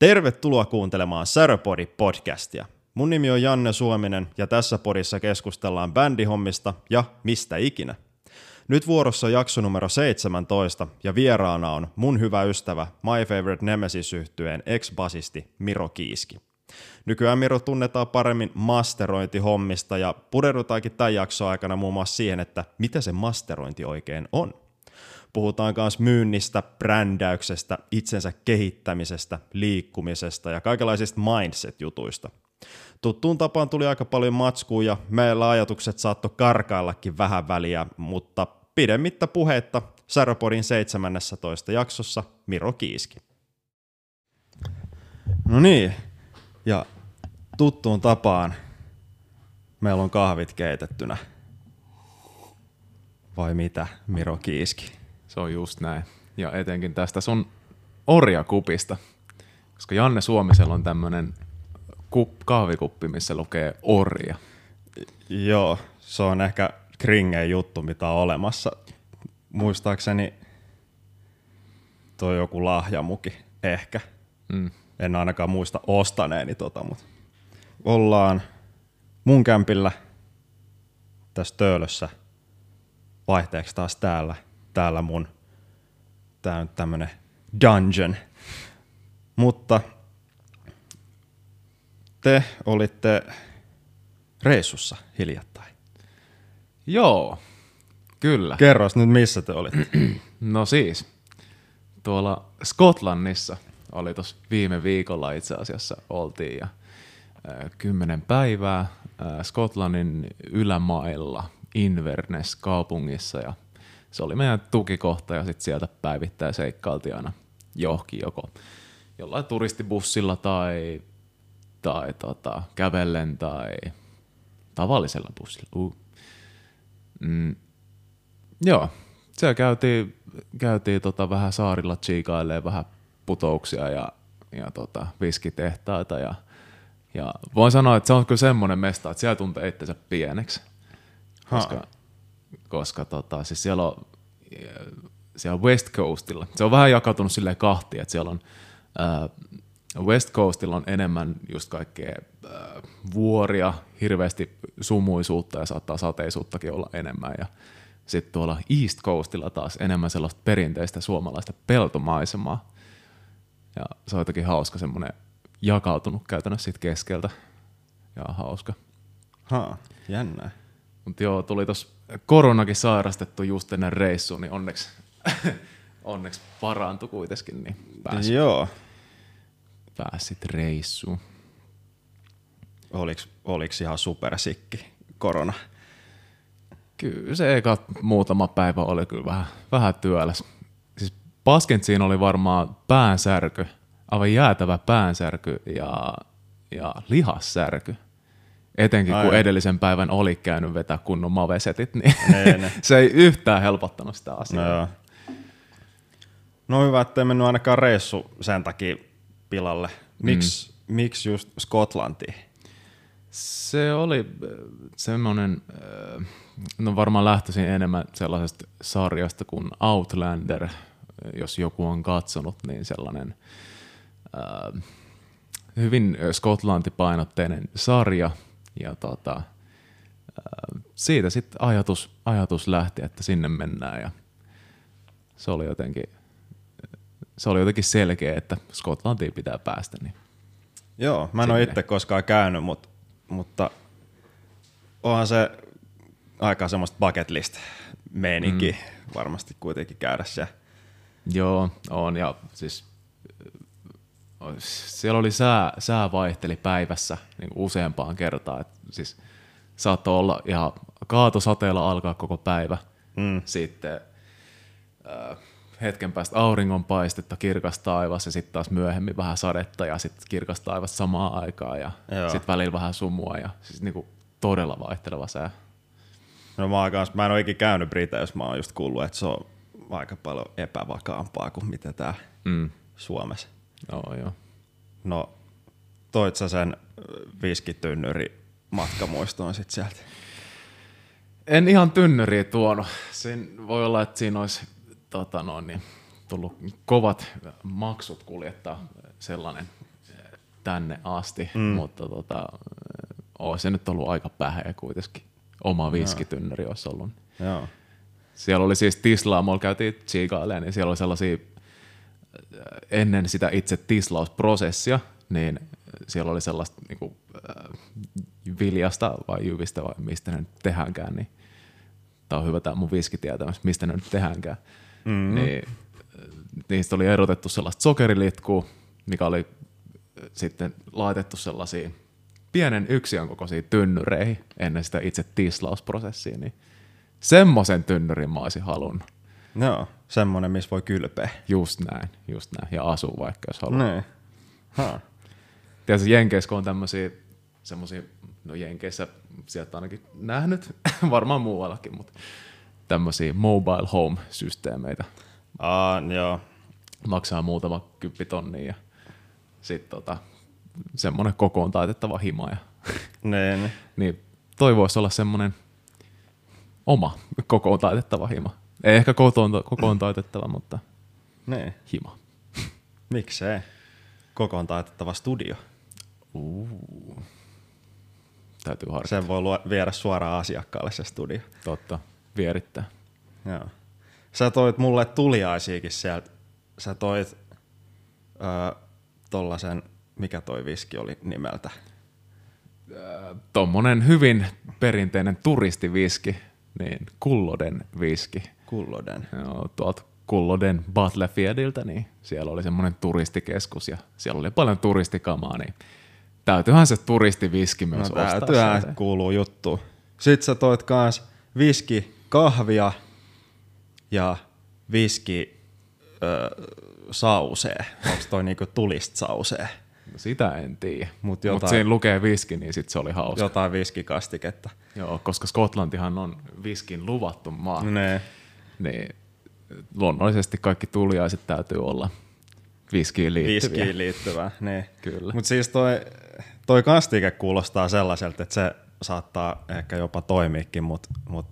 Tervetuloa kuuntelemaan Säröpodi podcastia. Mun nimi on Janne Suominen ja tässä podissa keskustellaan bändihommista ja mistä ikinä. Nyt vuorossa on jakso numero 17 ja vieraana on mun hyvä ystävä My Favorite nemesis yhtyeen ex-basisti Miro Kiiski. Nykyään Miro tunnetaan paremmin masterointihommista ja pureudutaankin tämän jakson aikana muun muassa siihen, että mitä se masterointi oikein on. Puhutaan myös myynnistä, brändäyksestä, itsensä kehittämisestä, liikkumisesta ja kaikenlaisista mindset-jutuista. Tuttuun tapaan tuli aika paljon matskua ja meillä ajatukset saattoi karkaillakin vähän väliä, mutta pidemmittä puhetta Saropodin 17 jaksossa Miro Kiiski. No niin, ja tuttuun tapaan meillä on kahvit keitettynä. Vai mitä, Miro Kiiski? Se on just näin. Ja etenkin tästä sun orjakupista. Koska Janne Suomisella on tämmönen kup, kahvikuppi, missä lukee orja. Joo, se on ehkä kringeen juttu, mitä on olemassa. Muistaakseni toi joku lahjamuki, ehkä. Mm. En ainakaan muista ostaneeni tota, mutta ollaan mun kämpillä tässä töölössä vaihteeksi taas täällä, täällä mun, tää on tämmönen dungeon. Mutta te olitte reissussa hiljattain. Joo, kyllä. Kerros nyt, missä te olitte. No siis, tuolla Skotlannissa oli tuossa viime viikolla itse asiassa oltiin ja äh, kymmenen päivää äh, Skotlannin ylämailla Inverness kaupungissa ja se oli meidän tukikohta ja sitten sieltä päivittäin seikkailtiin aina johonkin joko jollain turistibussilla tai, tai tota, kävellen tai tavallisella bussilla. Uh. Mm. Joo, siellä käytiin, käytiin tota vähän saarilla chiikailemaan vähän putouksia ja, ja tota, viskitehtaita ja, ja voin sanoa, että se on kyllä semmoinen mesta, että siellä tuntee itsensä pieneksi. Koska, koska tota, siis siellä on, siellä on West Coastilla, se on vähän jakautunut silleen kahtia, että siellä on äh, West Coastilla on enemmän just kaikkea äh, vuoria, hirveästi sumuisuutta ja saattaa sateisuuttakin olla enemmän. Ja sitten tuolla East Coastilla taas enemmän sellaista perinteistä suomalaista peltomaisemaa. Ja se on jotenkin hauska semmoinen jakautunut käytännössä siitä keskeltä. Ja hauska. Ha, jännä. Mutta joo, tuli tuossa koronakin sairastettu just ennen reissuun, niin onneksi, onneksi parantui kuitenkin, niin pääsi, Joo. pääsit reissuun. Oliks, oliks ihan supersikki korona? Kyllä se eka muutama päivä oli kyllä vähän, vähän työläs. Siis paskent siinä oli varmaan päänsärky, aivan jäätävä päänsärky ja, ja lihassärky. Etenkin kun Aivan. edellisen päivän oli käynyt vetää kunnon mavesetit, niin Ne, ne. se ei yhtään helpottanut sitä asiaa. No joo. No hyvä, ettei mennyt ainakaan reissu sen takia pilalle. Miksi mm. miksi just Skotlantiin? Se oli äh, semmoinen, äh, no varmaan lähtöisin enemmän sellaisesta sarjasta kuin Outlander, jos joku on katsonut, niin sellainen äh, hyvin skotlantipainotteinen sarja. Ja tota, äh, siitä sitten ajatus, ajatus lähti, että sinne mennään ja se oli jotenkin, se oli jotenkin selkeä, että Skotlantiin pitää päästä. Niin. Joo, mä en ole Sinne. itse koskaan käynyt, mut, mutta onhan se aika semmoista bucket list meininki mm. varmasti kuitenkin käydä siellä. Joo, on ja siis siellä oli sää, sää vaihteli päivässä niin useampaan kertaan. Et siis saattoi olla ihan kaatosateella alkaa koko päivä. Mm. Sitten äh, hetken päästä auringonpaistetta, kirkas taivas ja sitten taas myöhemmin vähän sadetta ja sitten kirkas taivas samaan aikaan ja sitten välillä vähän sumua ja siis niin kuin todella vaihteleva sää. No mä, oon kans, mä en ole ikinä käynyt Briteissä, mä oon just kuullut, että se on aika paljon epävakaampaa kuin mitä tää Mm. Suomessa. Joo, joo. No, toit sä sen viskitynnyri matkamuistoon sit sieltä? En ihan tynnyriä tuonut. Siinä voi olla, että siinä olisi tota noin, niin, tullut kovat maksut kuljettaa sellainen tänne asti, mm. mutta tota, on se nyt ollut aika päheä kuitenkin. Oma viskitynnyri olisi ollut. Joo. Siellä oli siis Tislaa, mulla käytiin tsiikailemaan, niin siellä oli sellaisia, äh, ennen sitä itse tislausprosessia, niin siellä oli sellaista niin kuin, äh, viljasta vai jyvistä vai mistä ne nyt tehdäänkään, niin tämä on hyvä tämä mun viskitietämys, mistä ne nyt tehdäänkään. Mm-hmm. Niin, niistä oli erotettu sellaista sokerilitkua, mikä oli äh, sitten laitettu sellaisiin pienen yksion kokoisiin tynnyreihin ennen sitä itse tislausprosessia, niin semmoisen tynnyrin mä olisin halunnut. Joo, semmoinen, missä voi kylpeä. Just näin, just näin. Ja asuu vaikka, jos haluaa. Niin. Ha. Tiedätkö, Jenkeissä kun on tämmöisiä, semmoisia, no Jenkeissä sieltä ainakin nähnyt, varmaan muuallakin, mutta tämmöisiä mobile home-systeemeitä. Aa, joo. Maksaa muutama kymppitonnia ja sitten tota, semmoinen kokoon taitettava hima. Ja, Niin, niin. niin toi voisi olla semmoinen oma kokoon taitettava hima. Ei ehkä kokoon, kokoon taitettava, mutta niin. hima. Miksei? Kokoon taitettava studio. Uh. Täytyy harkita. Sen voi luo, viedä suoraan asiakkaalle se studio. Totta, vierittää. Joo. Sä toit mulle tuliaisiakin sieltä. Sä toit öö, tollasen, mikä toi viski oli nimeltä? Tommonen hyvin perinteinen turistiviski, niin Kulloden viski. Kulloden. Joo, tuolta Kulloden Battlefieldiltä, niin siellä oli semmoinen turistikeskus ja siellä oli paljon turistikamaa, niin täytyyhän se turistiviski No myös ostaa. täytyyhän sieltä. kuuluu juttu. Sitten sä toit kans viski, kahvia ja viski öö, sausee. Onks toi niinku tulist sausee? No sitä en tiedä. Mut Mutta Mut siinä lukee viski, niin sit se oli hauska. Jotain viskikastiketta. Joo, koska Skotlantihan on viskin luvattu maa. Ne. Niin luonnollisesti kaikki tuliaiset täytyy olla viskiin liittyviä. Viskiin liittyvää. Niin. Kyllä. Mutta siis toi, toi kastike kuulostaa sellaiselta, että se saattaa ehkä jopa toimiikin, mutta mut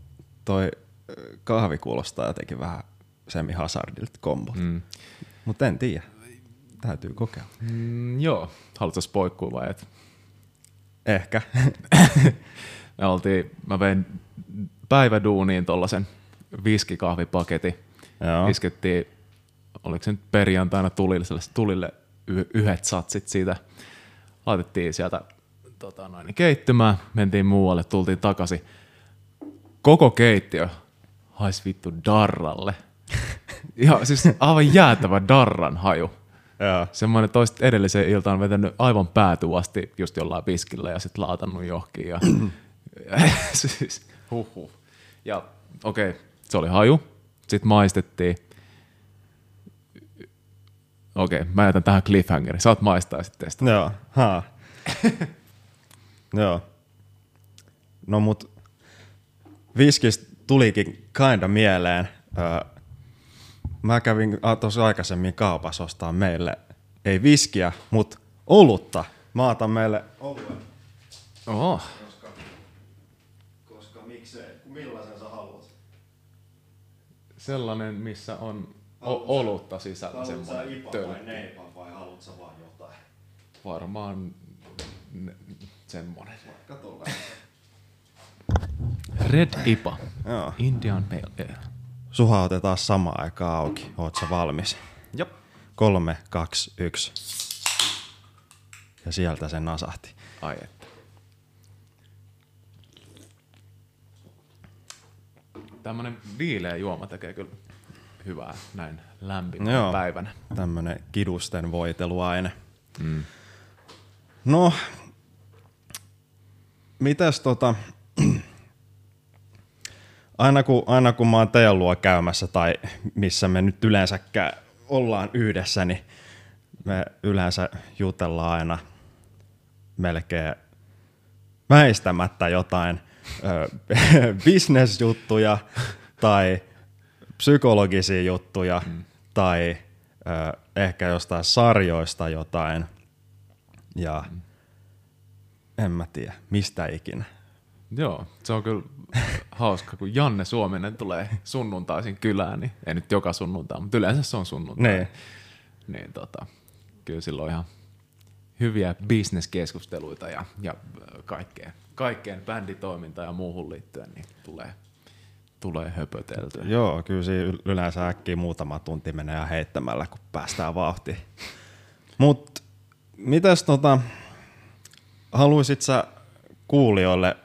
toi ö, kahvi kuulostaa jotenkin vähän semi-hazardilta kombo. Mm. Mm. Mutta en tiedä. Täytyy kokeilla. Mm, joo, haluatko poikkua vai et? Ehkä. Me oltiin, mä vein päiväduuniin tollasen viskikahvipaketin. Joo. Iskettiin, oliko se nyt perjantaina tulille, tulille yhdet satsit siitä. Laitettiin sieltä tota noin, keittymään, mentiin muualle, tultiin takaisin. Koko keittiö haisi vittu darralle. Ja siis aivan jäätävä darran haju. Joo. Semmoinen toista edelliseen iltaan vetänyt aivan päätuvasti just jollain viskillä ja sitten laatannut johonkin. Ja, siis, huhhuh. Ja okei, okay, se oli haju. Sitten maistettiin. Okei, okay, mä jätän tähän cliffhangerin. Saat maistaa sitten tästä. Joo. Ha. Joo. No mut viskistä tulikin kinda mieleen. Öö, mä kävin tuossa aikaisemmin kaupassa ostaa meille, ei viskiä, mutta olutta. Mä otan meille oluen, Oh. koska, koska miksei, millaisen sä haluat? Sellainen, missä on o- olutta sisällä. Semmoinen tölkki. neipa vai haluat sä vaan jotain? Varmaan ne- semmoinen. Kato Red IPA. Joo. Indian Pale Ale. Suha otetaan sama aikaa auki. Oot sä valmis? Jop. Kolme, kaksi, yksi. Ja sieltä se nasahti. Ai että. Tämmönen viileä juoma tekee kyllä hyvää näin lämpimänä Joo. päivänä. Tämmönen kidusten voiteluaine. Mm. No, mitäs tota... Aina kun, aina kun mä oon teidän luo käymässä tai missä me nyt yleensäkään ollaan yhdessä, niin me yleensä jutellaan aina melkein väistämättä jotain bisnesjuttuja tai psykologisia juttuja mm. tai ö, ehkä jostain sarjoista jotain ja mm. en mä tiedä, mistä ikinä. Joo, se on kyllä hauska, kun Janne Suominen tulee sunnuntaisin kylään, niin ei nyt joka sunnuntai, mutta yleensä se on sunnuntai. Niin. Niin tota, kyllä silloin ihan, hyviä bisneskeskusteluita ja, ja kaikkeen, kaikkeen bänditoimintaan ja muuhun liittyen, niin tulee, tulee höpöteltyä. Joo, kyllä siinä yleensä äkkiä muutama tunti menee heittämällä, kun päästään vauhtiin. Mutta mitäs tota, haluaisit sä kuulijoille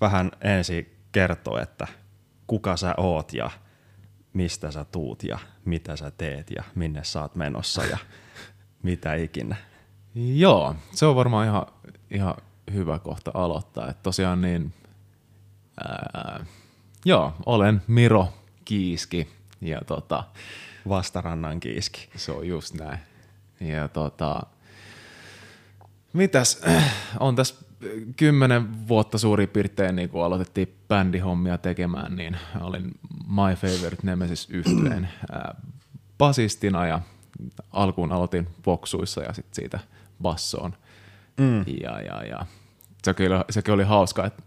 vähän ensin kertoa, että kuka sä oot ja mistä sä tuut ja mitä sä teet ja minne sä oot menossa ja mitä ikinä. Joo, se on varmaan ihan, ihan hyvä kohta aloittaa. Että tosiaan niin, ää, joo, olen Miro Kiiski ja tota, Vastarannan kiiski. se on just näin. Ja tota, mitäs, on tässä kymmenen vuotta suurin piirtein, niin kun aloitettiin bändihommia tekemään, niin olin My Favorite Nemesis yhteen basistina ja alkuun aloitin boksuissa ja sitten siitä bassoon. Mm. Ja, ja, ja. Sekin, oli, sekin oli hauska, että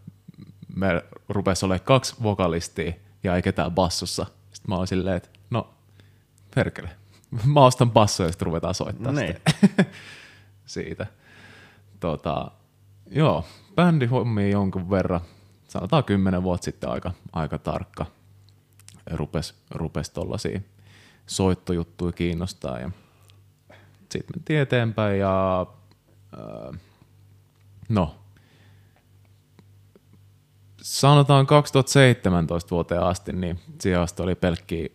me rupesi olemaan kaksi vokalistia ja ei ketään bassossa. Sitten mä olin silleen, että no perkele, mä ostan bassoja ja sitten ruvetaan soittaa Niin. sitten siitä. Tota, joo, bändi hommii jonkun verran, sanotaan kymmenen vuotta sitten aika, aika tarkka. Rupes, rupes tollasia soittojuttuja kiinnostaa ja sitten mentiin eteenpäin ja äh, no, sanotaan 2017 vuoteen asti, niin siihen asti oli pelkkiä,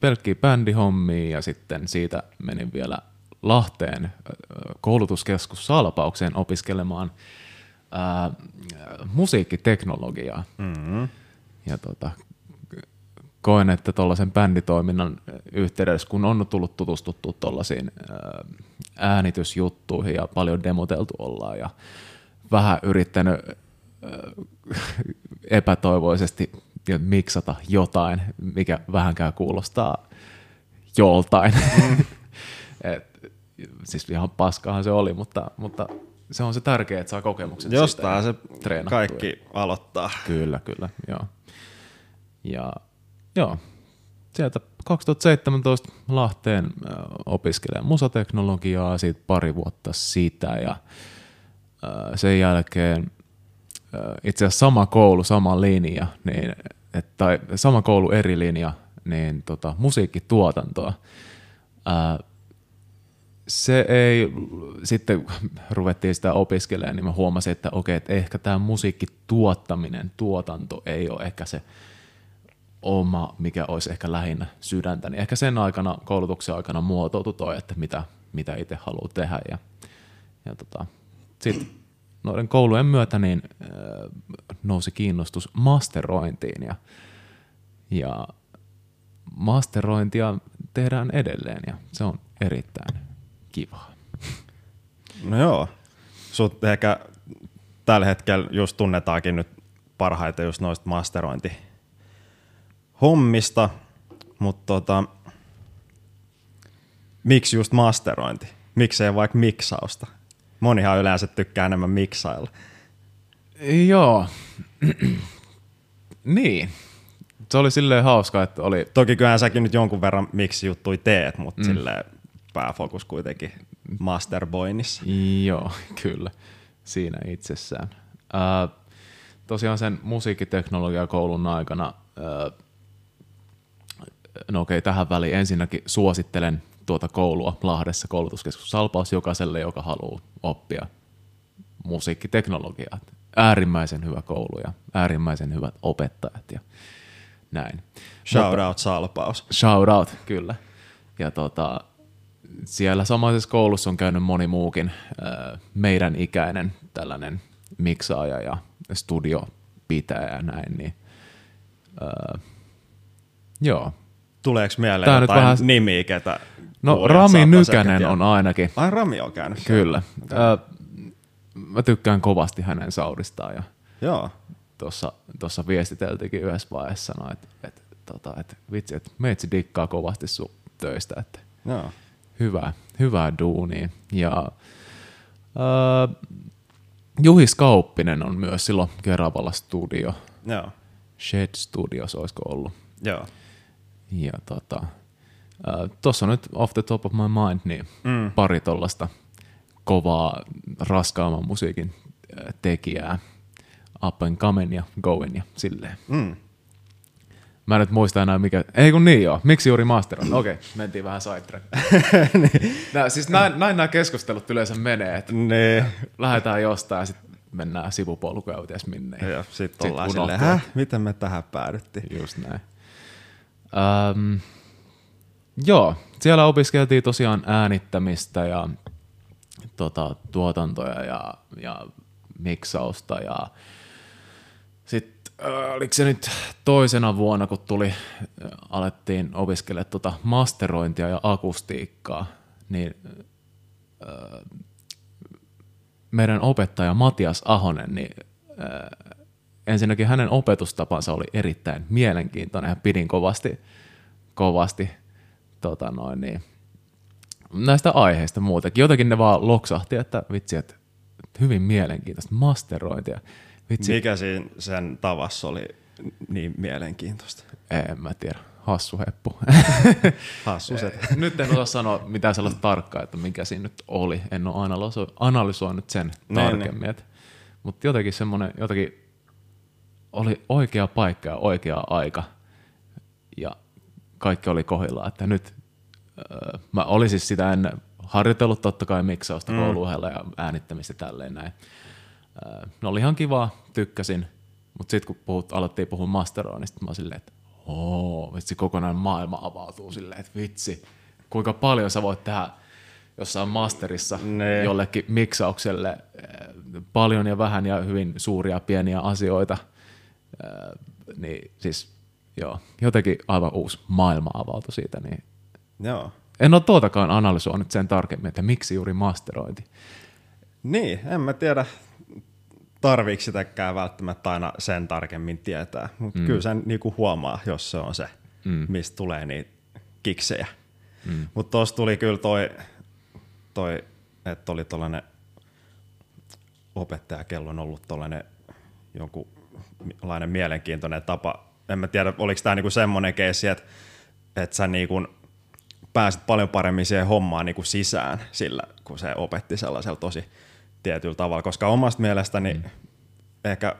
pelkkiä bändihommia ja sitten siitä menin vielä Lahteen äh, koulutuskeskus Salpaukseen opiskelemaan ää, musiikkiteknologiaa. Mm-hmm. Ja tota, koen, että tuollaisen bänditoiminnan yhteydessä, kun on tullut tutustuttua tuollaisiin äänitysjuttuihin ja paljon demoteltu ollaan ja vähän yrittänyt epätoivoisesti miksata jotain, mikä vähänkään kuulostaa joltain. Mm. Et, siis ihan paskahan se oli, mutta, mutta se on se tärkeä, että saa kokemuksen Jostain siitä se kaikki aloittaa. Kyllä, kyllä, joo. Ja joo, sieltä 2017 Lahteen äh, opiskelee musateknologiaa, siitä pari vuotta sitä ja äh, sen jälkeen äh, itse asiassa sama koulu, sama linja, niin, et, tai sama koulu eri linja, niin tota, musiikkituotantoa. Äh, se ei, sitten ruvettiin sitä opiskelemaan, niin mä huomasin, että okei, että ehkä tämä musiikkituottaminen, tuotanto ei ole ehkä se oma, mikä olisi ehkä lähinnä sydäntä, niin ehkä sen aikana, koulutuksen aikana muotoutui toi, että mitä, mitä itse haluaa tehdä. Ja, ja tota, sitten noiden koulujen myötä niin, äh, nousi kiinnostus masterointiin ja, ja masterointia tehdään edelleen ja se on erittäin kivaa. No joo. Sut ehkä tällä hetkellä just tunnetaankin nyt parhaiten just noista masterointi hommista, mutta tota, miksi just masterointi? Miksei vaikka miksausta? Monihan yleensä tykkää enemmän miksailla. Joo. niin. Se oli silleen hauska, että oli... Toki kyllähän säkin nyt jonkun verran miksi juttui teet, mutta mm. silleen pääfokus kuitenkin masterboinnissa. Joo, kyllä. Siinä itsessään. Ää, tosiaan sen musiikkiteknologiakoulun aikana, ää, no okei, tähän väliin ensinnäkin suosittelen tuota koulua Lahdessa koulutuskeskus Salpaus jokaiselle, joka haluaa oppia musiikkiteknologiaa. Äärimmäisen hyvä koulu ja äärimmäisen hyvät opettajat ja näin. Shout out Salpaus. Shout out, kyllä. Ja tota, siellä samaisessa koulussa on käynyt moni muukin äh, meidän ikäinen tällainen miksaaja ja studiopitäjä ja näin, niin äh, joo. Tuleeko mieleen Tää jotain vähän- nimiä, ketä No Rami Nykänen on ainakin, Ai Rami on käynyt kyllä. Äh, mä tykkään kovasti hänen saudistaan ja Joo. tuossa, tuossa viestiteltiinkin yhdessä vaiheessa, sanoi, että, että, tota, että vitsi, että meitsi dikkaa kovasti sun töistä, että Joo. hyvää, hyvää duunia. Ja ää, Juhis Kauppinen on myös silloin Keravalla studio, Joo. Shed Studios olisiko ollut. Joo. Ja tota, tuossa nyt off the top of my mind, niin Mm. pari tollasta kovaa raskaamman musiikin äh, tekijää, up and coming ja going ja silleen. Mm. Mä en nyt muista enää mikä, ei kun niin joo, miksi juuri Master on? Okei, okay, mentiin vähän sidetrack. niin. Nää, siis näin, näin nämä keskustelut yleensä menee, että Niin. lähdetään jostain ja sitten mennään sivupolkuja ja ties minne. Ja sitten Sit ollaan unohtuu. silleen, häh, miten me tähän päädyttiin? Just näin. Um, joo, siellä opiskeltiin tosiaan äänittämistä ja tota, tuotantoja ja, ja miksausta ja sitten äh, oliko se nyt toisena vuonna, kun tuli, alettiin opiskelemaan tota masterointia ja akustiikkaa, niin äh, meidän opettaja Matias Ahonen, niin äh, ensinnäkin hänen opetustapansa oli erittäin mielenkiintoinen ja pidin kovasti, kovasti tota noin, niin, näistä aiheista muutenkin. Jotenkin ne vaan loksahti, että vitsi, että hyvin mielenkiintoista masterointia. Vitsi, Mikä siinä sen tavassa oli niin mielenkiintoista? en mä tiedä, hassu heppu. Hassu se. nyt en osaa sanoa mitään sellaista tarkkaa, että mikä siinä nyt oli. En ole analyso- analysoinut sen Niin, tarkemmin. et- Mutta jotenkin semmoinen, jotenkin oli oikea paikka ja oikea aika. Ja kaikki oli kohdillaan, että nyt öö, mä olin siis sitä ennen harjoitellut totta kai miksausta mm. kouluhella ja äänittämistä tälleen näin. Öö, ne oli ihan kivaa, tykkäsin, mutta sitten kun puhut, alettiin puhua masteroinnista, mä oon silleen, että oo, vitsi kokonainen maailma avautuu silleen, että vitsi, kuinka paljon sä voit tehdä jossain masterissa Nee. jollekin miksaukselle eh, paljon ja vähän ja hyvin suuria pieniä asioita. Niin siis joo, jotenkin aivan uusi maailma avautui siitä, niin Joo. en ole tuotakaan analysoinut sen tarkemmin, että miksi juuri masterointi. Niin, en mä tiedä, tarviiko sitäkään välttämättä aina sen tarkemmin tietää, mutta mm. kyllä sen niinku huomaa, jos se on se, mm. mistä tulee niitä kiksejä. Mm. Mutta tuossa tuli kyllä toi, toi että oli opettajakello on ollut tollainen jonkunlainen mielenkiintoinen tapa. En mä tiedä, oliko tämä niinku semmoinen keissi, että, että sä niinku pääsit paljon paremmin siihen hommaan niinku sisään sillä, kun se opetti sellaisella tosi tietyllä tavalla, koska omasta mielestäni mm. ehkä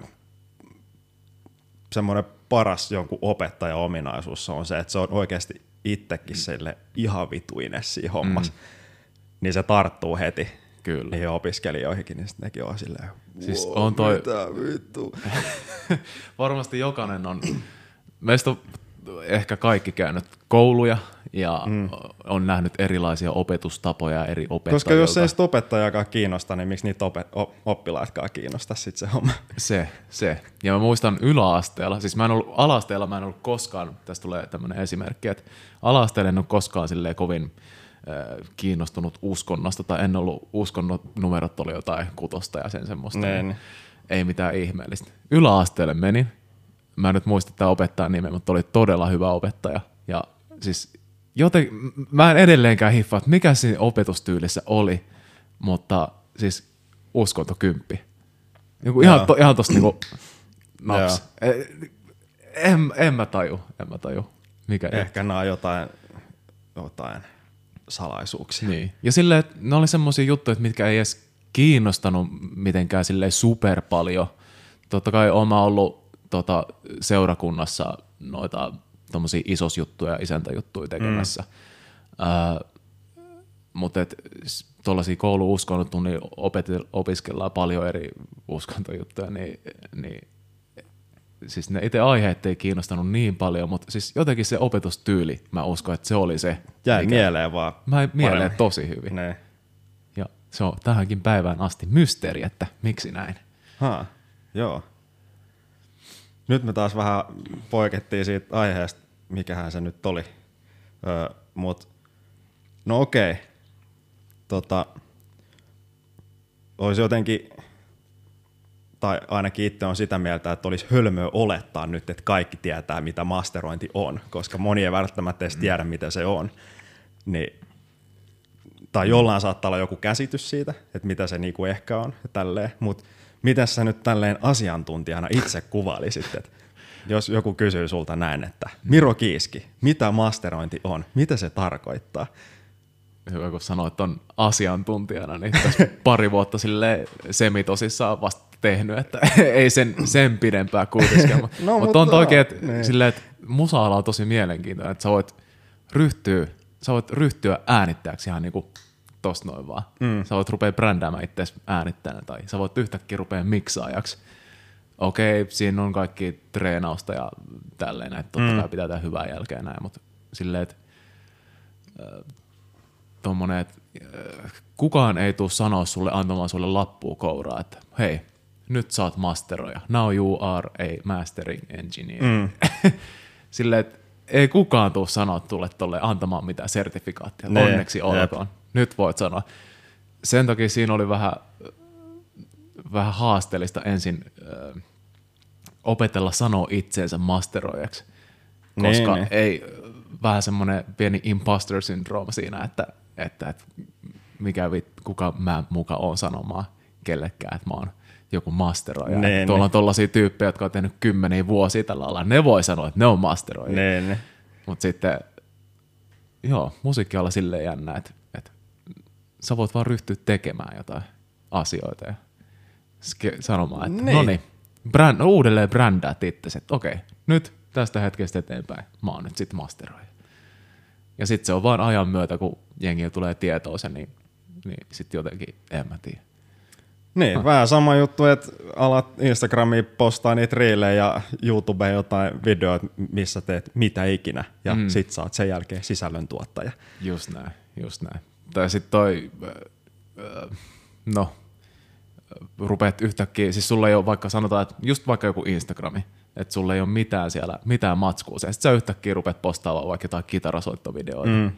semmoinen paras jonkun opettajan ominaisuus on se, että se on oikeasti itsekin sille ihan vituinen siinä hommassa. Mm. Niin se tarttuu heti Kyllä. niihin opiskelijoihinkin, niin sitten nekin on silleen, Siis wow, on toi- mitä vittu. Varmasti jokainen on, meistä on ehkä kaikki käynyt kouluja ja mm. on nähnyt erilaisia opetustapoja eri opettajilta. Koska jos ei sitä opettajakaan kiinnosta, niin miksi niitä opet- oppilaatkaan kiinnosta sitten se homma? Se, se. Ja mä muistan yläasteella, siis mä en ollut, alasteella mä en ollut koskaan, tästä tulee tämmöinen esimerkki, että alasteella en ole koskaan silleen kovin kiinnostunut uskonnosta, tai en ollut uskonnot, numerot oli jotain kutosta ja sen semmoista. Niin. Ei mitään ihmeellistä. Yläasteelle menin, mä en nyt muista tämä opettajan nimeä, mutta oli todella hyvä opettaja. Ja siis joten, mä en edelleenkään hiffaa, että mikä siinä opetustyylissä oli, mutta siis uskonto kymppi. Niinku ihan, to, ihan tosta niinku naps. Joo. Eh, En, en mä taju, en mä taju. Mikä Ehkä nämä on jotain, jotain salaisuuksia. Niin. Ja silleen, että ne oli semmoisia juttuja, mitkä ei edes kiinnostanut mitenkään silleen super paljon. Totta kai oma ollut tota, seurakunnassa noita tommosia isosjuttuja, isäntäjuttuja tekemässä. Mm. Äh, mutta tuollaisia koulu-uskonnottunnin opet- opiskellaan paljon eri uskontojuttuja, niin, niin siis ne itse aiheet ei kiinnostanut niin paljon, mutta siis jotenkin se opetustyyli, mä uskon, että se oli se. Jäi mikä- mieleen vaan. Mä mieleen paremmin. tosi hyvin. Ne. Ja se on tähänkin päivään asti mysteeri, että miksi näin. Ha, joo. Nyt me taas vähän poikettiin siitä aiheesta, mikähän se nyt oli. Öö, mut, no okei. Tota, olisi jotenkin, tai ainakin itse on sitä mieltä, että olisi hölmöä olettaa nyt, että kaikki tietää, mitä masterointi on, koska moni ei välttämättä edes tiedä, mitä se on. Niin tai jollain saattaa olla joku käsitys siitä, että mitä se niinku ehkä on ja tälleen, mutta miten sä nyt tälleen asiantuntijana itse kuvailisit, että jos joku kysyy sulta näin, että Miro Kiiski, mitä masterointi on, mitä se tarkoittaa, hyvä kun sanoit on asiantuntijana, niin tässä pari vuotta sille semitosissaan vasta tehnyt, että ei sen, sen pidempää kuitenkaan. no, mutta, mutta on oikein, että, niin. silleen, että musa-ala on tosi mielenkiintoinen, että sä voit ryhtyä, sä voit ryhtyä äänittäjäksi ihan niinku tosta noin vaan. Mm. Sä voit rupea brändäämään itseäsi äänittäjänä tai sä voit yhtäkkiä rupea miksaajaksi. Okei, siinä on kaikki treenausta ja tälleen, että totta mm. kai pitää tehdä hyvää jälkeen näin, mutta silleen, että äh, tommonen, että äh, kukaan ei tule sanoa sulle antamaan sulle lappua kouraa, että hei, nyt saat masteroja. Now you are a mastering engineer. Mm. Silleen, että ei kukaan tule sanoa tulle tolle antamaan mitään sertifikaattia. Ne, Onneksi olkoon. Nyt voit sanoa. Sen takia siinä oli vähän, vähän haasteellista ensin äh, opetella sanoa itseensä masteroijaksi, koska ne, ne. ei vähän semmoinen pieni imposter syndrome siinä, että, että, että mikä vit, kuka mä muka on sanomaan kellekään, että mä oon joku masteroija. Ne, Tuolla ne. on tollaisia tyyppejä, jotka on tehnyt kymmeniä vuosia tällä alalla. Ne voi sanoa, että ne on masteroija. Ne, ne. Mutta sitten, joo, musiikkiala silleen jännä, että, että sä voit vaan ryhtyä tekemään jotain asioita ja sanomaan, että no niin, brand, uudelleen brändäät itse, että okei, nyt tästä hetkestä eteenpäin mä oon nyt sitten masteroija. Ja sitten se on vaan ajan myötä, kun jengi tulee tietoa sen, niin, niin sitten jotenkin, en mä tiedä. Niin, vähän sama juttu, että alat Instagramiin postaa niitä reilejä ja YouTubeen jotain videoita, missä teet mitä ikinä, ja mm. sit saat sen jälkeen sisällöntuottaja. Just näin, just näin. Tai sitten toi, no, rupeat yhtäkkiä, siis sulla ei ole vaikka sanotaan, että just vaikka joku Instagrami, että sulla ei ole mitään siellä, mitään matskua, sitten sä yhtäkkiä rupeat postaamaan vaikka jotain kitarasoittovideoita, mm.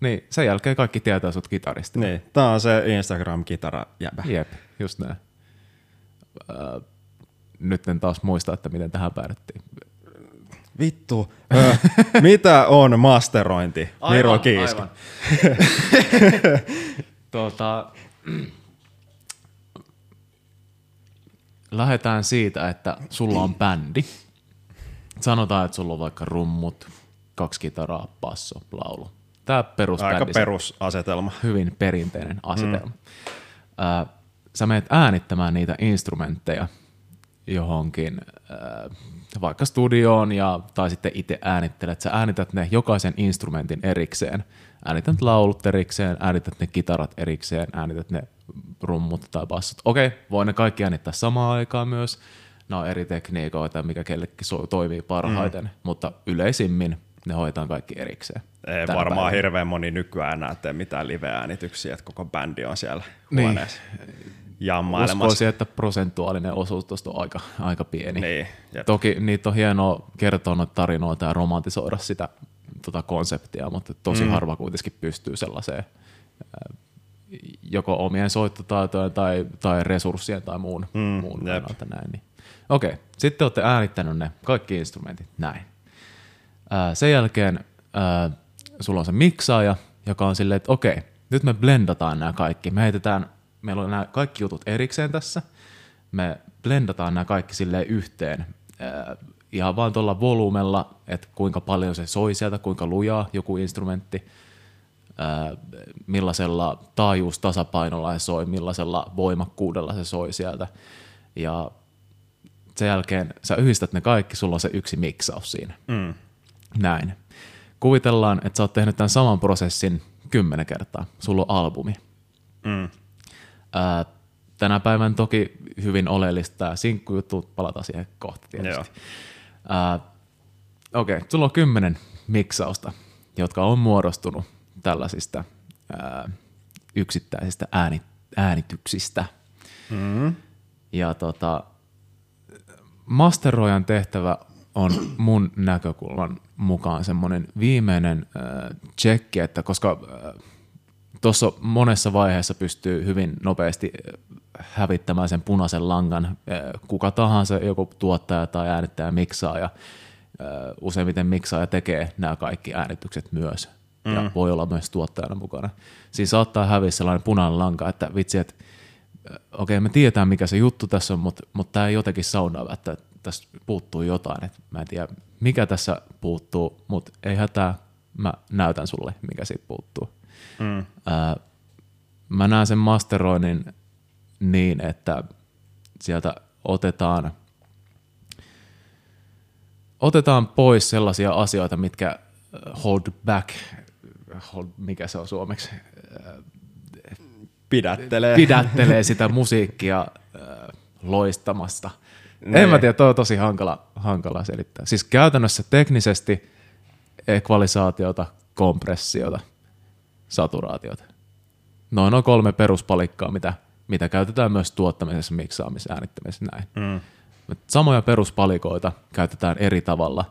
niin sen jälkeen kaikki tietää sut kitarista. Niin, tää on se Instagram-kitara jäbä. Jep, just näin. Äh, nyt en taas muista, että miten tähän päädyttiin. Vittu. Ö, mitä on masterointi? Aivan, Miro Kiiski. Aivan. tuota, lähdetään siitä, että sulla on bändi. Sanotaan, että sulla on vaikka rummut, kaksi kitaraa, basso, laulu. Tämä perus Aika perusasetelma. Hyvin perinteinen asetelma. Mm. Sä menet äänittämään niitä instrumentteja johonkin, vaikka studioon, ja, tai sitten itse äänittelet. Sä äänität ne jokaisen instrumentin erikseen. Äänität laulut erikseen, äänität ne kitarat erikseen, äänität ne rummut tai bassot. Okei, voi ne kaikki äänittää samaan aikaan myös. Nämä on eri tekniikoita, mikä kellekin so- toimii parhaiten, mm. mutta yleisimmin ne hoitaa kaikki erikseen. Ei varmaan päivänä. hirveän moni nykyään enää tee mitään live-äänityksiä, että koko bändi on siellä niin. huoneessa jammailemassa. Uskoisin, että prosentuaalinen osuus tuosta on aika, aika pieni. Niin, Toki niitä on hienoa kertoa noita tarinoita ja romantisoida sitä tota konseptia, mutta tosi mm. harva kuitenkin pystyy sellaiseen joko omien soittotaitojen tai, tai resurssien tai muun, mm, muun kannalta näin. Niin. Okei, okay. sitten olette äänittänyt ne kaikki instrumentit näin. Ää, sen jälkeen ää, sulla on se miksaaja, joka on silleen, että okei, nyt me blendataan nämä kaikki. Me heitetään, meillä on nämä kaikki jutut erikseen tässä. Me blendataan nämä kaikki silleen yhteen. Ää, ihan vaan tuolla volyymella, että kuinka paljon se soi sieltä, kuinka lujaa joku instrumentti – millaisella taajuustasapainolla se soi, millaisella voimakkuudella se soi sieltä. Ja sen jälkeen sä yhdistät ne kaikki, sulla on se yksi miksaus siinä. Mm. Näin. Kuvitellaan, että sä oot tehnyt tämän saman prosessin kymmenen kertaa. Sulla on albumi. Mm. Ää, tänä päivän toki hyvin oleellista tämä sinkkujuttu, palataan siihen kohta tietysti. Okei, okay, sulla on kymmenen miksausta, jotka on muodostunut tällaisista ää, yksittäisistä ääni, äänityksistä. Mm. Ja tota, masteroijan tehtävä on mun näkökulman mukaan semmoinen viimeinen äh, tsekki, että koska äh, tuossa monessa vaiheessa pystyy hyvin nopeasti hävittämään sen punaisen langan, äh, kuka tahansa, joku tuottaja tai äänittäjä miksaa ja äh, useimmiten miksaaja tekee nämä kaikki äänitykset myös mm. ja voi olla myös tuottajana mukana. Siinä saattaa häviä sellainen punainen lanka, että vitsi, että okei, okay, me tiedetään mikä se juttu tässä on, mutta, mutta tämä ei jotenkin saunaa, että tässä puuttuu jotain. Että mä en tiedä, mikä tässä puuttuu, mutta ei hätää, mä näytän sulle, mikä siitä puuttuu. Mm. Ää, mä näen sen masteroinnin niin, että sieltä otetaan, otetaan pois sellaisia asioita, mitkä hold back, hold, mikä se on suomeksi, Pidättelee. pidättelee sitä musiikkia loistamasta. Ne. En mä tiedä, toi on tosi hankala, hankala selittää. Siis käytännössä teknisesti ekvalisaatiota, kompressiota, saturaatiota. Noin on kolme peruspalikkaa, mitä, mitä käytetään myös tuottamisessa, miksaamisessa, äänittämisessä näin. Mm. Samoja peruspalikoita käytetään eri tavalla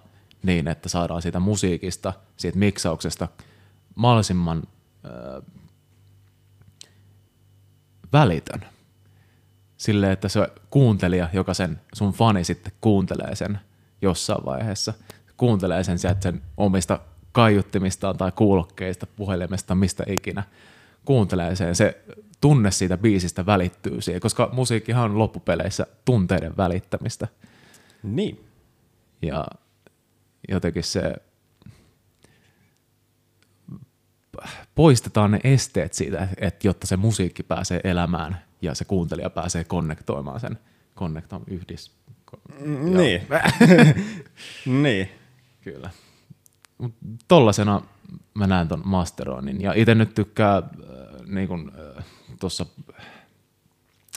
niin, että saadaan siitä musiikista, siitä miksauksesta mahdollisimman äh, välitön. Sille, että se kuuntelija, joka sen sun fani sitten kuuntelee sen jossain vaiheessa, kuuntelee sen sieltä sen omista kaiuttimistaan tai kuulokkeista, puhelimesta, mistä ikinä, kuuntelee sen, se tunne siitä biisistä välittyy siihen, koska musiikkihan on loppupeleissä tunteiden välittämistä. Niin. Ja jotenkin se poistetaan ne esteet siitä, että jotta se musiikki pääsee elämään ja se kuuntelija pääsee konnektoimaan sen, konnektoimaan yhdis. Niin. niin. Kyllä. Mut tollasena mä näen ton masteroinnin. Ja itse nyt tykkää, äh, niin kun, äh, tossa,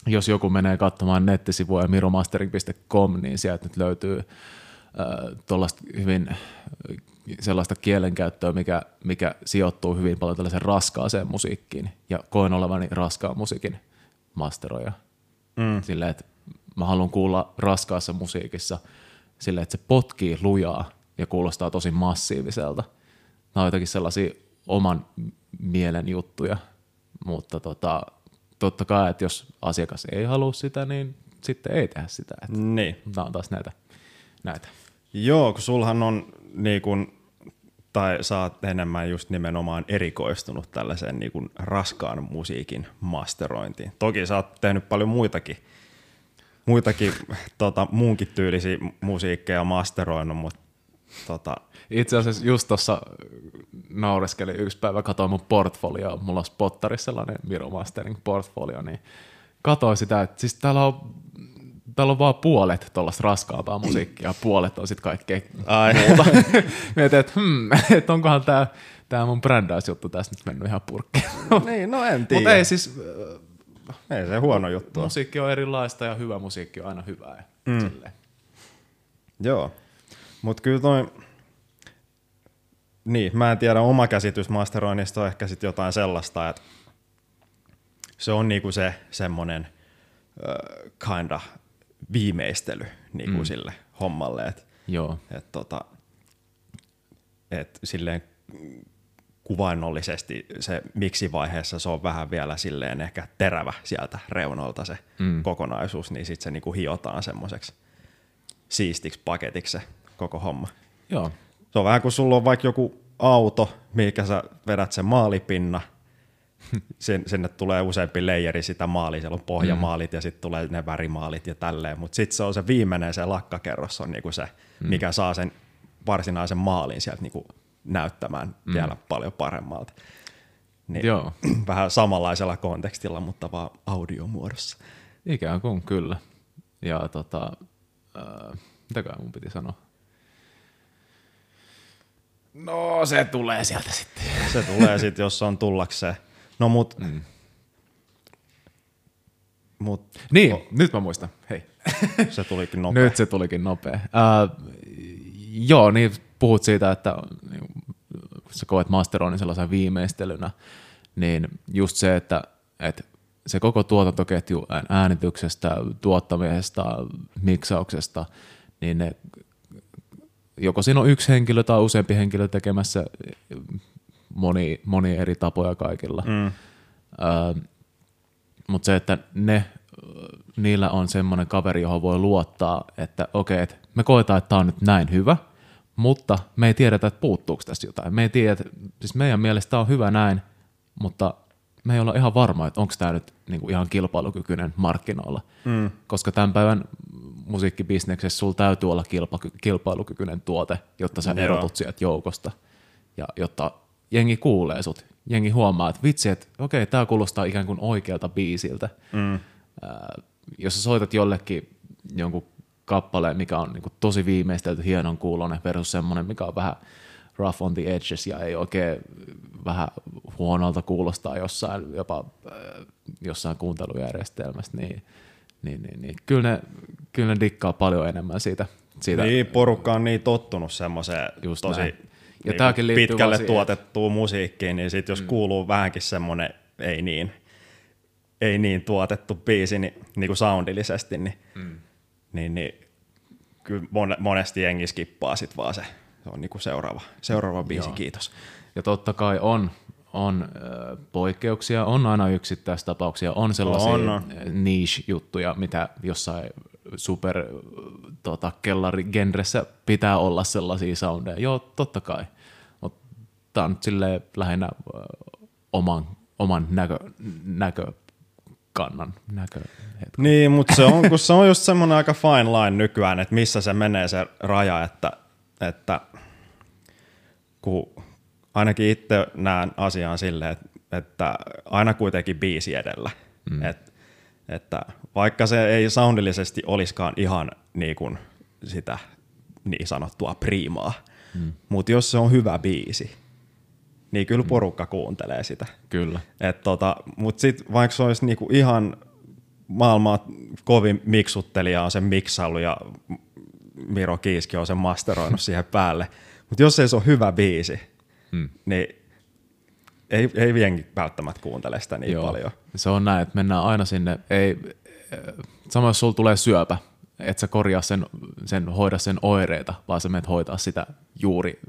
jos joku menee katsomaan nettisivuja miromastering.com, niin sieltä nyt löytyy äh, tuollaista hyvin sellaista kielenkäyttöä, mikä, mikä sijoittuu hyvin paljon tällaisen raskaaseen musiikkiin. Ja koen olevani raskaan musiikin masteroja. Mm. Silleen, että mä haluan kuulla raskaassa musiikissa silleen, että se potkii lujaa ja kuulostaa tosi massiiviselta. Nämä on jotenkin sellaisia oman mielen juttuja, mutta tota, totta kai, että jos asiakas ei halua sitä, niin sitten ei tehdä sitä. Että niin. Tämä on taas näitä. näitä. Joo, kun sulhan on niin kun, tai sä oot enemmän just nimenomaan erikoistunut tällaiseen niin kun raskaan musiikin masterointiin. Toki sä oot tehnyt paljon muitakin, muitakin tota, muunkin tyylisiä musiikkeja masteroinut, mutta tota, itse asiassa just tuossa naureskelin yksi päivä, katsoin mun portfolio, mulla on spottarissa sellainen Miro Mastering portfolio, niin katsoin sitä, että siis täällä on täällä on vaan puolet tuollaista raskaampaa musiikkia, puolet on sitten kaikkea Ai. muuta. Mietin, että hmm, et onkohan tämä tää mun brändäysjuttu tässä nyt mennyt ihan purkkiin. niin, no en tiedä. Mutta ei siis... Ei se huono juttu Musiikki on erilaista ja hyvä musiikki on aina hyvää. Mm. Joo, mutta kyllä toi... Niin, mä en tiedä, oma käsitys masteroinnista on ehkä sitten jotain sellaista, että se on niinku se semmoinen uh, kinda viimeistely niin kuin mm. sille hommalle. Et, Joo. Et, tota, et silleen kuvainnollisesti se miksi vaiheessa se on vähän vielä silleen ehkä terävä sieltä reunolta se mm. kokonaisuus, niin sitten se niinku hiotaan semmoiseksi siistiksi paketiksi se koko homma. Joo. Se on vähän kuin sulla on vaikka joku auto, mikä sä vedät sen maalipinna – Sin, sinne tulee useampi leijeri sitä maalia, siellä on pohjamaalit mm. ja sitten tulee ne värimaalit ja tälleen, mutta sitten se on se viimeinen, se lakkakerros on niinku se, mm. mikä saa sen varsinaisen maalin sieltä niinku näyttämään mm. vielä paljon paremmalta. Niin Joo. Vähän samanlaisella kontekstilla, mutta vaan audiomuodossa. Ikään kuin kyllä. Ja tota, äh, mitäkään mun piti sanoa? No se tulee sieltä sitten. Se tulee sitten, jos on tullakseen. No mut... Mm. mut niin, o, nyt mä muistan. Hei. Se tulikin nopea. nyt se tulikin nopea. Uh, joo, niin puhut siitä, että niin, sä koet masteroinnin sellaisen viimeistelynä, niin just se, että, että se koko tuotantoketju äänityksestä, tuottamisesta, miksauksesta, niin ne, joko siinä on yksi henkilö tai useampi henkilö tekemässä moni, moni eri tapoja kaikilla. Mm. Öö, Mutta se, että ne, niillä on semmoinen kaveri, johon voi luottaa, että okei, että me koetaan, että tämä on nyt näin hyvä, mutta me ei tiedetä, että puuttuuko tästä jotain. Me ei tiedä, siis meidän mielestä tämä on hyvä näin, mutta me ei olla ihan varma, että onko tämä nyt niinku ihan kilpailukykyinen markkinoilla. Mm. Koska tämän päivän musiikkibisneksessä sulla täytyy olla kilpailukykyinen tuote, jotta sä erotut sieltä joukosta ja jotta jengi kuulee sut jengi huomaa, että vitsi, että okei, tämä kuulostaa ikään kuin oikealta biisiltä. Mm. Äh, jos sä soitat jollekin jonkun kappaleen, mikä on niin kuin tosi viimeistelty, hienon kuulonen versus semmoinen, mikä on vähän rough on the edges ja ei oikein vähän huonolta kuulostaa jossain, jopa äh, jossain kuuntelujärjestelmässä, niin, niin, niin, niin. Kyllä, ne, kyllä ne dikkaa paljon enemmän siitä. siitä niin, porukka on niin tottunut semmoiseen tosi näin. ja niin pitkälle tuotettuun musiikkiin, niin sit jos mm. kuuluu vähänkin semmoinen ei niin, ei niin tuotettu biisi niin, niin kuin soundillisesti, niin, mm. niin, niin kyllä monesti jengi skippaa sit vaan se on niin kuin seuraava, seuraava biisi, Joo. kiitos. Ja totta kai on, on äh, poikkeuksia, on aina yksittäistapauksia, on sellaisia on, on. niche-juttuja, mitä jossain super tota, kellarigenressä pitää olla sellaisia soundeja. Joo, totta kai. Mutta tämä on nyt lähinnä äh, oman, oman näkö, näkökannan näkö. Niin, mutta se on, kun se on just semmoinen aika fine line nykyään, että missä se menee se raja, että, että kun ainakin itse näen asian silleen, että, että aina kuitenkin biisi edellä. Mm. Et, että vaikka se ei soundillisesti olisikaan ihan niin kuin sitä niin sanottua priimaa, mm. mutta jos se on hyvä biisi, niin kyllä mm. porukka kuuntelee sitä. Kyllä. Et tota, mutta sitten vaikka se olisi niinku ihan maailmaa kovin miksuttelija on sen miksailu ja Miro Kiiski on sen masteroinut siihen päälle, mutta jos ei se ole hyvä biisi, mm. niin ei, ei vienkin välttämättä kuuntele sitä niin Joo. paljon. Se on näin, että mennään aina sinne, ei, sama jos sulla tulee syöpä, et sä korjaa sen, sen, hoida sen oireita, vaan sä menet hoitaa sitä juuri,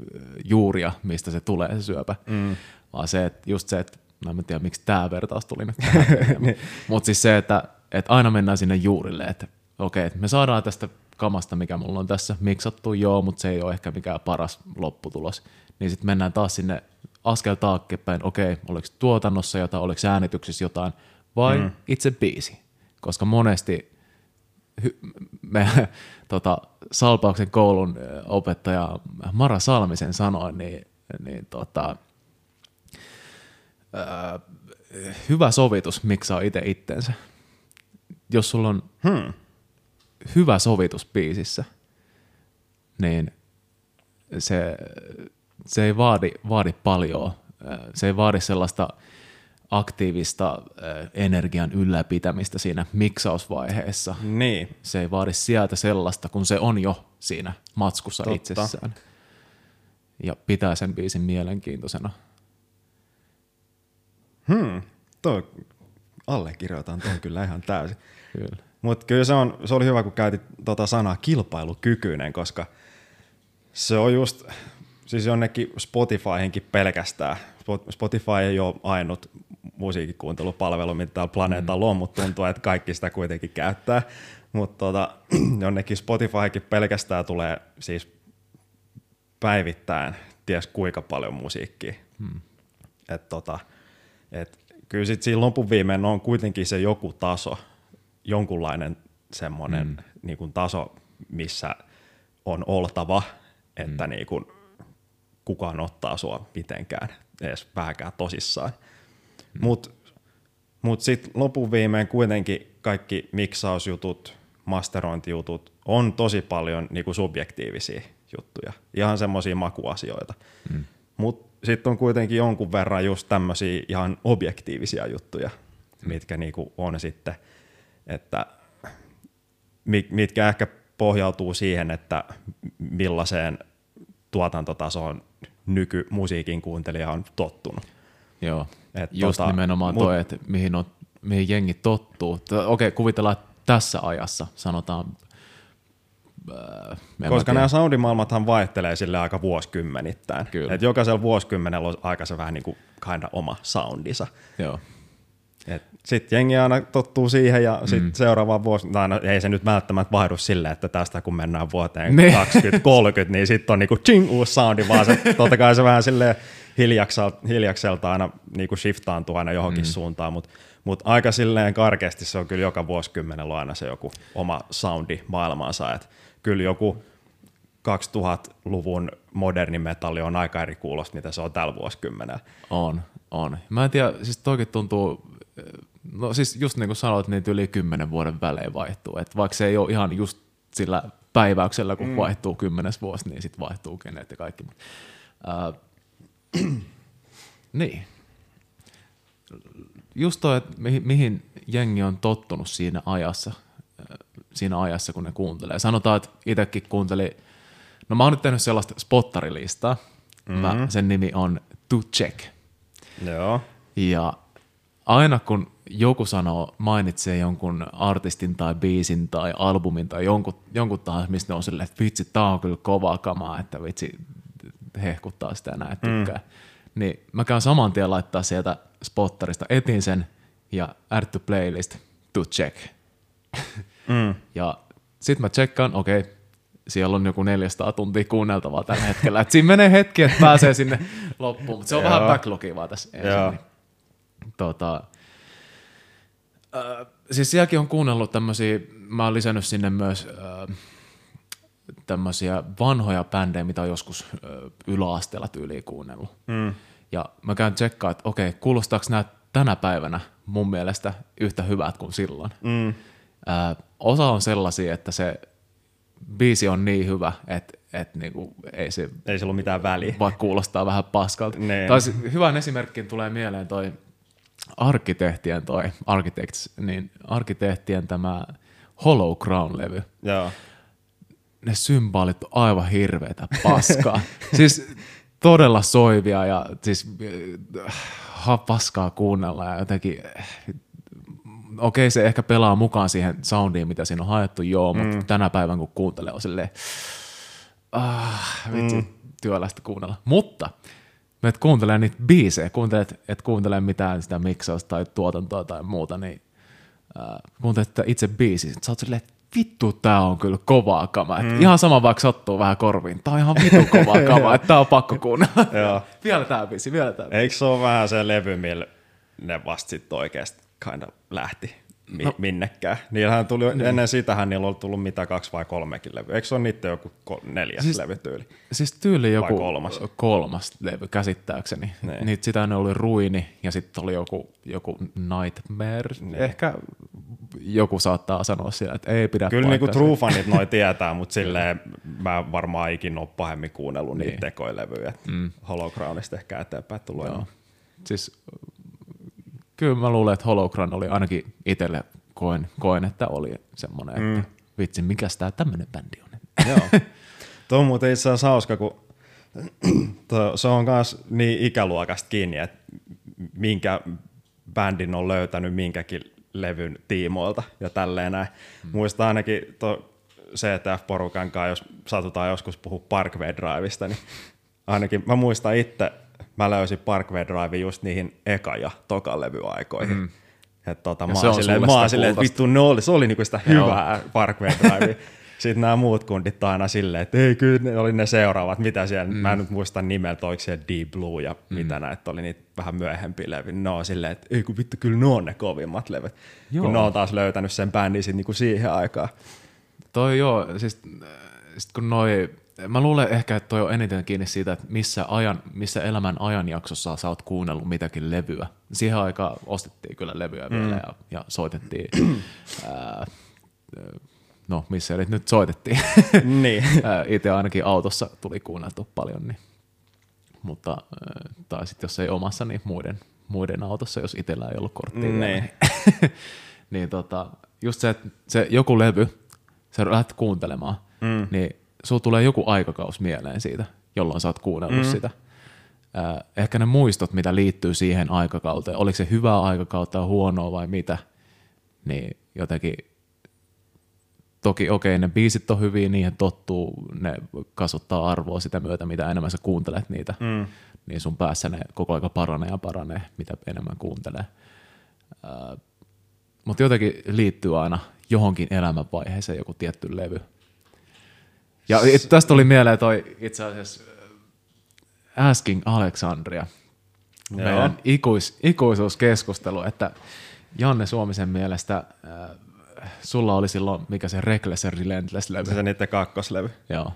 juuria, mistä se tulee se syöpä. Mm. Vaan se, että just se, että mä en tiedä miksi tämä vertaus tuli nyt niin. Mutta siis se, että, että aina mennään sinne juurille, että okei, okay, me saadaan tästä kamasta, mikä mulla on tässä miksattu, joo, mutta se ei ole ehkä mikään paras lopputulos niin sitten mennään taas sinne askel taakkepäin, okei, oliko tuotannossa jotain, oliko äänityksessä jotain, vai mm. itse biisi. Koska monesti me tota, Salpauksen koulun opettaja Mara Salmisen sanoi, niin, niin tota, hyvä sovitus miksaa itse itsensä. Jos sulla on hmm. Hyvä sovitus biisissä, niin se se ei vaadi, vaadi paljon. Se ei vaadi sellaista aktiivista energian ylläpitämistä siinä miksausvaiheessa. Niin. Se ei vaadi sieltä sellaista, kun se on jo siinä matskussa Totta. itsessään. Ja pitää sen biisin mielenkiintoisena. Hmm, toi allekirjoitan tuon kyllä ihan täysin. Kyllä. Mutta kyllä se, on, se oli hyvä, kun käytit tota sanaa kilpailukykyinen, koska se on just, siis jonnekin Spotifyhinkin pelkästään. Spotify ei ole ainut musiikkikuuntelupalvelu, mitä täällä planeetalla mm. on, mutta tuntuu, että kaikki sitä kuitenkin käyttää. Mutta tota, jonnekin Spotifyhinkin pelkästään tulee siis päivittäin ties kuinka paljon musiikkia. Hmm. Et tota, et kyllä sitten siinä lopun viimein on kuitenkin se joku taso, jonkunlainen semmoinen hmm. niin taso, missä on oltava, että hmm. niin kuin kukaan ottaa sua mitenkään edes vähäkään tosissaan. Mm. Mutta mut sitten lopun viimein kuitenkin kaikki miksausjutut, masterointijutut on tosi paljon niinku subjektiivisia juttuja, ihan semmoisia makuasioita. Mm. Mutta sitten on kuitenkin jonkun verran just tämmöisiä ihan objektiivisia juttuja, mm. mitkä niinku on sitten, että mitkä ehkä pohjautuu siihen, että millaiseen tuotantotasoon nykymusiikin kuuntelija on tottunut. Joo, Et just tota, nimenomaan mut, toi, että mihin, on, mihin jengi tottuu. Okei, kuvitellaan, että tässä ajassa sanotaan äh, Koska nämä soundimaailmathan vaihtelee sille aika vuosikymmenittäin. Kyllä. Et jokaisella vuosikymmenellä on aika se vähän niin kuin oma soundinsa. Joo. Sitten jengi aina tottuu siihen ja sitten mm. seuraava vuosi, tai no, ei se nyt välttämättä vaihdu silleen, että tästä kun mennään vuoteen ne. 2030, niin sitten on niinku ching uusi soundi, vaan se, totta kai se vähän silleen hiljakselta, hiljakselta aina niinku shiftaantuu aina johonkin mm. suuntaan, mutta mut aika silleen karkeasti se on kyllä joka vuosikymmenellä aina se joku oma soundi maailmaansa, että kyllä joku 2000-luvun moderni metalli on aika eri kuulosta, mitä se on tällä vuosikymmenellä. On, on. Mä en tiedä, siis toikin tuntuu, no siis just niin kuin sanoit, niin yli kymmenen vuoden välein vaihtuu. Et vaikka se ei ole ihan just sillä päiväyksellä, kun mm. vaihtuu kymmenes vuosi, niin sitten vaihtuu kenet ja kaikki. Uh, niin. Just toi, että mihin, mihin jengi on tottunut siinä ajassa, siinä ajassa, kun ne kuuntelee. Sanotaan, että itsekin kuunteli, no mä oon nyt tehnyt sellaista spottarilistaa, mm-hmm. mä, sen nimi on To Check. Joo. Ja aina kun joku sanoo, mainitsee jonkun artistin tai biisin tai albumin tai jonkun, jonkun tahansa, mistä ne on silleen, että vitsi, tää on kyllä kovaa kamaa, että vitsi, hehkuttaa sitä ja näin, tykkää. Mm. Niin mä käyn saman tien laittaa sieltä spottarista etin sen ja add to playlist to check. Mm. ja sit mä tsekkaan, okei, okay, siellä on joku 400 tuntia kuunneltavaa tällä hetkellä. Et siinä menee hetki, että pääsee sinne loppuun, mutta se on vähän backlogia vaan tässä ensin. Niin, tota, äh, siis sielläkin on kuunnellut tämmöisiä, mä oon lisännyt sinne myös äh, tämmöisiä vanhoja bändejä, mitä on joskus äh, yläasteella tyyliin kuunnellut. Mm. Ja mä käyn tsekkaan, että okei, kuulostaako nämä tänä päivänä mun mielestä yhtä hyvät kuin silloin. Mm. Äh, osa on sellaisia, että se biisi on niin hyvä, että et niinku, ei se... Ei se ollut mitään väliä. Vaikka kuulostaa vähän paskalta. Tai hyvän esimerkkin tulee mieleen toi arkkitehtien toi, Architects, niin arkkitehtien tämä Hollow Crown-levy. Joo. Ne symbolit on aivan hirveitä paskaa. siis todella soivia ja siis äh, paskaa kuunnella ja jotenkin okei se ehkä pelaa mukaan siihen soundiin, mitä siinä on haettu, joo, mm. mutta tänä päivänä kun kuuntelee on silleen, ah, vitsi, mm. työlästä kuunnella. Mutta me et kuuntelee niitä biisejä, kuuntelet, et kuuntele mitään sitä miksausta tai tuotantoa tai muuta, niin äh, kuuntelet itse biisi, sä oot silleen, vittu, tää on kyllä kovaa kama. Mm. Ihan sama vaikka sattuu vähän korviin. Tää on ihan vittu kovaa kama, että tää on pakko kuunnella. vielä tää biisi, vielä tää biisi. Eikö se ole vähän se levy, millä ne vasta sitten oikeasti kind of lähti mi- no. minnekään. Niillähän tuli, niin. ennen sitähän niillä on tullut mitä kaksi vai kolmekin levyä. Eikö se ole niiden joku neljäs siis, levytyyli? Siis tyyli joku kolmas? kolmas levy käsittääkseni. Niin. Niitä sitä ne oli Ruini ja sitten oli joku, joku Nightmare. Niin. Ehkä joku saattaa sanoa siellä, että ei pidä Kyllä niinku true fanit noi tietää, mutta silleen mä varmaan ikinä ole pahemmin kuunnellut niin. niitä tekoilevyjä. Mm. Holocrownista ehkä eteenpäin tullut. Joo. Siis kyllä mä luulen, että Holocron oli ainakin itselle koen, koen, että oli semmoinen, mm. että vitsi, mikä tämä tämmöinen bändi on. Joo. Tuo on muuten itse asiassa hauska, kun se on myös niin ikäluokasta kiinni, että minkä bändin on löytänyt minkäkin levyn tiimoilta ja tälleen näin. Mm. Muistan ainakin to, CTF-porukan kanssa, jos satutaan joskus puhua Parkway Driveista, niin ainakin mä muistan itse mä löysin Parkway Drive just niihin eka- ja tokan levyaikoihin. Mm. Et tota, mä oon silleen, mä oon silleen että vittu ne oli, se oli niinku sitä hyvää Parkway Drive. Sitten nämä muut kundit aina silleen, että ei kyllä ne oli ne seuraavat, mitä siellä, mm. mä en nyt muista nimeltä, oliko siellä Deep Blue ja mm. mitä näitä oli niitä vähän myöhempiä levyjä. Ne on silleen, että ei kun vittu, kyllä ne on ne kovimmat levyt. Joo. Kun ne on taas löytänyt sen bändin sit niinku siihen aikaan. Toi joo, siis sit kun noi mä luulen ehkä, että toi on eniten kiinni siitä, että missä, ajan, missä elämän ajanjaksossa sä oot kuunnellut mitäkin levyä. Siihen aikaan ostettiin kyllä levyä mm. vielä ja, ja soitettiin, ää, no missä eli nyt soitettiin. niin. Itse ainakin autossa tuli kuunneltu paljon, niin. mutta tai sitten jos ei omassa, niin muiden, muiden autossa, jos itsellä ei ollut korttia. Niin. niin, niin tota, just se, että se joku levy, sä lähdet kuuntelemaan, mm. niin sulla tulee joku aikakaus mieleen siitä, jolloin sä oot kuunnellut mm. sitä. Äh, ehkä ne muistot, mitä liittyy siihen aikakauteen, oliko se hyvää aikakautta, huonoa vai mitä, niin jotenkin toki okei, okay, ne biisit on hyviä, niihin tottuu, ne kasvattaa arvoa sitä myötä, mitä enemmän sä kuuntelet niitä, mm. niin sun päässä ne koko aika paranee ja paranee, mitä enemmän kuuntelee. Äh, Mutta jotenkin liittyy aina johonkin elämänvaiheeseen joku tietty levy. Ja it, tästä tuli mieleen toi itse asiassa äh, Asking Alexandria, Joo. meidän ikuis, ikuisuuskeskustelu, että Janne Suomisen mielestä äh, sulla oli silloin, mikä se Reckless and Relentless-levy. Se niiden kakkoslevy. Joo.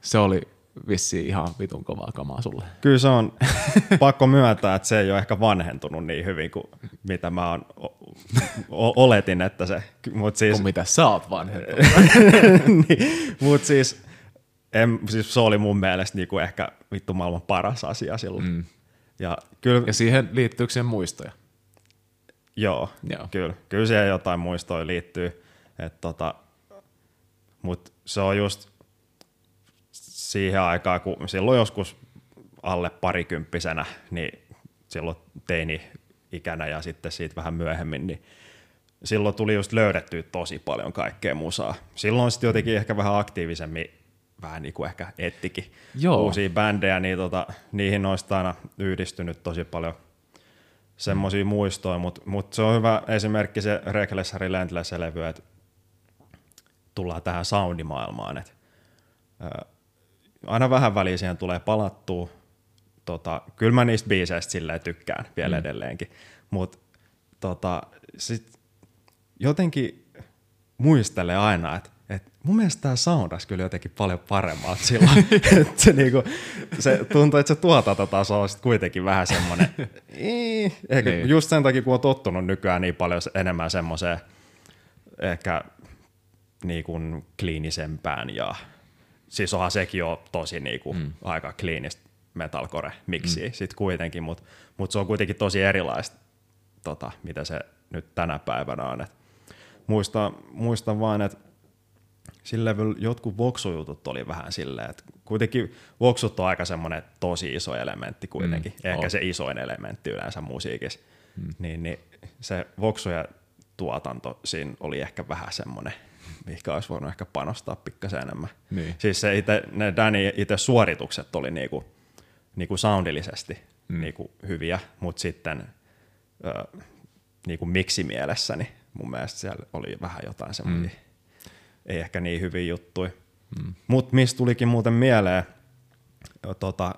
se oli vissiin ihan vitun kovaa kamaa sulle. Kyllä se on pakko myöntää, että se ei ole ehkä vanhentunut niin hyvin kuin mitä mä on, o, oletin, että se. Mut siis, Kun mitä sä oot vanhentunut. niin, Mutta siis, en, siis se oli mun mielestä niinku ehkä vittu maailman paras asia silloin. Mm. Ja, kyllä, ja siihen liittyykö siihen muistoja? Joo, joo. Kyllä, kyllä siihen jotain muistoja liittyy. tota, Mutta se on just siihen aikaan, kun silloin joskus alle parikymppisenä, niin silloin teini-ikänä ja sitten siitä vähän myöhemmin, niin silloin tuli just löydettyä tosi paljon kaikkea musaa. Silloin sitten jotenkin ehkä vähän aktiivisemmin vähän niin kuin ehkä ettikin Joo. uusia bändejä, niin tota, niihin olisi aina yhdistynyt tosi paljon semmoisia muistoja, mutta mut se on hyvä esimerkki se Reckless Relentless-levy, että tullaan tähän soundimaailmaan, että aina vähän väliin siihen tulee palattua. Tota, kyllä mä niistä biiseistä silleen tykkään vielä mm. edelleenkin, mutta tota, sit jotenkin muistelee aina, että et mun mielestä tämä soundas kyllä jotenkin paljon paremmalta silloin. että se, niinku, se tuntuu, että se tuotantotaso on sit kuitenkin vähän semmoinen, ehkä niin. just sen takia, kun on tottunut nykyään niin paljon enemmän semmoiseen ehkä niin kuin kliinisempään ja siis onhan sekin jo tosi niinku mm. aika kliinistä metalcore miksi mm. sitten kuitenkin, mutta mut se on kuitenkin tosi erilaista, tota, mitä se nyt tänä päivänä on. Et muistan, muistan vaan, että sillä jotkut voksujutut oli vähän silleen, että kuitenkin voksut on aika semmoinen tosi iso elementti kuitenkin, mm, ehkä on. se isoin elementti yleensä musiikissa, mm. niin, niin se voksuja tuotanto siinä oli ehkä vähän semmoinen – mihinkä olisi voinut ehkä panostaa pikkasen enemmän. Niin. Siis se ite, ne Danny itse suoritukset oli niinku, niinku soundillisesti mm. niinku hyviä, mutta sitten ö, niinku miksimielessä niin mun mielestä siellä oli vähän jotain semmoisia, mm. Ei ehkä niin hyviä juttuja. Mm. Mutta mistä tulikin muuten mieleen, tuossa tota,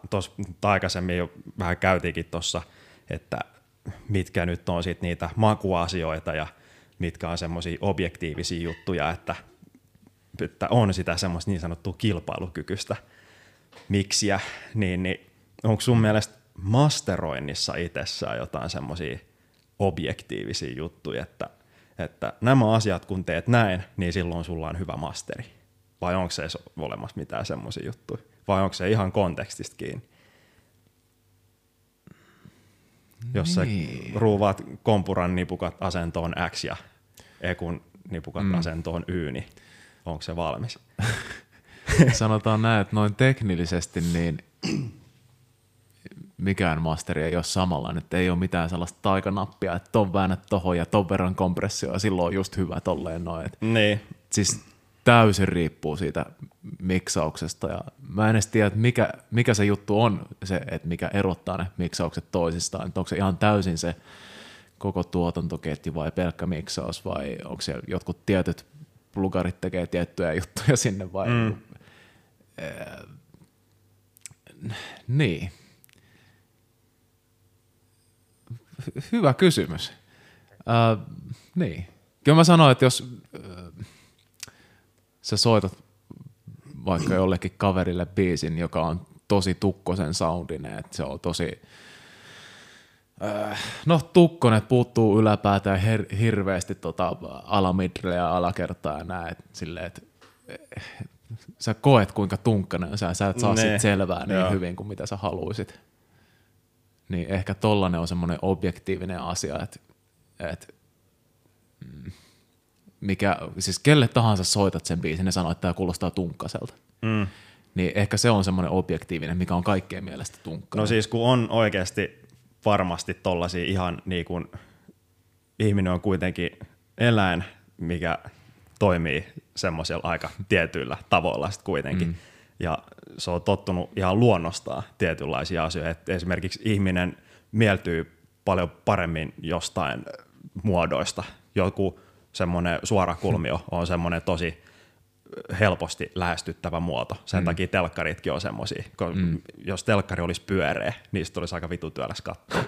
aikaisemmin jo vähän käytiinkin tuossa, että mitkä nyt on sit niitä makuasioita ja – mitkä on semmoisia objektiivisia juttuja, että, että on sitä semmoista niin sanottua kilpailukykyistä miksiä, niin, niin onko sun mielestä masteroinnissa itsessään jotain semmoisia objektiivisia juttuja, että, että nämä asiat kun teet näin, niin silloin sulla on hyvä masteri? Vai onko se olemassa mitään semmoisia juttuja? Vai onko se ihan kontekstista kiinni? Jos niin. sä ruuvaat kompuran nipukat asentoon X ja Ekun nipukat mm. asentoon Y, niin onko se valmis? Sanotaan näin, että noin teknillisesti niin mikään masteri ei ole samanlainen, että ei ole mitään sellaista taikanappia, että ton väännät tohon ja ton verran kompressio ja silloin on just hyvä tolleen noin. Niin. Siis täysin riippuu siitä miksauksesta ja mä en edes tiedä, että mikä, mikä se juttu on, se, että mikä erottaa ne miksaukset toisistaan, että onko se ihan täysin se koko tuotantoketju vai pelkkä miksaus vai onko siellä jotkut tietyt plugarit tekee tiettyjä juttuja sinne vai mm. äh, niin. Hyvä kysymys. Äh, niin. Kyllä mä sanoin, että jos äh, sä soitat vaikka jollekin kaverille biisin, joka on tosi tukkosen soundinen, että se on tosi äh, no tukkonen puuttuu ylääpäätä ja her- hirveästi tota alamidre ja alakertaa ja näin, silleen, että äh, sä koet kuinka tunkkanen sä, sä et saa sit selvää niin Joo. hyvin kuin mitä sä haluisit. Niin ehkä tollanen on semmoinen objektiivinen asia, että, että mm, mikä, siis kelle tahansa soitat sen biisin, ne sanoo, että tämä kuulostaa tunkkaselta. Mm. Niin ehkä se on semmoinen objektiivinen, mikä on kaikkien mielestä tunkkainen. No siis kun on oikeasti varmasti tollaisia ihan niin kuin, ihminen on kuitenkin eläin, mikä toimii semmoisella aika tietyillä tavoilla sitten kuitenkin. Mm. Ja se on tottunut ihan luonnostaan tietynlaisia asioita. Et esimerkiksi ihminen mieltyy paljon paremmin jostain muodoista. Joku semmoinen suora kulmio on semmoinen tosi helposti lähestyttävä muoto. Sen mm. takia telkkaritkin on semmoisia. Mm. Jos telkkari olisi pyöreä, niistä olisi aika vitu työläs katsoa.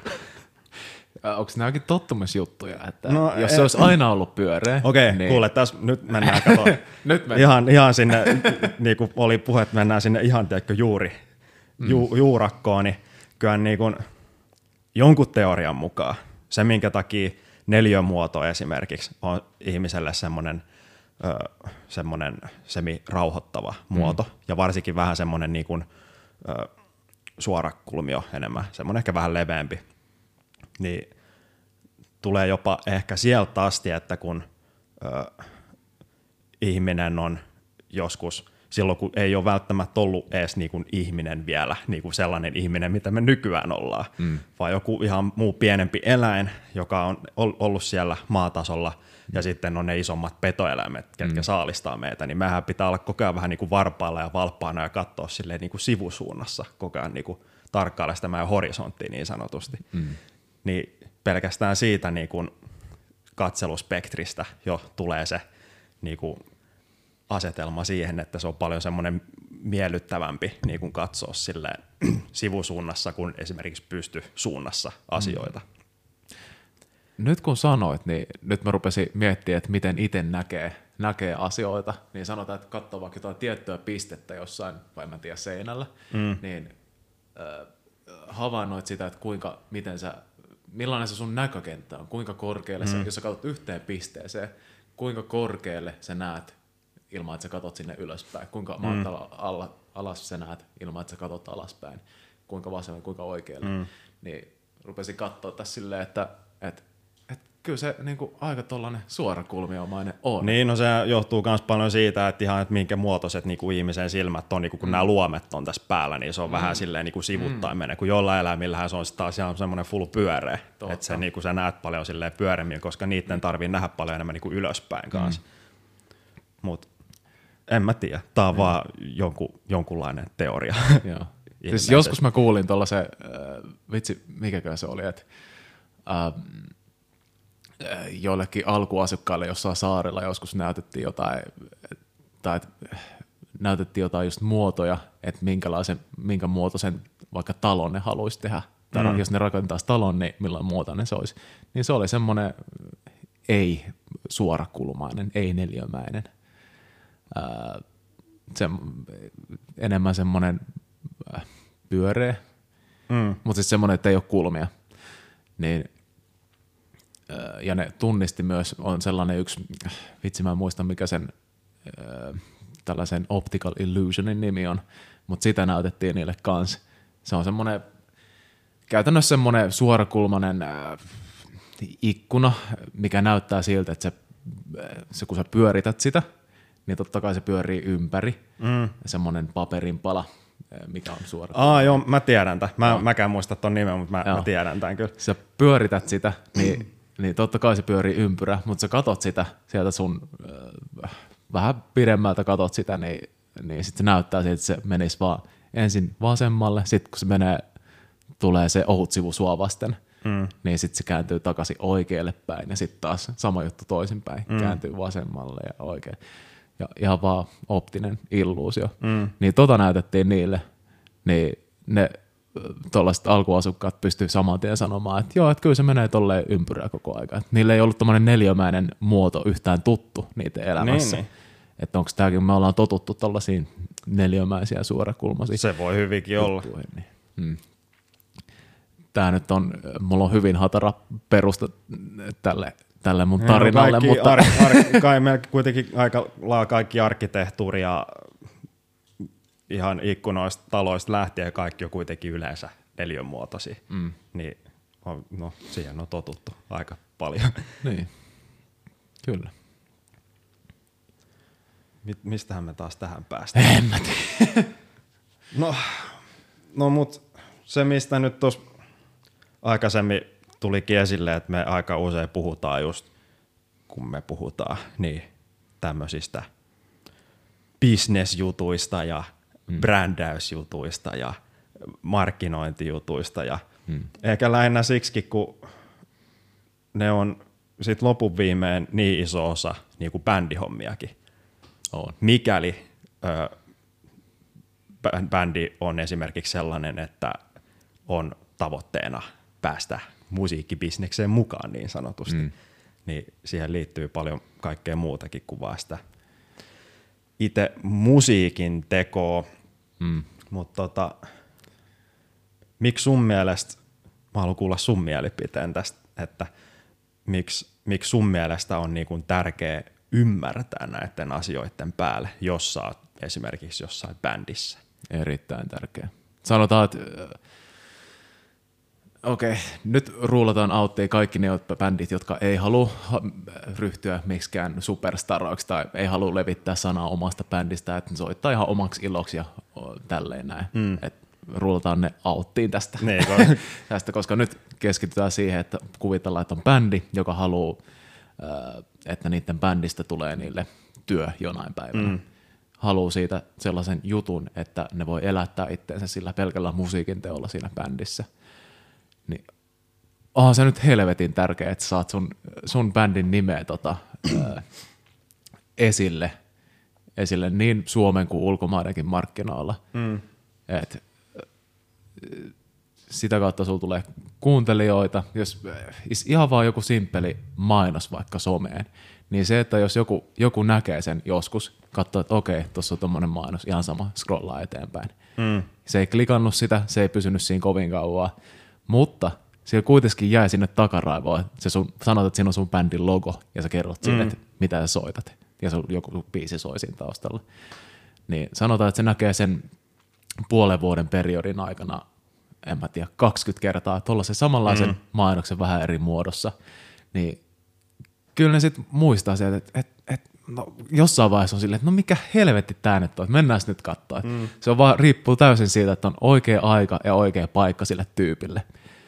Onko nämäkin tottumusjuttuja, että No, jos e- se olisi aina ollut pyöreä, Okei, okay, niin kuule, tässä nyt mennään kato, Nyt mennään. ihan, ihan sinne, niin kuin oli puhe, että mennään sinne ihan tiedätkö, juuri, ju, juurakkoon, niin kyllä niin kuin jonkun teorian mukaan se, minkä takia neliömuoto esimerkiksi on ihmiselle semmoinen ö, semmoinen semi-rauhoittava muoto, ja varsinkin vähän semmoinen niin kuin, ö, suorakulmio enemmän, semmoinen ehkä vähän leveämpi, niin tulee jopa ehkä sieltä asti, että kun ö, ihminen on joskus, silloin kun ei ole välttämättä ollut edes niin kuin ihminen vielä, niin kuin sellainen ihminen, mitä me nykyään ollaan, mm. vaan joku ihan muu pienempi eläin, joka on ollut siellä maatasolla, ja sitten on ne isommat petoeläimet, ketkä mm. saalistaa meitä, niin mehän pitää olla koko ajan vähän niin kuin varpailla ja valppaana ja katsoa silleen niin kuin sivusuunnassa koko ajan niin kuin tarkkailla sitä meidän horisonttia niin sanotusti. Mm. Niin pelkästään siitä niin kuin katseluspektristä jo tulee se niin kuin asetelma siihen, että se on paljon semmoinen miellyttävämpi niin kuin katsoa sille sivusuunnassa kuin esimerkiksi pystysuunnassa asioita. Mm. nyt kun sanoit, niin nyt mä rupesin miettimään, että miten itse näkee, näkee asioita, niin sanotaan, että katsoo vaikka jotain tiettyä pistettä jossain, vai mä en tiedä, seinällä, mm. niin äh, havainnoit sitä, että kuinka, miten sä, millainen se sun näkökenttä on, kuinka korkealle mm. sä, jos sä katsot yhteen pisteeseen, kuinka korkealle sä näet ilman, että sä katot sinne ylöspäin, kuinka mm. maantala alla, alas sä näet ilman, että sä katot alaspäin, kuinka vasemmalle, kuinka oikealle, mm. niin rupesin katsoa tässä silleen, että, että kyllä se niin kuin, aika tollainen suorakulmiomainen on. Niin, no se johtuu myös paljon siitä, että ihan, että minkä muotoiset niin kuin ihmisen silmät on, niin kuin, kun mm. nämä luomet on tässä päällä, niin se on mm. vähän silleen niin kuin sivuttain mm. menee, kun jollain eläimillähän se on sitten taas ihan semmoinen full pyöreä, Totta. että se, niin kuin, sä näet paljon silleen pyöremmin, koska niiden tarvii nähdä paljon enemmän niin kuin ylöspäin kanssa. Mm. Mutta en mä tiedä, tää on mm. vaan jonkun, jonkunlainen teoria. Joo. siis joskus mä kuulin tuollaisen, äh, vitsi, mikäkään se oli, että äh, joillekin alkuasukkaille jossain saarella joskus näytettiin jotain, tai näytettiin jotain just muotoja, että minkälaisen, minkä muotoisen vaikka talon ne haluaisi tehdä. Tai mm. jos ne rakentaisi talon, niin millainen muotoinen se olisi. Niin se oli semmoinen ei suorakulmainen, ei neliömäinen. Ää, se, enemmän semmoinen pyöreä, mm. mutta siis semmoinen, että ei ole kulmia. Niin ja ne tunnisti myös, on sellainen yksi, vitsi mä en muista mikä sen tällaisen optical illusionin nimi on, mutta sitä näytettiin niille kans. Se on semmoinen, käytännössä semmoinen suorakulmainen äh, ikkuna, mikä näyttää siltä, että se, se, kun sä pyörität sitä, niin totta kai se pyörii ympäri. Mm. Semmoinen paperin pala, mikä on suora. Aa, joo, mä tiedän tämän. Mä, no. Mäkään muista ton nimen, mutta mä, mä tiedän tämän kyllä. Sä pyörität sitä, niin niin totta kai se pyörii ympyrä, mutta sä katot sitä sieltä sun äh, vähän pidemmältä katot sitä, niin, niin sitten se näyttää siltä, että se menisi vaan ensin vasemmalle, sitten kun se menee, tulee se ohut sivu sua vasten, mm. niin sitten se kääntyy takaisin oikealle päin ja sitten taas sama juttu toisinpäin, mm. kääntyy vasemmalle ja oikein. Ja ihan vaan optinen illuusio. Mm. Niin tota näytettiin niille, niin ne tuollaiset alkuasukkaat pystyy saman tien sanomaan, että joo, että kyllä se menee tolleen ympyrää koko aika. Että niillä ei ollut tämmöinen neliömäinen muoto yhtään tuttu niiden elämässä. Niin, niin. Että onko tämäkin, me ollaan totuttu tällaisiin neliömäisiä suorakulmaisia. Se voi hyvinkin juttuihin, olla. Niin. Hmm. Tämä nyt on, mulla on hyvin hatara perusta tälle, tälle mun tarinalle. No mutta... Ar, ar, kai me kuitenkin aika kaikki arkkitehtuuri ja ihan ikkunoista, taloista lähtien kaikki on kuitenkin yleensä neliönmuotoisia, mm. niin on, no, siihen on totuttu aika paljon. Niin, kyllä. Mistähän me taas tähän päästään? En mä tiedä. No, no mut se mistä nyt tuossa aikaisemmin tuli esille, että me aika usein puhutaan just, kun me puhutaan, niin tämmöisistä bisnesjutuista ja mm. brändäysjutuista ja markkinointijutuista. Ja mm. Ehkä lähinnä siksi, kun ne on sit lopun viimein niin iso osa niin kuin bändihommiakin. On. Mikäli ö, bändi on esimerkiksi sellainen, että on tavoitteena päästä musiikkibisnekseen mukaan niin sanotusti. Mm. Niin siihen liittyy paljon kaikkea muutakin kuin vaan sitä itse musiikin tekoa. Mm. Mutta tota, miksi sun mielestä, mä haluan kuulla sun mielipiteen tästä, että miksi, miksi sun mielestä on niin kuin tärkeä ymmärtää näiden asioiden päälle, jos sä oot esimerkiksi jossain bändissä? Erittäin tärkeä. Sanotaan, että Okei, okay. nyt ruulataan auttiin kaikki ne bändit, jotka ei halua ryhtyä miksikään superstaroiksi tai ei halua levittää sanaa omasta bändistä, että soittaa ihan omaksi iloksi ja tälleen näin. Mm. Et ruulataan ne auttiin tästä. Niin, tästä, koska nyt keskitytään siihen, että kuvitellaan, että on bändi, joka haluaa, että niiden bändistä tulee niille työ jonain päivänä. Mm. Haluaa siitä sellaisen jutun, että ne voi elättää itseensä sillä pelkällä musiikin teolla siinä bändissä – niin onhan se nyt helvetin tärkeää, että saat sun, sun bändin nimeä tota, ää, esille, esille niin Suomen kuin ulkomaidenkin markkinoilla. Mm. Et, sitä kautta sulla tulee kuuntelijoita, jos ihan vaan joku simppeli mainos vaikka someen, niin se, että jos joku, joku näkee sen joskus, katsoo, että okei, tuossa on tuommoinen mainos, ihan sama, scrollaa eteenpäin. Mm. Se ei klikannut sitä, se ei pysynyt siinä kovin kauan, mutta siellä kuitenkin jäi sinne takaraivoon, se sun, sanot, että siinä on sun bändin logo, ja sä kerrot sinne, mm. että mitä sä soitat, ja sun joku biisi soi siinä taustalla. Niin sanotaan, että se näkee sen puolen vuoden periodin aikana, en mä tiedä, 20 kertaa tuollaisen samanlaisen mm. mainoksen vähän eri muodossa, niin kyllä ne sitten muistaa sieltä, että, että, että no, jossain vaiheessa on silleen, että no mikä helvetti tämä nyt on, että mennään nyt katsoa. Mm. Se on vaan, riippuu täysin siitä, että on oikea aika ja oikea paikka sille tyypille.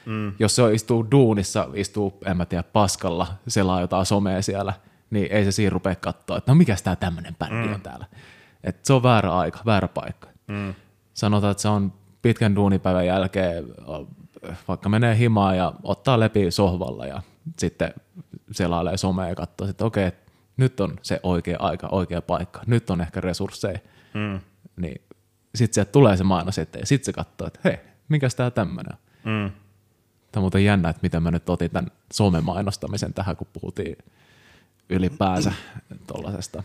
Mm. Jos se istuu duunissa, istuu, en mä tiedä, paskalla, selaa jotain somea siellä, niin ei se siinä rupea katsoa, että no mikä tämä tämmöinen bändi mm. on täällä. Et se on väärä aika, väärä paikka. Mm. Sanotaan, että se on pitkän duunipäivän jälkeen, vaikka menee himaan ja ottaa läpi sohvalla ja sitten selailee somea ja katsoo, että okei, okay, nyt on se oikea aika, oikea paikka, nyt on ehkä resursseja, mm. niin sitten sieltä tulee se mainos eteen, sitten se katsoo, että hei, mikäs tää tämmöinen on. Mm. Tämä on muuten jännä, että miten mä nyt otin tämän mainostamisen tähän, kun puhuttiin ylipäänsä tuollaisesta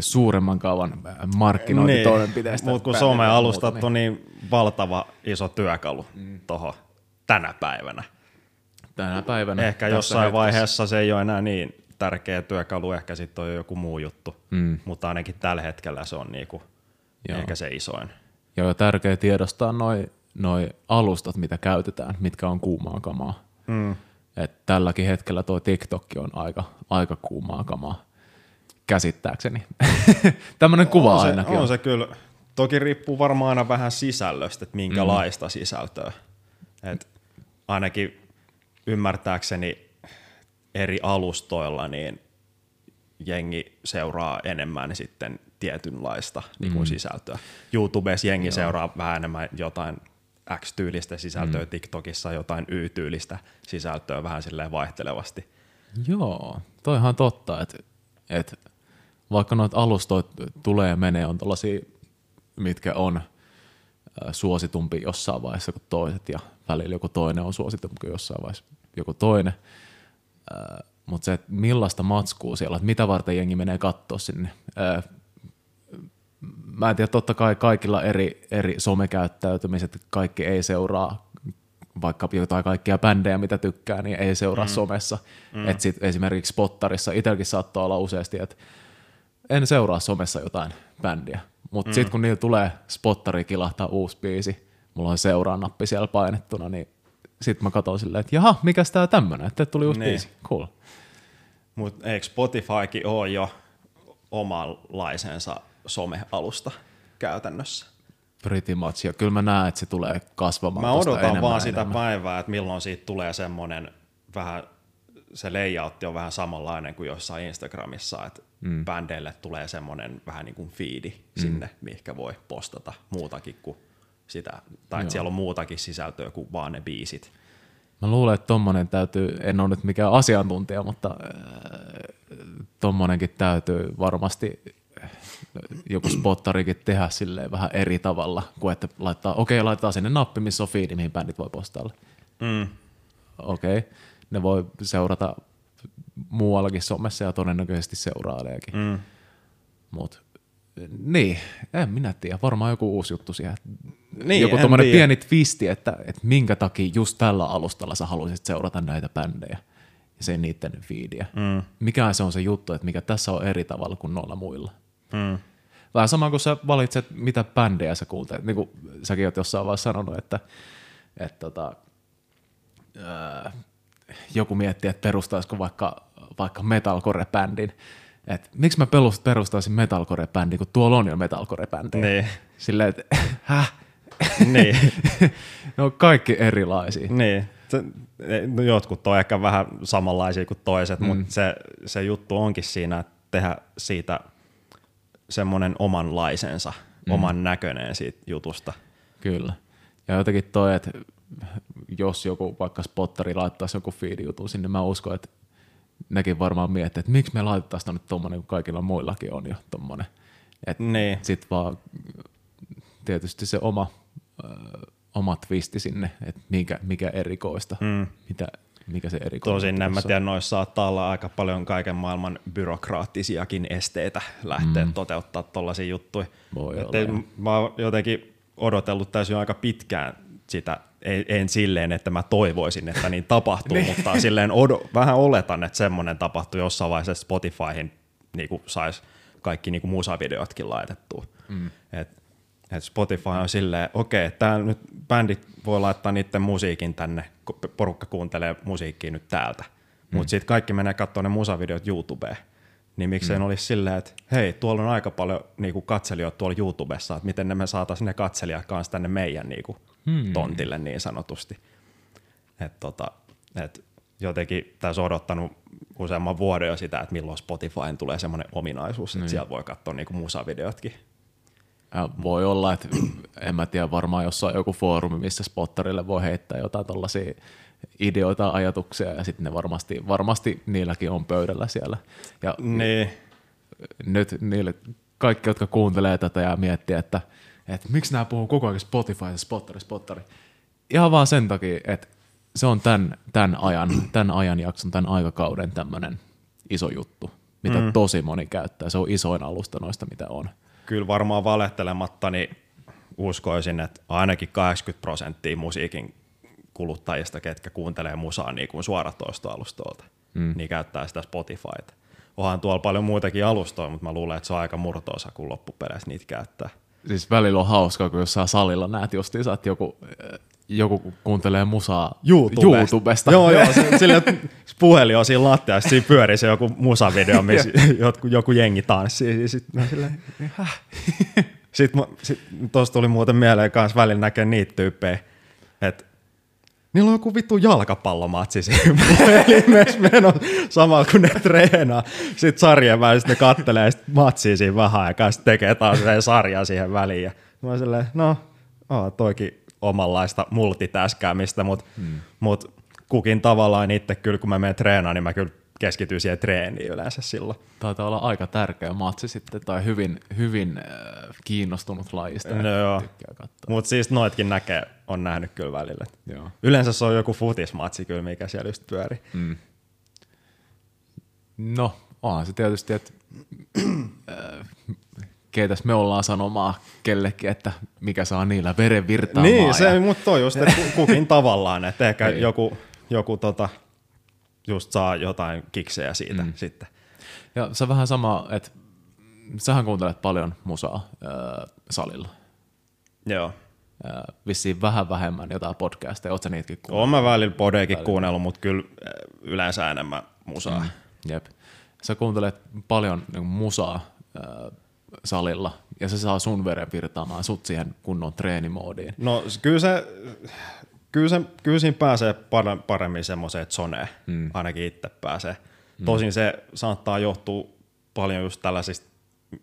suuremman kauan markkinointitoimenpiteestä. Niin, mutta kun some-alustat niin- on niin valtava iso työkalu mm. tuohon tänä päivänä. Tänä päivänä. Ehkä jossain hetkessä. vaiheessa se ei ole enää niin tärkeä työkalu, ehkä sitten on jo joku muu juttu, mm. mutta ainakin tällä hetkellä se on niinku ehkä se isoin. Joo, tärkeä tiedostaa noin noi alustat, mitä käytetään, mitkä on kuumaa kamaa. Mm. Et tälläkin hetkellä tuo TikTok on aika, aika kuumaa kamaa, käsittääkseni. Tämmöinen kuva on se, ainakin. On, on se kyllä. Toki riippuu varmaan aina vähän sisällöstä, että minkälaista mm. sisältöä. Et ainakin ymmärtääkseni eri alustoilla niin jengi seuraa enemmän sitten tietynlaista mm. niin kuin sisältöä. YouTubessa jengi Joo. seuraa vähän enemmän jotain X-tyylistä sisältöä, mm. TikTokissa jotain Y-tyylistä sisältöä vähän silleen vaihtelevasti. Joo, toihan on totta, että, että vaikka noita alustoit tulee ja menee, on tällaisia, mitkä on suositumpi jossain vaiheessa kuin toiset ja välillä joku toinen on suositumpi jossain vaiheessa joku toinen. Mutta se, että millaista matskua siellä, että mitä varten jengi menee katsoa sinne, mä en tiedä, totta kai kaikilla eri, eri somekäyttäytymiset, kaikki ei seuraa vaikka jotain kaikkia bändejä, mitä tykkää, niin ei seuraa mm. somessa. Mm. Et sit esimerkiksi Spottarissa itselläkin saattaa olla useasti, että en seuraa somessa jotain bändiä, mutta mm. sitten kun niillä tulee Spottari kilahtaa uusi biisi, mulla on seuraa nappi siellä painettuna, niin sitten mä katson silleen, että jaha, mikäs tää tämmönen, että tuli uusi niin. biisi, cool. Mutta eikö Spotifykin ole jo omanlaisensa somealusta käytännössä. Pretty much, ja kyllä mä näen, että se tulee kasvamaan Mä odotan vaan sitä enemmän. päivää, että milloin siitä tulee semmoinen vähän, se layout on vähän samanlainen kuin jossain Instagramissa, että mm. bändeille tulee semmoinen vähän niin kuin feedi mm. sinne, mihinkä voi postata muutakin kuin sitä, tai että siellä on muutakin sisältöä kuin vaan ne biisit. Mä luulen, että tommonen täytyy, en ole nyt mikään asiantuntija, mutta äh, tommonenkin täytyy varmasti joku spottarikin tehdä silleen vähän eri tavalla, kuin että laittaa, okei, okay, laitetaan sinne nappi, missä on feedi, mihin bändit voi postailla. Mm. Okei, okay. ne voi seurata muuallakin somessa ja todennäköisesti seuraileekin. Mm. Mutta niin, en minä tiedä. Varmaan joku uusi juttu siihen. Niin, joku tuommoinen pieni twisti, että, että minkä takia just tällä alustalla sä haluaisit seurata näitä bändejä ja sen niiden fiidiä. Mm. Mikä se on se juttu, että mikä tässä on eri tavalla kuin noilla muilla. Mm. Vähän sama kuin sä valitset, mitä bändejä sä kuuntelet. Niin kuin säkin oot jossain vaiheessa sanonut, että, että tota, ää, joku miettii, että perustaisiko vaikka, vaikka metalcore-bändin, että miksi mä perustaisin metalcore-bändi, kun tuolla on jo metalcore-bändejä. Niin. Silleen, että häh? Niin. ne on kaikki erilaisia. Niin. Se, no jotkut on ehkä vähän samanlaisia kuin toiset, mm. mutta se, se juttu onkin siinä, että tehdä siitä semmoinen omanlaisensa, mm. oman näköinen siitä jutusta. Kyllä. Ja jotenkin toi, että jos joku vaikka spottari laittaisi joku feed-jutun sinne, mä uskon, että nekin varmaan miettii, että miksi me laitetaan sitä nyt tuommoinen, kun kaikilla muillakin on jo tuommoinen. Niin. Sitten vaan tietysti se oma, ö, oma twisti sinne, että mikä, mikä erikoista, mm. mitä, mikä se erikoista. Tosin en mä tiedä, noissa saattaa olla aika paljon kaiken maailman byrokraattisiakin esteitä lähteä mm. toteuttaa tollaisia juttuja. Voi olla, mä oon jotenkin odotellut täysin aika pitkään sitä en, en silleen, että mä toivoisin, että niin tapahtuu, niin. mutta silleen odo, vähän oletan, että semmoinen tapahtuu jossain vaiheessa Spotifyhin niin saisi kaikki niin musavideotkin laitettua. Mm. Et, et Spotify on silleen, okei, okay, tää nyt bändit voi laittaa niiden musiikin tänne, porukka kuuntelee musiikkia nyt täältä, mm. mutta sitten kaikki menee katsomaan ne musavideot YouTubeen. Niin miksei mm. olisi silleen, että hei, tuolla on aika paljon niinku katselijoita tuolla YouTubessa, että miten ne me saataisiin ne katselijat kanssa tänne meidän niinku, hmm. tontille niin sanotusti. Et tota, et jotenkin tässä odottanut useamman vuoden jo sitä, että milloin Spotifyin tulee semmoinen ominaisuus, että niin. siellä voi katsoa niinku musavideotkin. Ja voi olla, että en mä tiedä, varmaan jossain joku foorumi, missä spotterille voi heittää jotain tällaisia ideoita, ajatuksia, ja sitten ne varmasti, varmasti niilläkin on pöydällä siellä. Ja niin. nyt niille kaikki, jotka kuuntelee tätä ja miettii, että – että miksi nämä puhuu koko ajan Spotify, spottari, spottari. Ihan vaan sen takia, että se on tämän, tämän, ajan, tämän ajanjakson, tämän aikakauden tämmöinen iso juttu, mitä mm. tosi moni käyttää. Se on isoin alusta noista, mitä on. Kyllä varmaan valehtelematta, niin uskoisin, että ainakin 80 prosenttia musiikin kuluttajista, ketkä kuuntelee musaa niin kuin suoratoistoalustolta, mm. niin käyttää sitä Spotifyta. Onhan tuolla paljon muitakin alustoja, mutta mä luulen, että se on aika murtoosa, kun loppupeleissä niitä käyttää siis välillä on hauskaa, kun jossain salilla näet justiinsa, että joku, joku kuuntelee musaa YouTubesta. YouTubesta. Joo, joo, sillä, puhelin on siinä lattiassa, siinä pyörii se joku musavideo, missä joku, joku jengi tanssii. Sitten silleen, Sitten sit, tuosta tuli muuten mieleen kanssa välillä näkee niitä tyyppejä, että Niillä on joku vittu jalkapallomatsi siinä puhelimessa meno samalla kun ne treenaa. Sitten sarjan välissä ne kattelee sit matsia siinä vähän aikaa, sitten tekee taas sarjaa siihen väliin. Ja mä oon silleen, no, oh, toikin omanlaista multitaskäämistä, mutta hmm. mut kukin tavallaan itse kyllä, kun mä menen treenaan, niin mä kyllä keskittyy siihen treeniin yleensä silloin. Taitaa olla aika tärkeä matsi sitten, tai hyvin, hyvin äh, kiinnostunut lajista. No joo, mutta siis noitkin näkee, on nähnyt kyllä välillä. Joo. Yleensä se on joku futismatsi kyllä, mikä siellä just pyörii. Mm. No, onhan se tietysti, että äh, keitäs me ollaan sanomaan kellekin, että mikä saa niillä veren virtaamaan. Niin, se, ja... mutta toi just, että kukin tavallaan, että ehkä niin. joku, joku tota, just saa jotain kiksejä siitä mm. sitten. Ja se vähän sama, että sähän kuuntelet paljon musaa äh, salilla. Joo. Äh, vissiin vähän vähemmän jotain podcasteja, ootko niitäkin kuunnellut? Oon mä välillä podeekin välillä. kuunnellut, mutta kyllä yleensä enemmän musaa. Mm. Jep. Sä kuuntelet paljon niin musaa äh, salilla, ja se saa sun veren virtaamaan sut siihen kunnon treenimoodiin. No kyllä se, kyllä, se, kyllä siinä pääsee paremmin semmoiseen zoneen, mm. ainakin itse pääsee. Mm. Tosin se saattaa johtua paljon just tällaisista,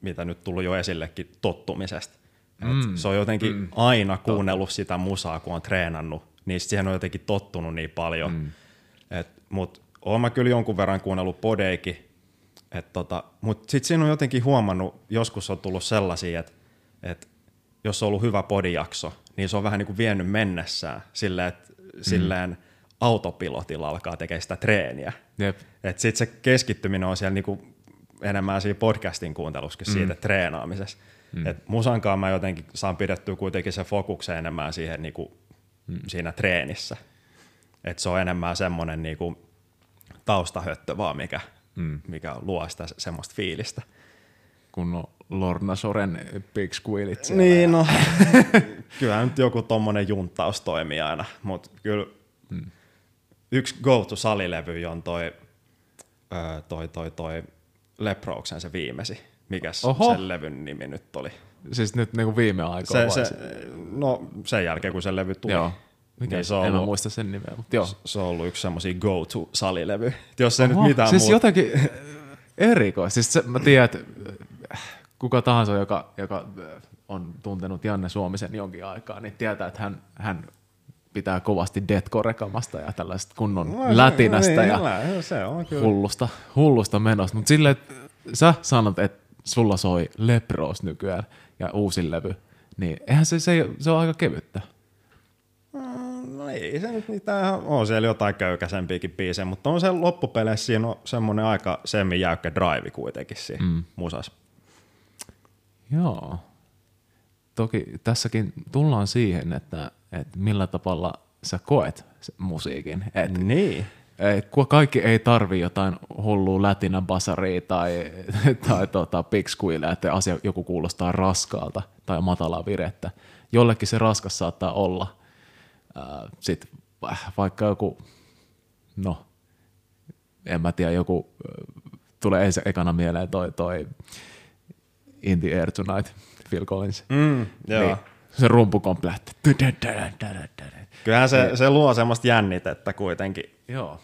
mitä nyt tullut jo esillekin, tottumisesta. Mm. se on jotenkin mm. aina kuunnellut Totta. sitä musaa, kun on treenannut, niin siihen on jotenkin tottunut niin paljon. Mm. Mutta oon mä kyllä jonkun verran kuunnellut podeikin, tota, mutta sitten siinä on jotenkin huomannut, joskus on tullut sellaisia, että et jos on ollut hyvä podijakso, niin se on vähän niin kuin vienyt mennessään silleen, että mm. silleen autopilotilla alkaa tekemään sitä treeniä. Jep. Että sitten se keskittyminen on siellä niinku enemmän siinä podcastin kuuntelussa kuin siitä treenaamisessa. Mm. Et musankaan mä jotenkin saan pidettyä kuitenkin se fokuksen enemmän siihen niinku, mm. siinä treenissä. Et se on enemmän semmoinen niinku taustahöttö vaan, mikä, mm. mikä luo sitä se- semmoista fiilistä. Kun on Lorna Soren Big Squillit siellä. Niin, no kyllähän nyt joku tommonen junttaus toimii aina, mutta kyllä mm. yksi go-to-salilevy on toi, ö, toi, toi, toi Leprouksen se viimesi. Mikäs Oho. sen levyn nimi nyt oli? Siis nyt niinku viime aikoina. Se, se, no sen jälkeen kun se levy tuli. Joo. Mikä Niin se se on en ollut- muista sen nimeä, mutta joo. Se on ollut yksi semmosia go-to-salilevy. Jos ei nyt mitään siis muuta. jotenkin erikoista. Siis se, mä tiedän, että kuka tahansa, joka, joka äh, on tuntenut Janne Suomisen jonkin aikaa, niin tietää, että hän, hän pitää kovasti deathcore-kamasta ja tällaista kunnon No, lätinästä niin, ja lä- se on kyllä. hullusta, hullusta menosta. Mutta silleen, että sä sanot, että sulla soi Lepros nykyään ja uusin levy, niin eihän se, se, se on aika kevyttä. No ei se nyt mitään, on siellä jotain köykäisempiäkin biisejä, mutta on se loppupeleissä siinä on semmoinen aika semmin jäykkä drive kuitenkin siinä mm. musas. Joo. Toki tässäkin tullaan siihen, että, että millä tavalla sä koet musiikin. Et, Niin. et, kun kaikki ei tarvi jotain hullua lätinä basaria tai, tai tota, squealia, että asia joku kuulostaa raskaalta tai matalaa virettä. Jollekin se raskas saattaa olla. Ää, Sitten vaikka joku, no, en mä tiedä, joku, äh, tulee ensin ekana mieleen toi, toi In the Air Tonight, Phil Collins. Mm, joo. Niin, se rumpukomplähti. Kyllähän se, se luo semmoista jännitettä kuitenkin Joo.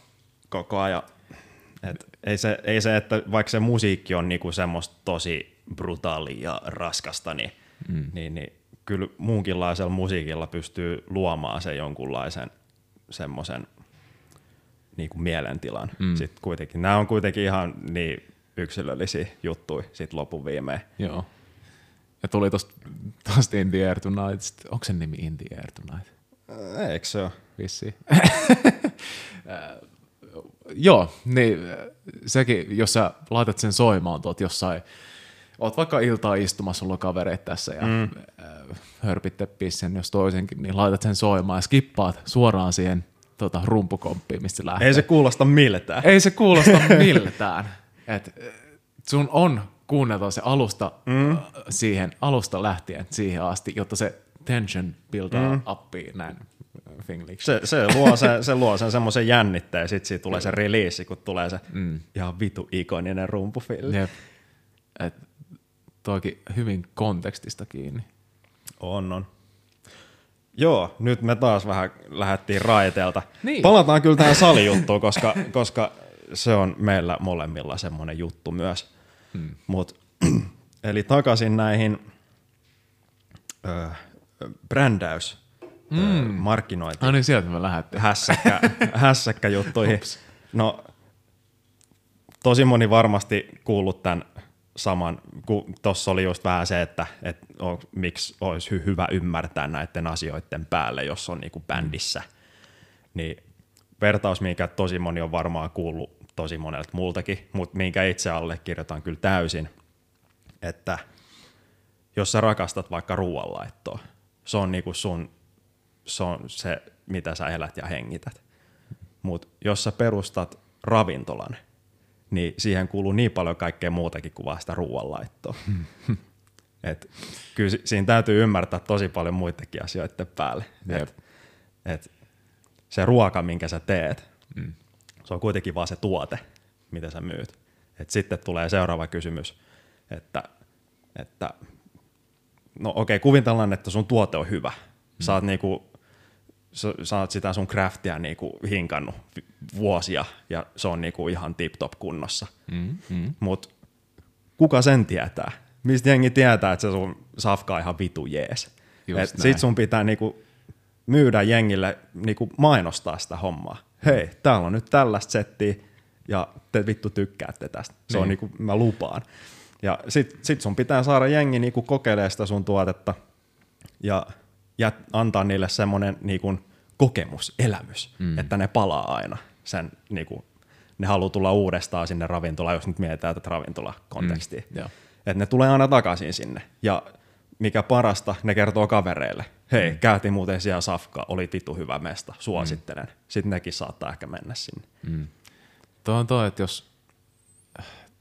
koko ajan. Et ei, se, ei se, että vaikka se musiikki on niinku semmoista tosi brutaalia ja raskasta, niin, mm. niin, niin kyllä muunkinlaisella musiikilla pystyy luomaan se jonkunlaisen semmoisen niinku mielentilan. Mm. Sitten kuitenkin, nämä on kuitenkin ihan niin yksilöllisiä juttuja sit lopun viimein. Joo. Ja tuli tosta, tosta In the Air Tonight. Onko sen nimi In the Air Tonight? Äh, Eikö se ole? Vissi. Joo, niin äh, sekin, jos sä laitat sen soimaan tuot jossain, oot vaikka iltaa istumassa, sulla on kavereita tässä ja mm. hörpitte pissen jos toisenkin, niin laitat sen soimaan ja skippaat suoraan siihen tota, rumpukomppiin, mistä se lähtee. Ei se kuulosta miltään. Ei se kuulosta miltään. Et äh, sun on kuunneltava se alusta mm. siihen, alusta lähtien siihen asti, jotta se tension buildaa mm. uppiin näin. Se, se, luo se, se luo sen semmoisen jännitteen, ja sitten siitä tulee se release, kun tulee se mm. ihan vitu ikoninen rumpufilli. Jep. Et toikin hyvin kontekstista kiinni. On, on. Joo, nyt me taas vähän lähdettiin raiteelta. Niin. Palataan kyllä tähän salijuttuun, koska, koska se on meillä molemmilla semmoinen juttu myös. Hmm. Mut, eli takaisin näihin ö, brändäys, mm. markkinointi, No niin, sieltä me lähdettiin. hässäkkä, hässäkkäjuttuihin. No, tosi moni varmasti kuullut tämän saman, kun tuossa oli just vähän se, että, että on, miksi olisi hy- hyvä ymmärtää näiden asioiden päälle, jos on niinku bändissä. Niin vertaus, minkä tosi moni on varmaan kuullut tosi monelta muultakin, mutta minkä itse allekirjoitan kyllä täysin, että jos sä rakastat vaikka ruoanlaittoa, se on niinku sun, se on se, mitä sä elät ja hengität. Mutta jos sä perustat ravintolan, niin siihen kuuluu niin paljon kaikkea muutakin kuin vaan sitä ruoanlaittoa. et, kyllä si- siinä täytyy ymmärtää tosi paljon muidenkin asioiden päälle. Et, et, se ruoka, minkä sä teet, mm. Se on kuitenkin vaan se tuote, mitä sä myyt. Et sitten tulee seuraava kysymys, että, että no okei, kuvitellaan, että sun tuote on hyvä. Sä oot niinku, sä, sä oot sitä sun craftia niinku hinkannut vuosia ja se on niinku ihan tip-top kunnossa. Mm, mm. Mut kuka sen tietää? Mistä jengi tietää, että se sun safka on ihan vitu jees? Just Et näin. sit sun pitää niinku myydä jengille, niinku mainostaa sitä hommaa. Hei, täällä on nyt tällaista settiä ja te vittu tykkäätte tästä. Se on Niin. niinku, mä lupaan. Ja sit, sit sun pitää saada jengi niinku kokeilemaan sitä sun tuotetta ja, ja antaa niille semmoinen niinku kokemus, elämys, mm. että ne palaa aina. Sen, niin kuin, ne haluaa tulla uudestaan sinne ravintolaan, jos nyt mietitään tätä ravintolakontekstia. Mm. Että ne tulee aina takaisin sinne. Ja mikä parasta, ne kertoo kavereille. Hei, mm. käytiin muuten siellä safka, oli vitu hyvä mesta, suosittelen. Mm. Sitten nekin saattaa ehkä mennä sinne. Mm. Tuo on toi, että jos,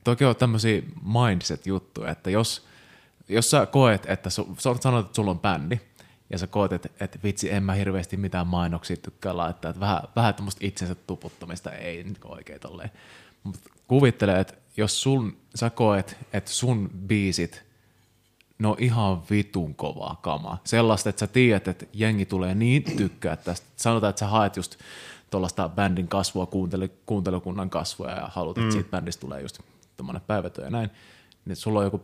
toki on tämmöisiä mindset-juttuja, että jos, jos sä koet, että su, sanot, että sulla on bändi, ja sä koet, että, että vitsi, en mä hirveästi mitään mainoksia tykkää laittaa, että vähän, vähän tämmöistä itsensä tuputtamista ei niin oikein tolleen. Mutta kuvittele, että jos sun, sä koet, että sun biisit, no ihan vitun kovaa kamaa. Sellaista, että sä tiedät, että jengi tulee niin tykkää tästä. Sanotaan, että sä haet just tuollaista bändin kasvua, kuuntele, kuuntelukunnan kasvua ja haluat, että mm. siitä bändistä tulee just tuommoinen päivätyö ja näin. Niin sulla on joku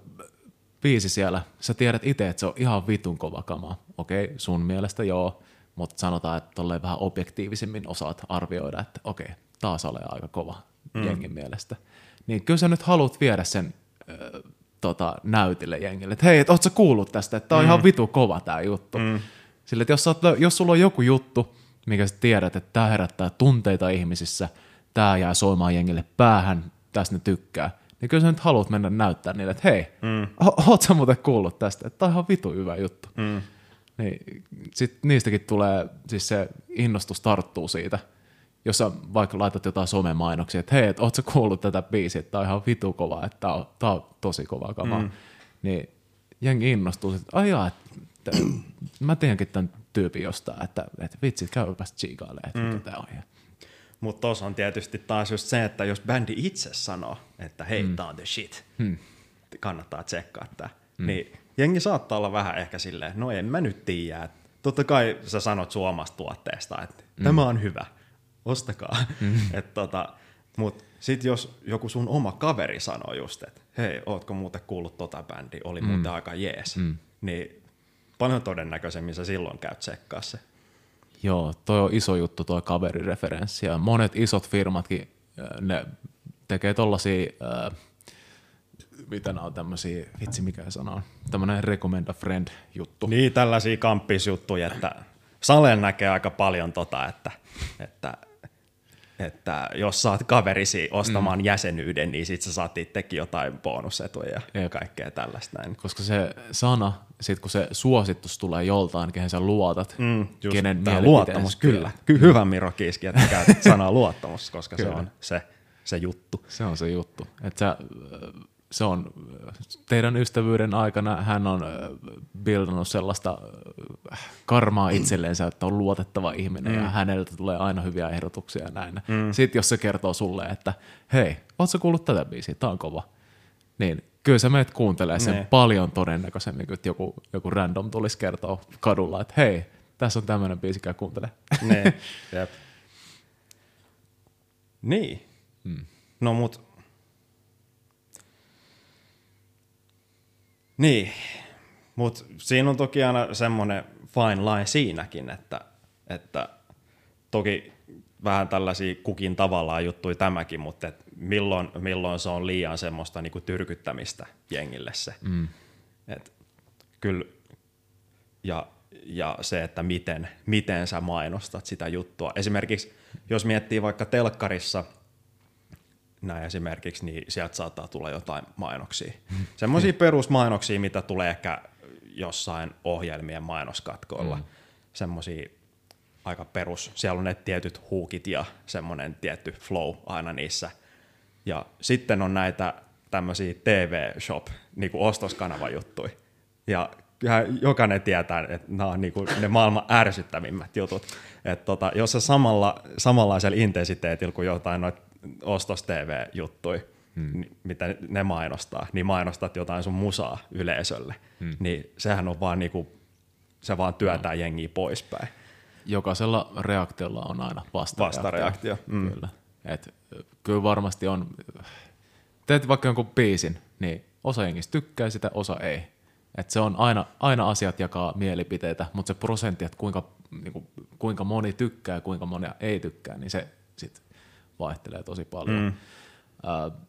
biisi siellä, sä tiedät itse, että se on ihan vitun kova kama. Okei, sun mielestä joo, mutta sanotaan, että tolleen vähän objektiivisemmin osaat arvioida, että okei, taas ole aika kova mm. jengin mielestä. Niin kyllä sä nyt haluat viedä sen tota, näytille jengille, että hei, et, oot sä kuullut tästä, että tää on mm. ihan vitu kova tää juttu. Mm. Sillä, että jos, oot, jos sulla on joku juttu, mikä sä tiedät, että tämä herättää tunteita ihmisissä, tämä jää soimaan jengille päähän, tästä ne tykkää, niin kyllä sä nyt haluat mennä näyttää niille, että hei, mm. oot sä muuten kuullut tästä, että tämä on ihan vitu hyvä juttu. Mm. Niin, sit niistäkin tulee, siis se innostus tarttuu siitä, jos sä vaikka laitat jotain somemainoksia, että hei, et, oot sä kuullut tätä biisiä, että tämä on ihan vitu kova, että tämä on, tää on tosi kova kama. Mm. Niin jengi innostuu, että ajaa, että mä tiedänkin tämän tyypin jostain, että, että vitsi, käypäs tsiikailemaan, että mm. mikä tämä on. Mutta tuossa on tietysti taas just se, että jos bändi itse sanoo, että hei, mm. tää on the shit, mm. kannattaa tsekkaa tämä, mm. niin jengi saattaa olla vähän ehkä silleen, no en mä nyt tiedä. Totta kai sä sanot suomasta tuotteesta, että mm. tämä on hyvä, ostakaa. Mm. tota, Mutta sitten jos joku sun oma kaveri sanoo just, että hei, ootko muuten kuullut tota bändi, oli mm. muuten aika jees, mm. niin paljon todennäköisemmin sä silloin käyt tsekkaa se. Joo, toi on iso juttu tuo kaverireferenssi ja monet isot firmatkin, ne tekee tollasia, äh, mitä nämä on tämmöisiä, vitsi mikä sana on, tämmöinen recommend a friend juttu. Niin, tällaisia kamppisjuttuja, että Salen näkee aika paljon tota, että, että että jos saat kaverisi ostamaan mm. jäsenyyden, niin sit sä saat itsekin jotain bonusetuja ja Jep. kaikkea tällaista näin. Koska se sana, sit kun se suositus tulee joltain, kehen sä luotat, mm, just kenen luottamus, kyllä. Ky- hyvä Miro Kiiski, että käytät sanaa luottamus, koska se on se, se juttu. Se on se juttu. Että sä se on teidän ystävyyden aikana hän on bildannut sellaista karmaa itselleensä, että on luotettava ihminen mm. ja häneltä tulee aina hyviä ehdotuksia ja näin. Mm. Sitten jos se kertoo sulle, että hei, ootko kuullut tätä biisiä, tää on kova, niin kyllä sä meet kuuntelee sen ne. paljon todennäköisemmin, kun joku, joku random tulisi kertoa kadulla, että hei, tässä on tämmöinen biisi, käy kuuntele. Ne. Jep. Niin. Hmm. No mut Niin, mutta siinä on toki aina semmoinen fine line siinäkin, että, että toki vähän tällaisia kukin tavallaan juttui tämäkin, mutta et milloin, milloin se on liian semmoista niinku tyrkyttämistä jengille se. Mm. Et kyllä, ja, ja se, että miten, miten sä mainostat sitä juttua. Esimerkiksi jos miettii vaikka telkkarissa – näin esimerkiksi, niin sieltä saattaa tulla jotain mainoksia. Semmoisia perusmainoksia, mitä tulee ehkä jossain ohjelmien mainoskatkoilla. Mm. Semmoisia aika perus. Siellä on ne tietyt huukit ja semmoinen tietty flow aina niissä. Ja sitten on näitä tämmöisiä TV-shop, niin kuin ostoskanava-juttuja. Ja kyllähän jokainen tietää, että nämä on niin kuin ne maailman ärsyttävimmät jutut. Että tota, jos se samalla, samanlaisella intensiteetillä kuin jotain noita ostos TV-juttui, hmm. mitä ne mainostaa, niin mainostat jotain sun musaa yleisölle, hmm. niin sehän on vaan niinku, se vaan työtää no. jengiä poispäin. Jokaisella reaktiolla on aina vastareaktio. Vastareaktio. Mm. Kyllä. Et, kyllä varmasti on, teet vaikka jonkun biisin, niin osa jengistä tykkää sitä, osa ei. Et se on aina, aina asiat jakaa mielipiteitä, mutta se prosentti, että kuinka, niinku, kuinka moni tykkää ja kuinka moni ei tykkää, niin se vaihtelee tosi paljon. Mm. Uh,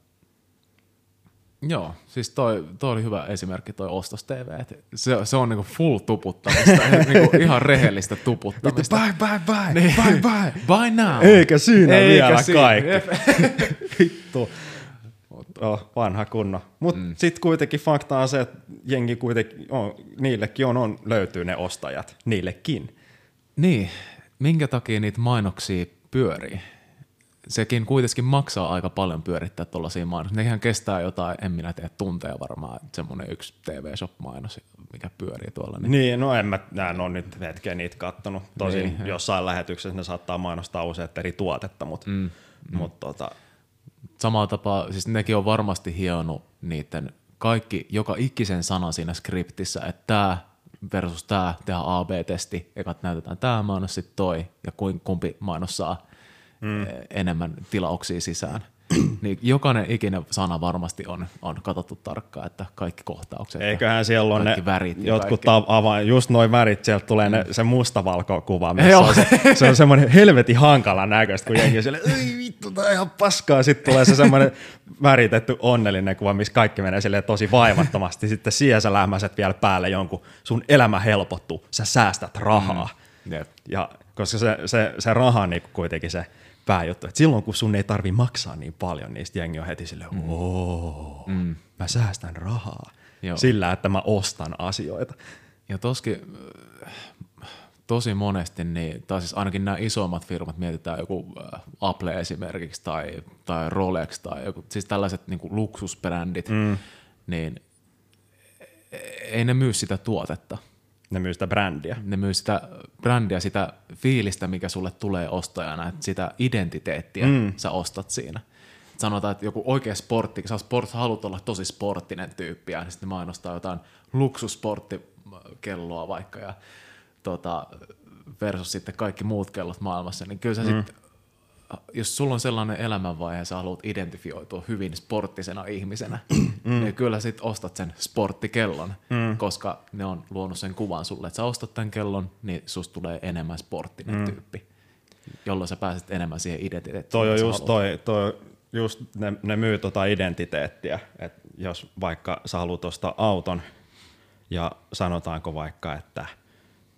Joo, siis toi, toi oli hyvä esimerkki toi Ostos TV. Se, se on niinku full tuputtamista, niinku ihan rehellistä tuputtamista. Bye, bye, bye, Niin. bye, bye. Bye now. Eikä siinä Eikä vielä siinä. kaikki. Vittu. Oh, vanha kunno. Mutta mm. sitten kuitenkin fakta on se, että jengi kuitenkin, on, niillekin on, on, löytyy ne ostajat. Niillekin. Niin, minkä takia niitä mainoksia pyörii? Sekin kuitenkin maksaa aika paljon pyörittää tuollaisia mainoksia. Nehän kestää jotain, en minä tiedä, tunteja varmaan, semmoinen yksi TV-shop-mainos, mikä pyörii tuolla. Niin. Niin, no en mä, mä en ole nyt hetken niitä kattonut. Tosin Niin, jossain lähetyksessä ne saattaa mainostaa useat eri tuotetta, mutta mm, mm. mut, tota, Samalla tapaa, siis nekin on varmasti hionnut niiden kaikki, joka ikisen sana siinä skriptissä, että tämä versus tämä, tehdään AB-testi, ekat näytetään tämä mainos, sitten toi, ja kuin, kumpi mainos saa mm. enemmän tilauksia sisään. niin jokainen ikinen sana varmasti on, on katsottu tarkkaan, että kaikki kohtaukset. eiköhän siellä ole ne värit jotkut avain, just noin värit, sieltä tulee ne, se mustavalko kuva, missä Joo. on se, se on semmoinen helvetin hankala näköistä, kun jengi on siellä, ei vittu, tää on ihan paskaa, sitten tulee se semmoinen väritetty onnellinen kuva, missä kaikki menee silleen tosi vaivattomasti, sitten siihen sä lähmäset vielä päälle jonkun, sun elämä helpottuu, sä säästät rahaa. Mm. Jep. Ja koska se, se, se raha on niinku kuitenkin se pääjuttu, että silloin kun sun ei tarvi maksaa niin paljon, niin jengi on heti silleen, Mm. ooo, mä säästän rahaa Joo. sillä, että mä ostan asioita. Ja toskin äh, tosi monesti, niin, tai siis ainakin nämä isommat firmat, mietitään joku äh, Apple esimerkiksi, tai, tai Rolex, tai joku, siis tällaiset niin kuin luksusbrändit, mm. niin ei ne myy sitä tuotetta. Ne myy sitä brändiä. Ne myy sitä brändiä, sitä fiilistä, mikä sulle tulee ostajana, että sitä identiteettiä mm. sä ostat siinä. Sanotaan, että joku oikea sportti, sä, sport, sä haluat olla tosi sporttinen tyyppi, ja sitten ne mainostaa jotain luksussporttikelloa vaikka, ja tota, versus sitten kaikki muut kellot maailmassa, niin kyllä sä mm. sitten, jos sulla on sellainen elämänvaihe sä haluat identifioitua hyvin sporttisena ihmisenä, mm. niin kyllä sit ostat sen sporttikellon, mm. koska ne on luonut sen kuvan sulle, että sä ostat tämän kellon, niin susta tulee enemmän sporttinen mm. tyyppi, jolloin sä pääset enemmän siihen identiteettiin. Toi on just, haluat. toi, toi, just ne, ne myy tota identiteettiä, että jos vaikka sä haluat ostaa auton ja sanotaanko vaikka, että,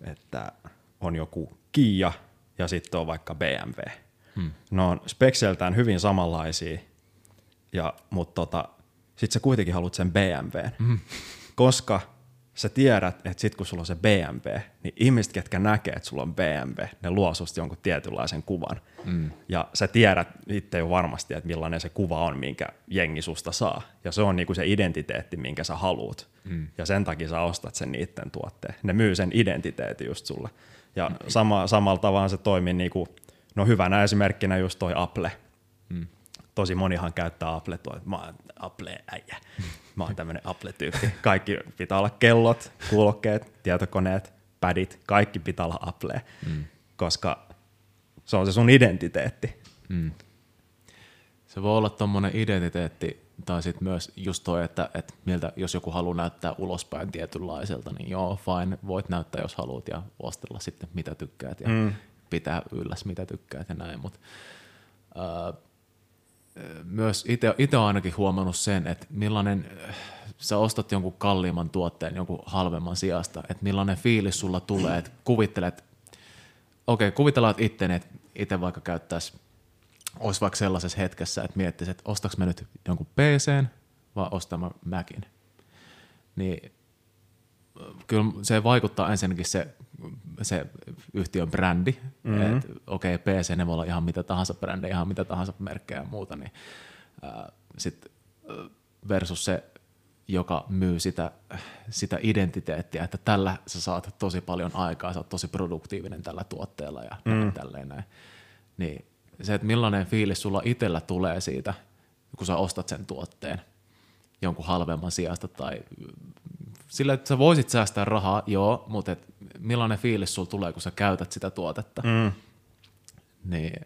että on joku Kia ja sitten on vaikka BMW. Hmm. Ne on spekseltään hyvin samanlaisia, ja, mutta tota, sit sä kuitenkin haluat sen BMW, hmm. koska sä tiedät, että sit kun sulla on se BMW, niin ihmiset, ketkä näkee, että sulla on BMW, ne luo susta jonkun tietynlaisen kuvan. Mm. Ja sä tiedät itse jo varmasti, että millainen se kuva on, minkä jengi susta saa. Ja se on niinku se identiteetti, minkä sä haluut. Mm. Ja sen takia sä ostat sen niiden tuotteen. Ne myy sen identiteetin just sulle. Ja mm. sama, samalla tavalla se toimii, niinku, no hyvänä esimerkkinä just toi Apple. Mm. Tosi monihan käyttää Apple tuo, että mä oon Apple-äijä. Mä oon tämmönen Apple-tyyppi. Kaikki pitää olla kellot, kuulokkeet, tietokoneet, pädit, kaikki pitää olla Apple, mm. koska se on se sun identiteetti. Mm. Se voi olla tommonen identiteetti, tai sitten myös just toi, että, että miltä, jos joku haluaa näyttää ulospäin tietynlaiselta, niin joo, fine, voit näyttää jos haluat ja ostella sitten mitä tykkäät ja mm. Pitää ylläs mitä tykkäät ja näin, mutta äh, myös itse olen ainakin huomannut sen, että millainen, sä ostat jonkun kalliimman tuotteen jonkun halvemman sijasta, että millainen fiilis sulla tulee, että kuvittelet, okei, okay, kuvitellaan, itse, että itse vaikka käyttäisi, olisi vaikka sellaisessa hetkessä, että miettisi, että ostaks mä nyt jonkun PC vai ostan mä Macin. Niin kyllä se vaikuttaa ensinnäkin se, se yhtiön brändi, mm-hmm. okei, okay, PC, ne voi olla ihan mitä tahansa brändejä, ihan mitä tahansa merkkejä ja muuta, niin ää, sit versus se, joka myy sitä, sitä identiteettiä, että tällä sä saat tosi paljon aikaa, sä oot tosi produktiivinen tällä tuotteella ja mm. tälleen näin. Niin se, että millainen fiilis sulla itsellä tulee siitä, kun sä ostat sen tuotteen jonkun halvemman sijasta tai sillä, että sä voisit säästää rahaa, joo, mutta et millainen fiilis sulla tulee, kun sä käytät sitä tuotetta, mm. niin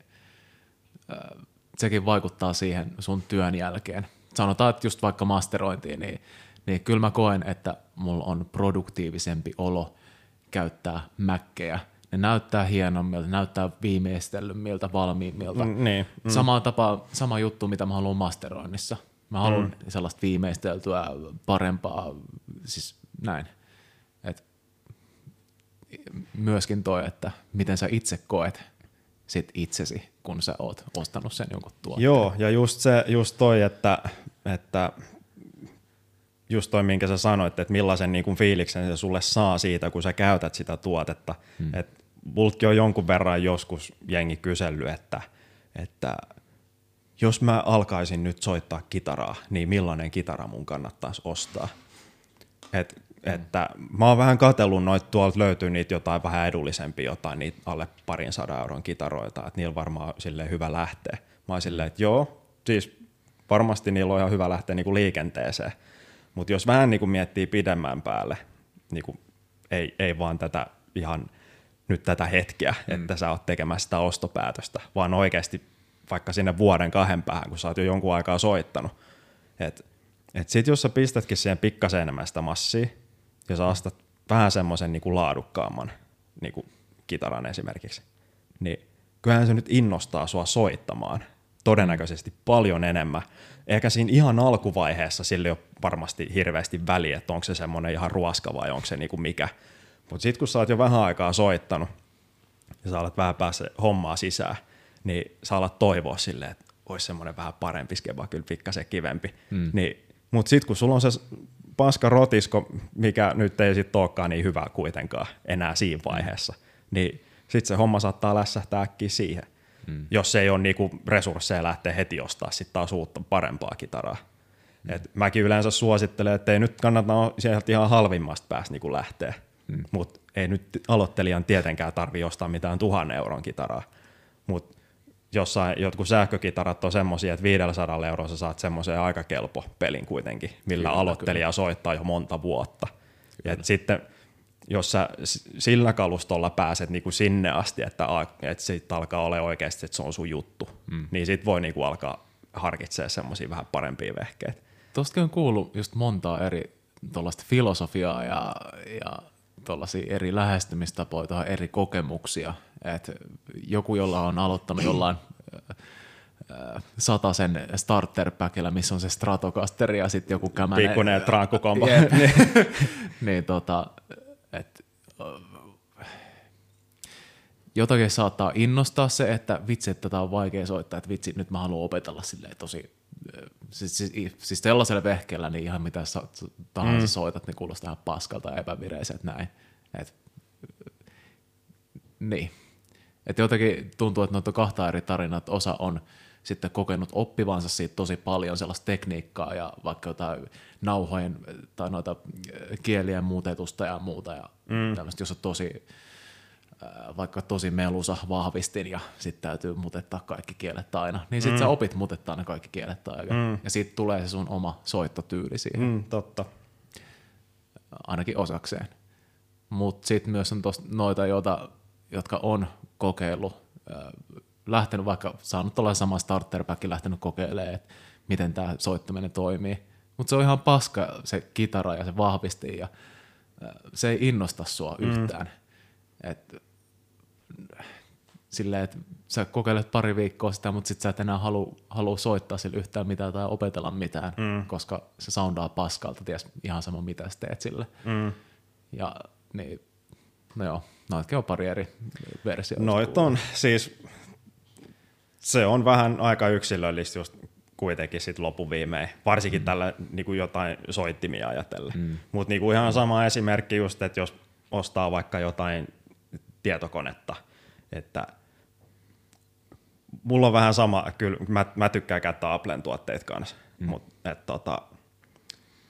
äh, sekin vaikuttaa siihen sun työn jälkeen. Sanotaan, että just vaikka masterointiin, niin, niin kyllä mä koen, että mulla on produktiivisempi olo käyttää mäkkejä. Ne näyttää hienommilta, näyttää viimeistellymmiltä, valmiimmilta. Mm, niin, mm. Sama, tapa, sama juttu, mitä mä haluan masteroinnissa. Mä haluan mm. sellaista viimeisteltyä, parempaa, siis näin. Et myöskin toi, että miten sä itse koet sit itsesi, kun sä oot ostanut sen jonkun tuotteen. Joo, ja just, se, just toi, että, että just toi, minkä sä sanoit, että millaisen niin kuin fiiliksen se sulle saa siitä, kun sä käytät sitä tuotetta. Hmm. Et multkin on jonkun verran joskus jengi kysellyt, että, että jos mä alkaisin nyt soittaa kitaraa, niin millainen kitara mun kannattaisi ostaa? Et, hmm. Että mä oon vähän katsellut noita, tuolta löytyy niitä jotain vähän edullisempia, jotain niitä alle parin sadan euron kitaroita, että niillä varmaan sille hyvä lähteä. Mä oon silleen, että joo, siis varmasti niillä on ihan hyvä lähteä niinku liikenteeseen, mutta jos vähän niin kuin miettii pidemmän päälle, niin kuin ei, ei vaan tätä ihan nyt tätä hetkeä, mm. että sä oot tekemässä sitä ostopäätöstä, vaan oikeasti vaikka sinne vuoden kahden päähän, kun sä oot jo jonkun aikaa soittanut. Että et sit jos sä pistätkin siihen pikkasen enemmän sitä massia, ja sä ostat vähän semmoisen niin laadukkaamman niin kuin kitaran esimerkiksi, niin kyllähän se nyt innostaa sua soittamaan todennäköisesti paljon enemmän. Ehkä siinä ihan alkuvaiheessa sille ei ole varmasti hirveästi väliä, että onko se semmoinen ihan ruoska vai onko se niinku mikä. Mutta sitten kun sä oot jo vähän aikaa soittanut ja sä alat vähän päästä hommaa sisään, niin sä alat toivoa silleen, että olisi semmoinen vähän parempi skeba, kyllä pikkasen kivempi. Mm. Niin, Mutta sitten kun sulla on se paska rotisko, mikä nyt ei sitten olekaan niin hyvä kuitenkaan enää siinä vaiheessa, niin sitten se homma saattaa lässähtää äkkiä siihen mm. jos ei ole niinku resursseja lähteä heti ostaa sitten taas uutta parempaa kitaraa. Mm. Et mäkin yleensä suosittelen, että ei nyt kannata sieltä ihan halvimmasta päästä niinku lähteä, mm. mutta ei nyt aloittelijan tietenkään tarvi ostaa mitään tuhannen euron kitaraa, mutta jossain jotkut sähkökitarat on semmoisia, että 500 euroa sä saat semmoisen aika kelpo pelin kuitenkin, millä kyllä, aloittelija kyllä. soittaa jo monta vuotta. Ja sitten jos sä sillä kalustolla pääset niinku sinne asti, että, että siitä alkaa olla oikeasti, että se on sun juttu, mm. niin sit voi niinku alkaa harkitsemaan semmoisia vähän parempia vehkeitä. Tuostakin on kuullut just montaa eri tuollaista filosofiaa ja, ja tuollaisia eri lähestymistapoja tai eri kokemuksia. Et joku, jolla on aloittanut jollain sen starter packilla, missä on se Stratocaster ja sitten joku kämänen. Pikkuinen trankkukombo. niin, niin tota, et, jotakin saattaa innostaa se, että vitsi, että tätä on vaikea soittaa, että vitsi, nyt mä haluan opetella silleen tosi, siis, siis, siis sellaisella vehkeellä, niin ihan mitä sä tahansa mm. soitat, niin kuulostaa ihan paskalta ja epävireiseltä näin. Et, niin. Et jotenkin tuntuu, että noita kahta eri tarinaa, että osa on sitten kokenut oppivansa siitä tosi paljon sellaista tekniikkaa ja vaikka jotain nauhojen tai noita kielien muutetusta ja muuta ja mm. tämmöistä, jos on tosi vaikka tosi melusa vahvistin ja sitten täytyy mutettaa kaikki kielet aina, niin sitten mm. sä opit mutettaa ne kaikki kielet aina mm. ja sitten tulee se sun oma soittotyyli siihen. Mm, totta. Ainakin osakseen. Mutta sitten myös on tosta noita, joita, jotka on kokeillut lähtenyt vaikka, saanut tällaisen saman starterpackin, lähtenyt kokeilemaan, että miten tämä soittaminen toimii. Mutta se on ihan paska se kitara ja se vahvisti ja se ei innosta sua mm. yhtään. Et, silleen, että sä kokeilet pari viikkoa sitä, mutta sit sä et enää halua, halua soittaa sille yhtään mitään tai opetella mitään, mm. koska se soundaa paskalta, ties ihan sama mitä sä teet sille. Mm. Ja niin, no joo, noitkin on pari eri versioita. Noit on, siis se on vähän aika yksilöllistä just kuitenkin sit lopuviimein, varsinkin mm. tällä niin kuin jotain soittimia ajatellen. Mm. Mutta niin ihan sama esimerkki just, että jos ostaa vaikka jotain tietokonetta, että mulla on vähän sama, kyllä mä, mä tykkään käyttää Applen tuotteet kanssa, mm. mutta tota,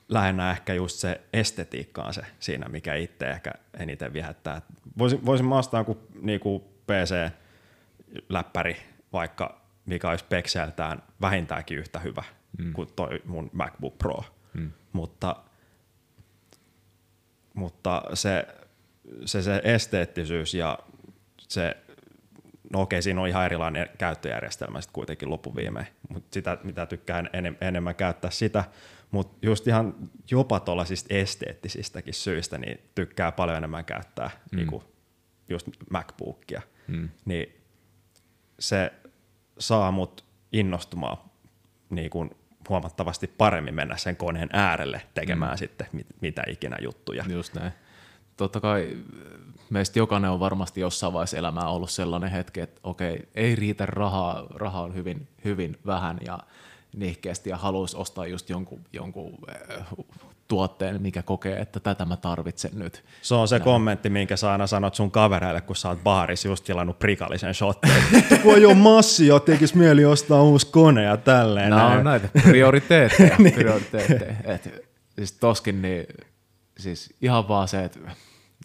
lähinnä ehkä just se estetiikka on se siinä, mikä itse ehkä eniten viehättää. Voisin, voisin maastaa kuin, niin kuin PC-läppäri vaikka mikä olisi pekseltään vähintäänkin yhtä hyvä mm. kuin toi mun MacBook Pro. Mm. Mutta, mutta se, se, se esteettisyys ja se, no okei, siinä on ihan erilainen käyttöjärjestelmä sitten kuitenkin loppuviimein, mutta sitä, mitä tykkään enem, enemmän käyttää sitä, mutta just ihan jopa tuollaisista esteettisistäkin syistä, niin tykkää paljon enemmän käyttää mm. niinku just MacBookia. Mm. Niin se saa mut innostumaan niin kuin huomattavasti paremmin mennä sen koneen äärelle tekemään mm. sitten mit, mitä ikinä juttuja. Just näin. Totta kai meistä jokainen on varmasti jossain vaiheessa elämää ollut sellainen hetki, että okei, ei riitä rahaa, rahaa on hyvin, hyvin vähän ja nihkeästi ja haluaisi ostaa just jonkun, jonkun äh, tuotteen, mikä kokee, että tätä mä tarvitsen nyt. Se on se Näin. kommentti, minkä sä aina sanot sun kavereille, kun sä oot baarissa just tilannut prikallisen shotteen. ei ole massia, tekis mieli ostaa uusi kone ja tälleen. No, näin. näitä prioriteetteja. niin. prioriteetteja. Et, siis toskin niin, siis ihan vaan se, että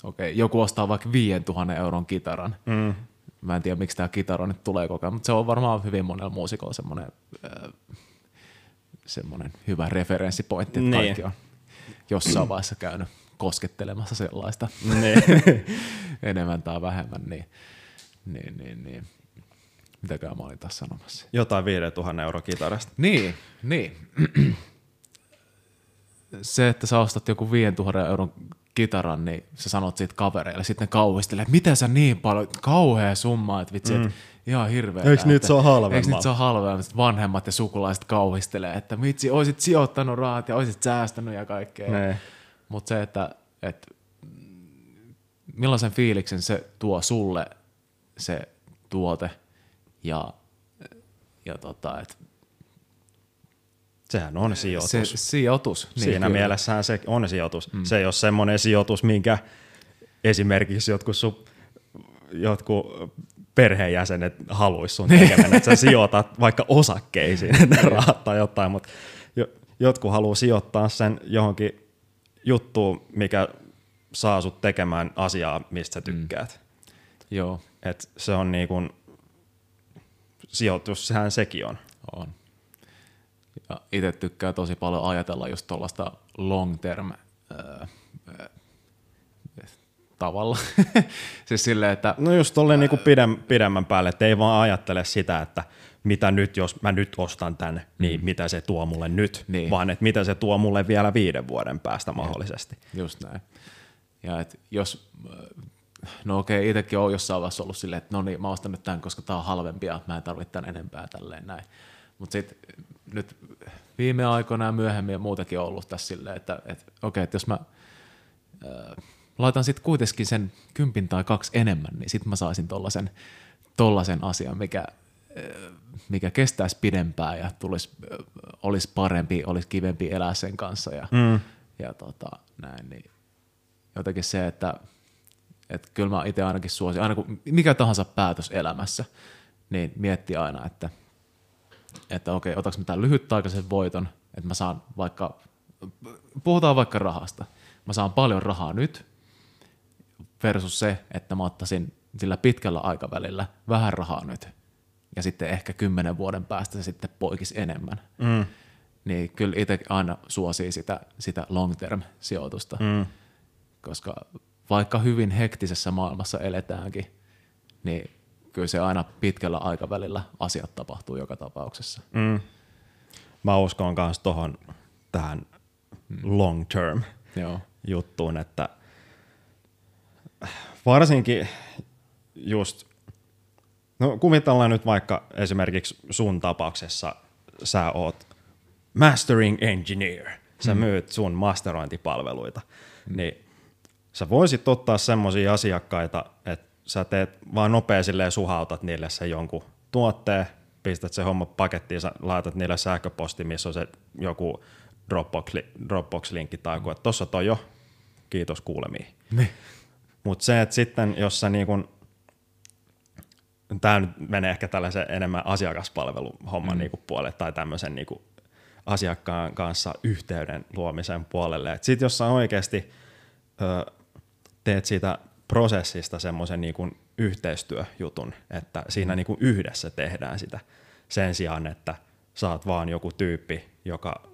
okei, joku ostaa vaikka 5000 euron kitaran. Mm. Mä en tiedä, miksi tämä kitara nyt tulee koko ajan, mutta se on varmaan hyvin monella muusikolla semmoinen, äh, semmoinen hyvä referenssipointti, että niin. kaikki on jossain vaiheessa käynyt koskettelemassa sellaista niin. enemmän tai vähemmän, niin, niin, niin, niin. mitäkään mä olin taas sanomassa. Jotain 5000 euro kitarasta. Niin, niin. Se, että sä ostat joku 5000 euron kitaran, niin sä sanot siitä kavereille, sitten ne kauhistelee, että miten sä niin paljon, kauhea summa, että vitsi, mm. että ihan hirveä. Eikö nyt se ole halvemmat? Eikö nyt se ole halvemmat? Vanhemmat ja sukulaiset kauhistelee, että vitsi, oisit sijoittanut rahat ja oisit säästänyt ja kaikkea. Nee. Mutta se, että, että millaisen fiiliksen se tuo sulle se tuote ja, ja tota, että Sehän on sijoitus. Se, sijoitus. Niin, Siinä kyllä. mielessähän se on sijoitus. Mm. Se ei ole semmoinen sijoitus, minkä esimerkiksi jotkut, su, jotkut perheenjäsenet haluaisi sun tekemään, että sä sijoitat vaikka osakkeisiin, ne rahat tai jotain, mutta jotkut haluaa sijoittaa sen johonkin juttuun, mikä saa sut tekemään asiaa, mistä sä mm. tykkäät. Mm. Joo. Et se on niin kuin, sijoitus, sehän sekin on. On. Ja itse tykkää tosi paljon ajatella just tuollaista long term äh, tavalla. siis silleen, että... No just tolleen niinku pidem, pidemmän päälle, että ei vaan ajattele sitä, että mitä nyt, jos mä nyt ostan tän, niin mm. mitä se tuo mulle nyt, niin. vaan että mitä se tuo mulle vielä viiden vuoden päästä mahdollisesti. Just näin. Ja et jos, no okei, itsekin on jossain vaiheessa ollut silleen, että no niin, mä ostan nyt tämän, koska tää on halvempi ja mä en tarvitse tämän enempää tälleen näin. Mutta sitten nyt viime aikoina ja myöhemmin ja muutenkin ollut tässä silleen, että, että okei, että jos mä äh, laitan sitten kuitenkin sen kympin tai kaksi enemmän, niin sitten mä saisin tollasen, tollasen asian, mikä, äh, mikä kestäisi pidempään ja tulisi, äh, olisi parempi, olisi kivempi elää sen kanssa ja, mm. ja tota, näin, niin jotenkin se, että, että kyllä mä itse ainakin suosin, aina kun mikä tahansa päätös elämässä, niin miettii aina, että – että okei, otaks mä tämän lyhytaikaisen voiton, että mä saan vaikka, puhutaan vaikka rahasta, mä saan paljon rahaa nyt versus se, että mä ottaisin sillä pitkällä aikavälillä vähän rahaa nyt ja sitten ehkä kymmenen vuoden päästä se sitten poikisi enemmän. Mm. Niin kyllä itse aina suosii sitä, sitä long term sijoitusta, mm. koska vaikka hyvin hektisessä maailmassa eletäänkin, niin kyllä se aina pitkällä aikavälillä asiat tapahtuu joka tapauksessa. Mm. Mä uskon myös tuohon tähän mm. long term Joo. juttuun, että varsinkin just, no kuvitellaan nyt vaikka esimerkiksi sun tapauksessa sä oot mastering engineer, sä mm. myyt sun masterointipalveluita, mm. niin sä voisit ottaa semmoisia asiakkaita, että sä teet vaan nopea silleen suhautat niille se jonkun tuotteen, pistät se homma pakettiin, sä laitat niille sähköposti, missä on se joku Dropbox-linkki tai joku, että tossa toi jo, kiitos kuulemiin. Niin. Mutta se, että sitten jos sä niin kun, tämä nyt menee ehkä tällaisen enemmän asiakaspalveluhomman mm. niin puolelle tai tämmöisen niin asiakkaan kanssa yhteyden luomisen puolelle. Sitten jos sä oikeasti ö, teet siitä prosessista semmoisen niin kuin yhteistyöjutun, että siinä niin kuin yhdessä tehdään sitä sen sijaan, että saat vaan joku tyyppi, joka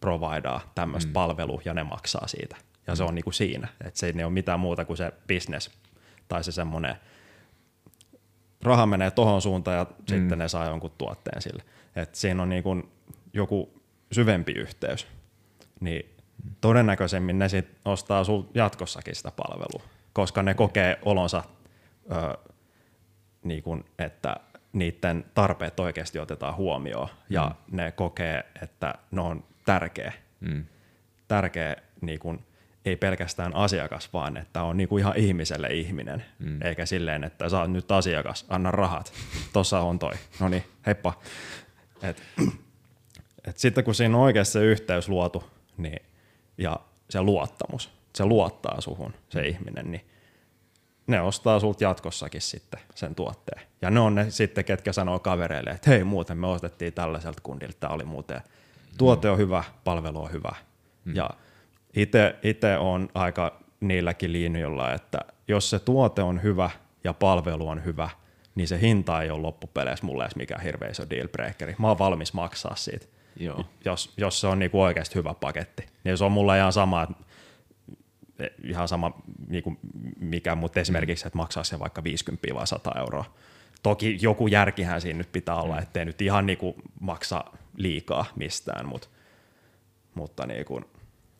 providaa tämmöistä mm. palvelua ja ne maksaa siitä. Ja mm. se on niin kuin siinä, että se ei ole mitään muuta kuin se business tai se semmoinen raha menee tohon suuntaan ja mm. sitten ne saa jonkun tuotteen sille. että siinä on niin kuin joku syvempi yhteys, niin todennäköisemmin ne sit ostaa sul jatkossakin sitä palvelua koska ne kokee olonsa, ö, niin kuin, että niiden tarpeet oikeasti otetaan huomioon ja mm. ne kokee, että ne on tärkeä. Mm. Tärkeä niin kuin, ei pelkästään asiakas, vaan että on niin kuin ihan ihmiselle ihminen, mm. eikä silleen, että sä oot nyt asiakas, anna rahat, tossa on toi, no niin, heippa. Et, et sitten kun siinä on oikeasti se yhteys luotu niin, ja se luottamus, se luottaa suhun, se ihminen, niin ne ostaa sulta jatkossakin sitten sen tuotteen. Ja ne on ne sitten, ketkä sanoo kavereille, että hei muuten me ostettiin tällaiselta kundilta, tämä oli muuten, tuote on hyvä, palvelu on hyvä. Mm. Ja itse on aika niilläkin linjoilla, että jos se tuote on hyvä ja palvelu on hyvä, niin se hinta ei ole loppupeleissä mulle edes mikään hirveä iso dealbreakeri. Mä oon valmis maksaa siitä, Joo. Jos, jos se on niinku oikeasti hyvä paketti. Niin se on mulle ihan sama, että ihan sama niinku mikä, mutta esimerkiksi, että maksaa se vaikka 50 vai 100 euroa. Toki joku järkihän siinä nyt pitää olla, ettei nyt ihan niinku maksa liikaa mistään, mutta, mutta niinku,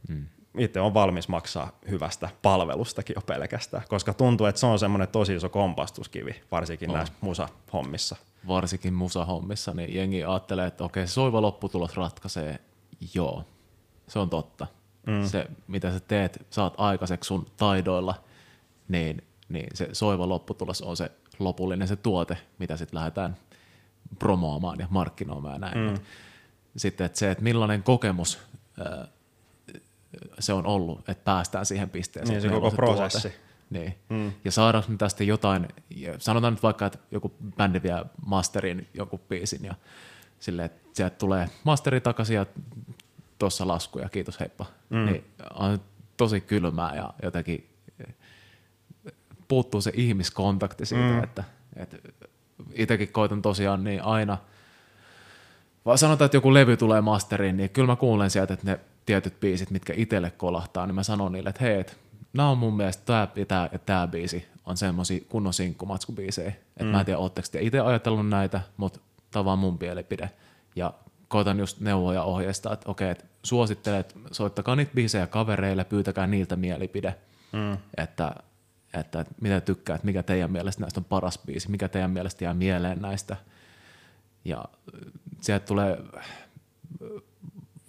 mm itse on valmis maksaa hyvästä palvelustakin jo pelkästään, koska tuntuu, että se on semmoinen tosi iso kompastuskivi, varsinkin on. näissä musa-hommissa. Varsinkin musa-hommissa, niin jengi ajattelee, että okei, soiva lopputulos ratkaisee. Joo, se on totta. Mm. Se, mitä sä teet, saat aikaiseksi sun taidoilla, niin, niin se soiva lopputulos on se lopullinen se tuote, mitä sitten lähdetään promoamaan ja markkinoimaan ja näin. Mm. Sitten että se, että millainen kokemus se on ollut, että päästään siihen pisteeseen. Niin se koko se prosessi. Tuote. Niin. Mm. Ja saadaanko me tästä jotain, sanotaan nyt vaikka, että joku bändi vie masterin jonkun biisin ja sille, että sieltä tulee masteri takaisin ja tuossa lasku ja kiitos heippa. Mm. Niin on tosi kylmää ja jotenkin puuttuu se ihmiskontakti siitä, mm. että, että itsekin koitan tosiaan niin aina, vaan sanotaan, että joku levy tulee masteriin, niin kyllä mä kuulen sieltä, että ne tietyt biisit, mitkä itselle kolahtaa, niin mä sanon niille, että hei, et, nämä on mun mielestä tämä ja tämä, ja tämä biisi on semmoisia kunnon sinkkumatskubiisejä. Että mm. mä en tiedä, ootteko te itse ajatellut näitä, mutta tämä on vaan mun mielipide. Ja koitan just neuvoa ja ohjeistaa, että okei, että suosittelet, soittakaa niitä biisejä kavereille, pyytäkää niiltä mielipide. Mm. Että, että mitä tykkäät, mikä teidän mielestä näistä on paras biisi, mikä teidän mielestä jää mieleen näistä. Ja sieltä tulee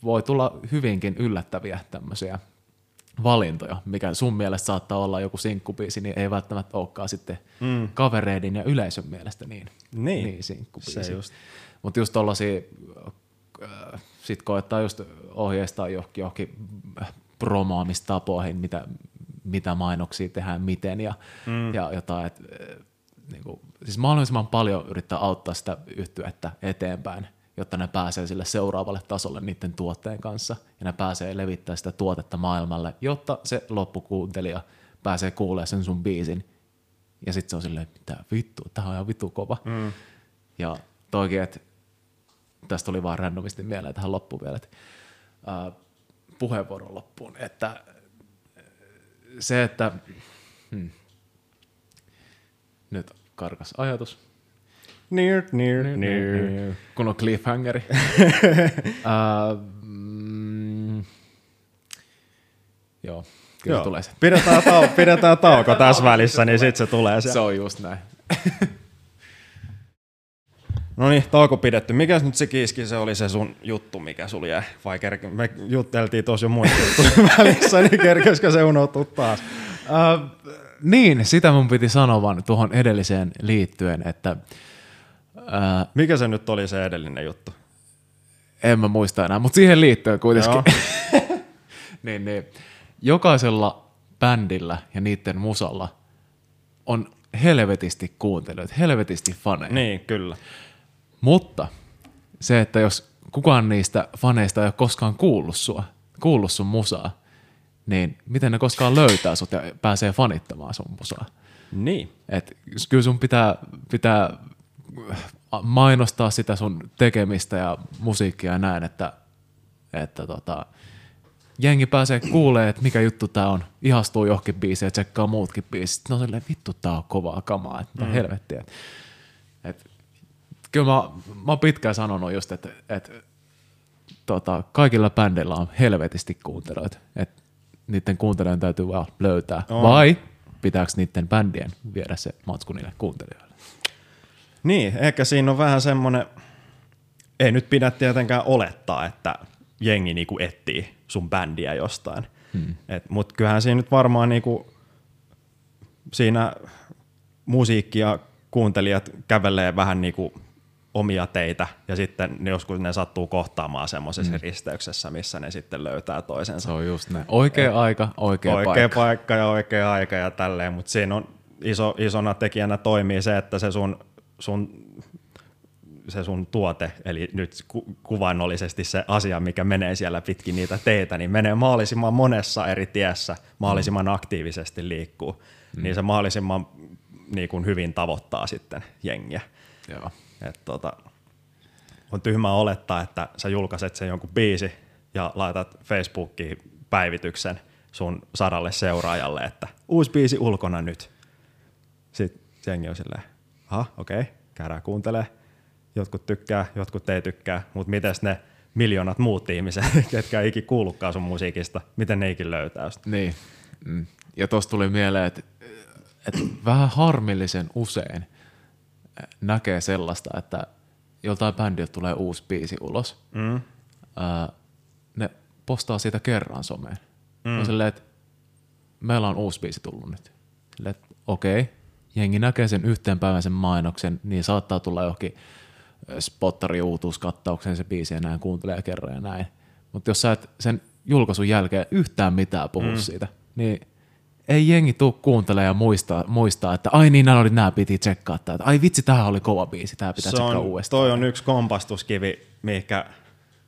voi tulla hyvinkin yllättäviä tämmöisiä valintoja, mikä sun mielestä saattaa olla joku sinkkubiisi, niin ei välttämättä olekaan sitten mm. kavereiden ja yleisön mielestä niin, niin. niin sinkkubiisi. Mutta just tollasia, äh, sit koettaa just ohjeistaa johonkin, johonkin promoamistapoihin, mitä, mitä mainoksia tehdään, miten ja, mm. ja jotain, että äh, niin kuin, siis mahdollisimman paljon yrittää auttaa sitä yhtyettä eteenpäin jotta ne pääsee sille seuraavalle tasolle niiden tuotteen kanssa ja ne pääsee levittämään sitä tuotetta maailmalle, jotta se loppukuuntelija pääsee kuulemaan sen sun biisin ja sitten se on silleen, mitä vittu, tämä on ihan vittu kova. Mm. Ja toikin, että tästä tuli vaan randomisti mieleen tähän loppuun vielä, että äh, puheenvuoron loppuun, että se, että hmm, nyt karkas ajatus, Near, near, near. near. near. Kun on cliffhangeri. uh, mm, joo, kyllä joo. tulee se. Pidetään, tau- pidetään tauko tässä välissä, niin sitten se tulee se. Se on just näin. No niin, tauko pidetty. Mikäs nyt se kiiski, se oli se sun juttu, mikä sulla jäi? Vai kerke- me jutteltiin tosi jo muista välissä, niin kerkeskö se unohtuu taas? Uh, niin, sitä mun piti sanoa tuohon edelliseen liittyen, että Ää, Mikä se nyt oli se edellinen juttu? En mä muista enää, mutta siihen liittyen kuitenkin. niin, niin. Jokaisella bändillä ja niiden musalla on helvetisti kuuntelijoita, helvetisti faneja. Niin, kyllä. Mutta se, että jos kukaan niistä faneista ei ole koskaan kuullut sua, kuullut sun musaa, niin miten ne koskaan löytää sut ja pääsee fanittamaan sun musaa? Niin. Et kyllä sun pitää, pitää mainostaa sitä sun tekemistä ja musiikkia ja näin, että, että tota, jengi pääsee kuulee, että mikä juttu tää on, ihastuu johonkin biisiin ja tsekkaa muutkin biisit. No silleen, vittu tää on kovaa kamaa, että mm. helvettiä. Et, et, kyllä mä, mä oon pitkään sanonut just, että, että tota, kaikilla bändeillä on helvetisti kuuntelijoita, että niiden kuuntelijoiden täytyy vaan löytää. On. Vai pitääkö niiden bändien viedä se matsku niille kuuntelijoille? Niin, ehkä siinä on vähän semmoinen, ei nyt pidä tietenkään olettaa, että jengi niinku etsii sun bändiä jostain. Hmm. Mutta kyllähän siinä nyt varmaan niinku, siinä musiikki ja kuuntelijat kävelee vähän niinku omia teitä ja sitten ne joskus ne sattuu kohtaamaan semmoisessa mm. risteyksessä, missä ne sitten löytää toisensa. Se on just ne. Oikea aika, oikea, oikea paikka. paikka ja oikea aika ja tälleen, mutta siinä on iso, isona tekijänä toimii se, että se sun, sun se sun tuote, eli nyt ku- kuvainnollisesti se asia, mikä menee siellä pitkin niitä teitä, niin menee mahdollisimman monessa eri tiessä, mahdollisimman mm. aktiivisesti liikkuu, mm. niin se mahdollisimman niin kuin hyvin tavoittaa sitten jengiä. Joo. Et tota, on tyhmää olettaa, että sä julkaiset sen jonkun biisi ja laitat Facebookiin päivityksen sun sadalle seuraajalle, että uusi biisi ulkona nyt. Sitten jengi on silleen, aha, okei, okay, käydään kuuntelee. Jotkut tykkää, jotkut ei tykkää, mutta miten ne miljoonat muut ihmiset, ketkä ei ikin kuullutkaan sun musiikista, miten ne ikin löytää sitä? Niin, mm. ja tuossa tuli mieleen, että, että vähän harmillisen usein – näkee sellaista, että joltain bändiltä tulee uusi biisi ulos, mm. ää, ne postaa siitä kerran someen. Mm. On silleen, että meillä on uusi biisi tullut nyt. Silleen, että okei, okay, jengi näkee sen yhteen päivän sen mainoksen, niin saattaa tulla johonkin spottari uutuuskattaukseen se biisi ja näin kuuntelee kerran ja näin. Mutta jos sä et sen julkaisun jälkeen yhtään mitään puhu mm. siitä, niin ei jengi tuu kuuntele ja muistaa, muistaa, että ai niin, nämä oli nämä piti tsekkaa. Että ai vitsi, tähän oli kova biisi, tämä pitää Se tsekkaa on, uudestaan. Toi on yksi kompastuskivi, mikä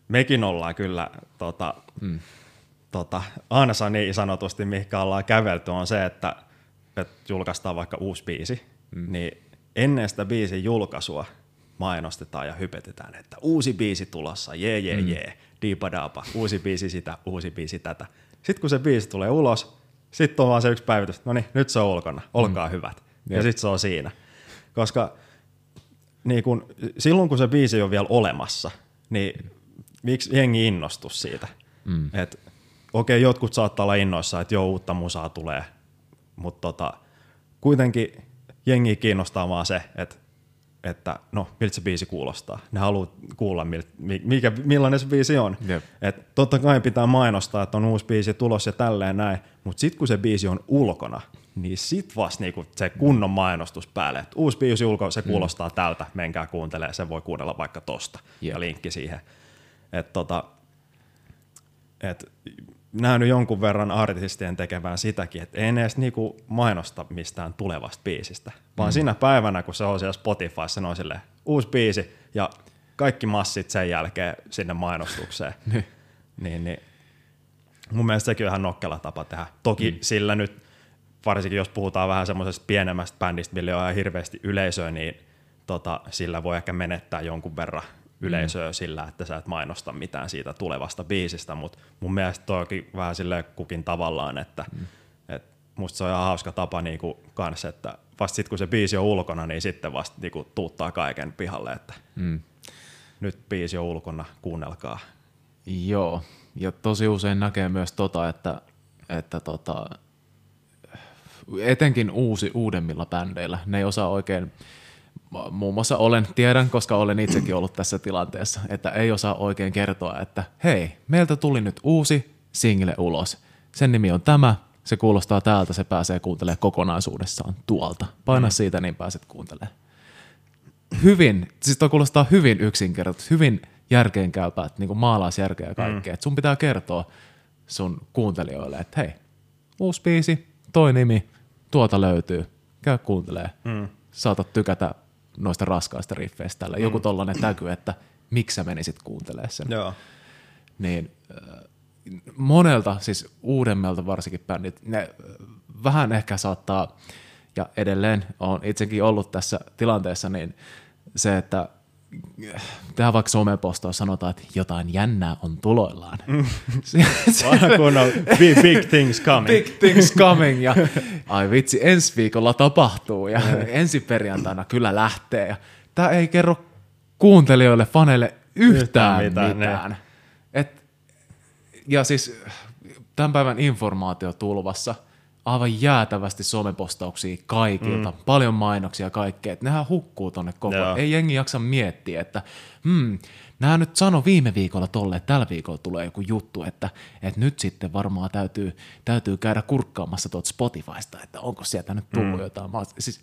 mekin ollaan kyllä tota, mm. tota, aina niin sanotusti, mihinkä ollaan kävelty, on se, että, että julkaistaan vaikka uusi biisi, mm. niin ennen sitä biisin julkaisua mainostetaan ja hypetetään, että uusi biisi tulossa, jee jee mm. jee, diipadapa, uusi biisi sitä, uusi biisi tätä. Sitten kun se biisi tulee ulos, sitten on vaan se yksi päivitys, no niin, nyt se on ulkona, olkaa mm. hyvät. Ja, ja sitten se on siinä. Koska niin kun, silloin kun se biisi on vielä olemassa, niin miksi jengi innostus siitä? Mm. Et, okei, okay, jotkut saattaa olla innoissaan, että joo, uutta musaa tulee, mutta tota, kuitenkin jengi kiinnostaa vaan se, että että no, miltä se biisi kuulostaa. Ne haluaa kuulla, mikä, millainen se biisi on. Yep. Et totta kai pitää mainostaa, että on uusi biisi tulos ja tälleen näin, mutta sitten kun se biisi on ulkona, niin sit vasta niinku se kunnon mainostus päälle. Et uusi biisi ulkona, se mm. kuulostaa mm. tältä, menkää kuuntelee, sen voi kuunnella vaikka tosta yep. ja linkki siihen. Et tota, et nähnyt jonkun verran artistien tekevään sitäkin, että ei ne edes niinku mainosta mistään tulevasta biisistä, vaan mm. siinä päivänä, kun se on siellä Spotifyssa, se on silleen, uusi biisi ja kaikki massit sen jälkeen sinne mainostukseen. Niin. niin, niin. Mun mielestä sekin on ihan nokkela tapa tehdä. Toki mm. sillä nyt, varsinkin jos puhutaan vähän semmoisesta pienemmästä bändistä, millä on ihan hirveästi yleisöä, niin tota, sillä voi ehkä menettää jonkun verran yleisöä mm. sillä, että sä et mainosta mitään siitä tulevasta biisistä, mutta mun mielestä toikin vähän sille kukin tavallaan, että mm. et musta se on ihan hauska tapa niinku kans, että vasta sitten kun se biisi on ulkona, niin sitten vasta niinku tuuttaa kaiken pihalle, että mm. nyt biisi on ulkona, kuunnelkaa. Joo, ja tosi usein näkee myös tota, että, että tota, etenkin uusi, uudemmilla bändeillä, ne ei osaa oikein muun muassa olen, tiedän, koska olen itsekin ollut tässä tilanteessa, että ei osaa oikein kertoa, että hei, meiltä tuli nyt uusi single ulos. Sen nimi on tämä, se kuulostaa täältä, se pääsee kuuntelemaan kokonaisuudessaan tuolta. Paina mm. siitä, niin pääset kuuntelemaan. Hyvin, siis toi kuulostaa hyvin yksinkertaisesti, hyvin järkeenkäypää, niin kuin maalaisjärkeä ja kaikkea. Mm. sun pitää kertoa sun kuuntelijoille, että hei, uusi biisi, toi nimi, tuota löytyy, käy kuuntelee. Mm. Saatat tykätä noista raskaista riffeistä. Tällä. Mm. Joku tollainen täky, että miksi sä menisit kuuntelemaan sen. Joo. Niin äh, monelta, siis uudemmalta varsinkin bändit, ne äh, vähän ehkä saattaa, ja edelleen on itsekin ollut tässä tilanteessa, niin se, että tehdään vaikka somepostaus, sanotaan, että jotain jännää on tuloillaan. Mm. kun on big, big things coming. Big things coming ja ai vitsi, ensi viikolla tapahtuu ja ensi perjantaina kyllä lähtee. Ja tämä ei kerro kuuntelijoille, faneille yhtään, yhtään mitään. mitään. Et, ja siis tämän päivän informaatiotulvassa aivan jäätävästi somepostauksia kaikilta, mm. paljon mainoksia ja kaikkea, että nehän hukkuu tonne koko Joo. Ei jengi jaksa miettiä, että hmm, nämä nyt sano viime viikolla tolle, että tällä viikolla tulee joku juttu, että, että nyt sitten varmaan täytyy, täytyy käydä kurkkaamassa tuolta Spotifysta, että onko sieltä nyt tullut mm. jotain. Mä, siis,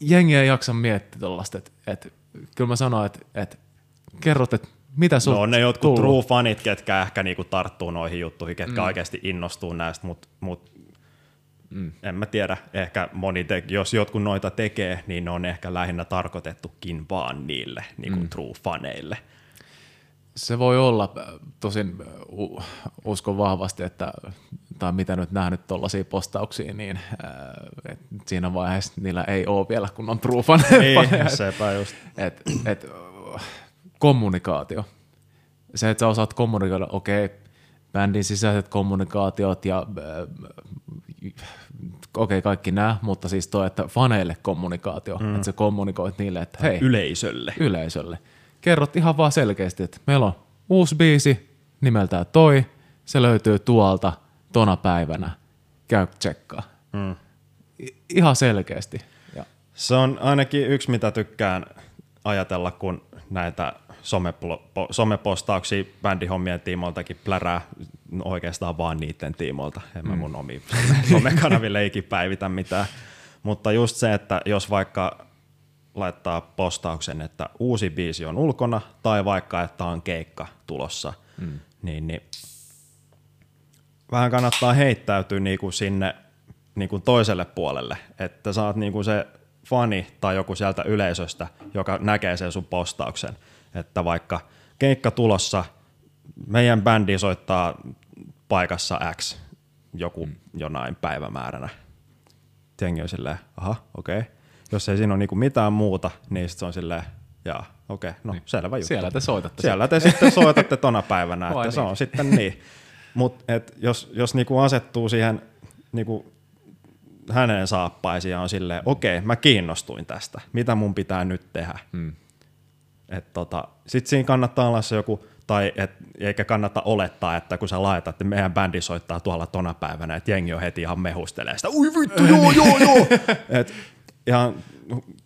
jengi ei jaksa miettiä tuollaista, että, että kyllä mä sanoin, että, että kerrot, että mitä sulta No on ne jotkut tullut. true fanit, ketkä ehkä niinku tarttuu noihin juttuihin, ketkä Mm. oikeasti innostuu näistä, mutta mut, mm. en mä tiedä, ehkä moni, te, jos jotkut noita tekee, niin ne on ehkä lähinnä tarkoitettukin vaan niille niinku mm. true faneille. Se voi olla, äh, tosin uskon vahvasti, että, tai mitä nyt nähnyt tuollaisia postauksia, niin äh, et siinä vaiheessa niillä ei ole vielä kunnon true fan- faneja. Niin, sepä just. et, et, kommunikaatio. Se, että sä osaat kommunikoida, okei, bändin sisäiset kommunikaatiot ja äh, okei, kaikki nämä, mutta siis toi, että faneille kommunikaatio, mm. että sä kommunikoit niille, että hei, Yleisölle. yleisölle. Kerrot ihan vaan selkeästi, että meillä on uusi biisi nimeltään toi, se löytyy tuolta tona päivänä, käy tsekkaa. Mm. I- ihan selkeästi. Ja, Se on ainakin yksi, mitä tykkään ajatella, kun näitä somepostauksia bändihommien tiimoiltakin plärää oikeastaan vaan niiden tiimoilta. En mä mun omiin some- somekanaville ikin päivitä mitään. Mutta just se, että jos vaikka laittaa postauksen, että uusi biisi on ulkona, tai vaikka, että on keikka tulossa, mm. niin, niin vähän kannattaa heittäytyä niinku sinne niinku toiselle puolelle, että oot niinku se fani tai joku sieltä yleisöstä, joka näkee sen sun postauksen, että vaikka keikka tulossa, meidän bändi soittaa paikassa X joku jonain päivämääränä. Jengi on silleen, aha, okei. Okay. Jos ei siinä ole niinku mitään muuta, niin sit se on silleen, jaa, okei, okay, no niin. selvä juttu. siellä te soitatte. Siellä te sitten soitatte tona päivänä, että Vai se niin? on sitten niin. Mutta jos, jos niinku asettuu siihen niinku hänen saappaisiin ja on silleen, okei, okay, mä kiinnostuin tästä, mitä mun pitää nyt tehdä. Mm. Et tota, Sitten siinä kannattaa olla se joku, tai et, eikä kannata olettaa, että kun sä laitat, että meidän bändi soittaa tuolla tona päivänä, että jengi on heti ihan mehustelee sitä, ui vittu, joo, joo, joo. Et ihan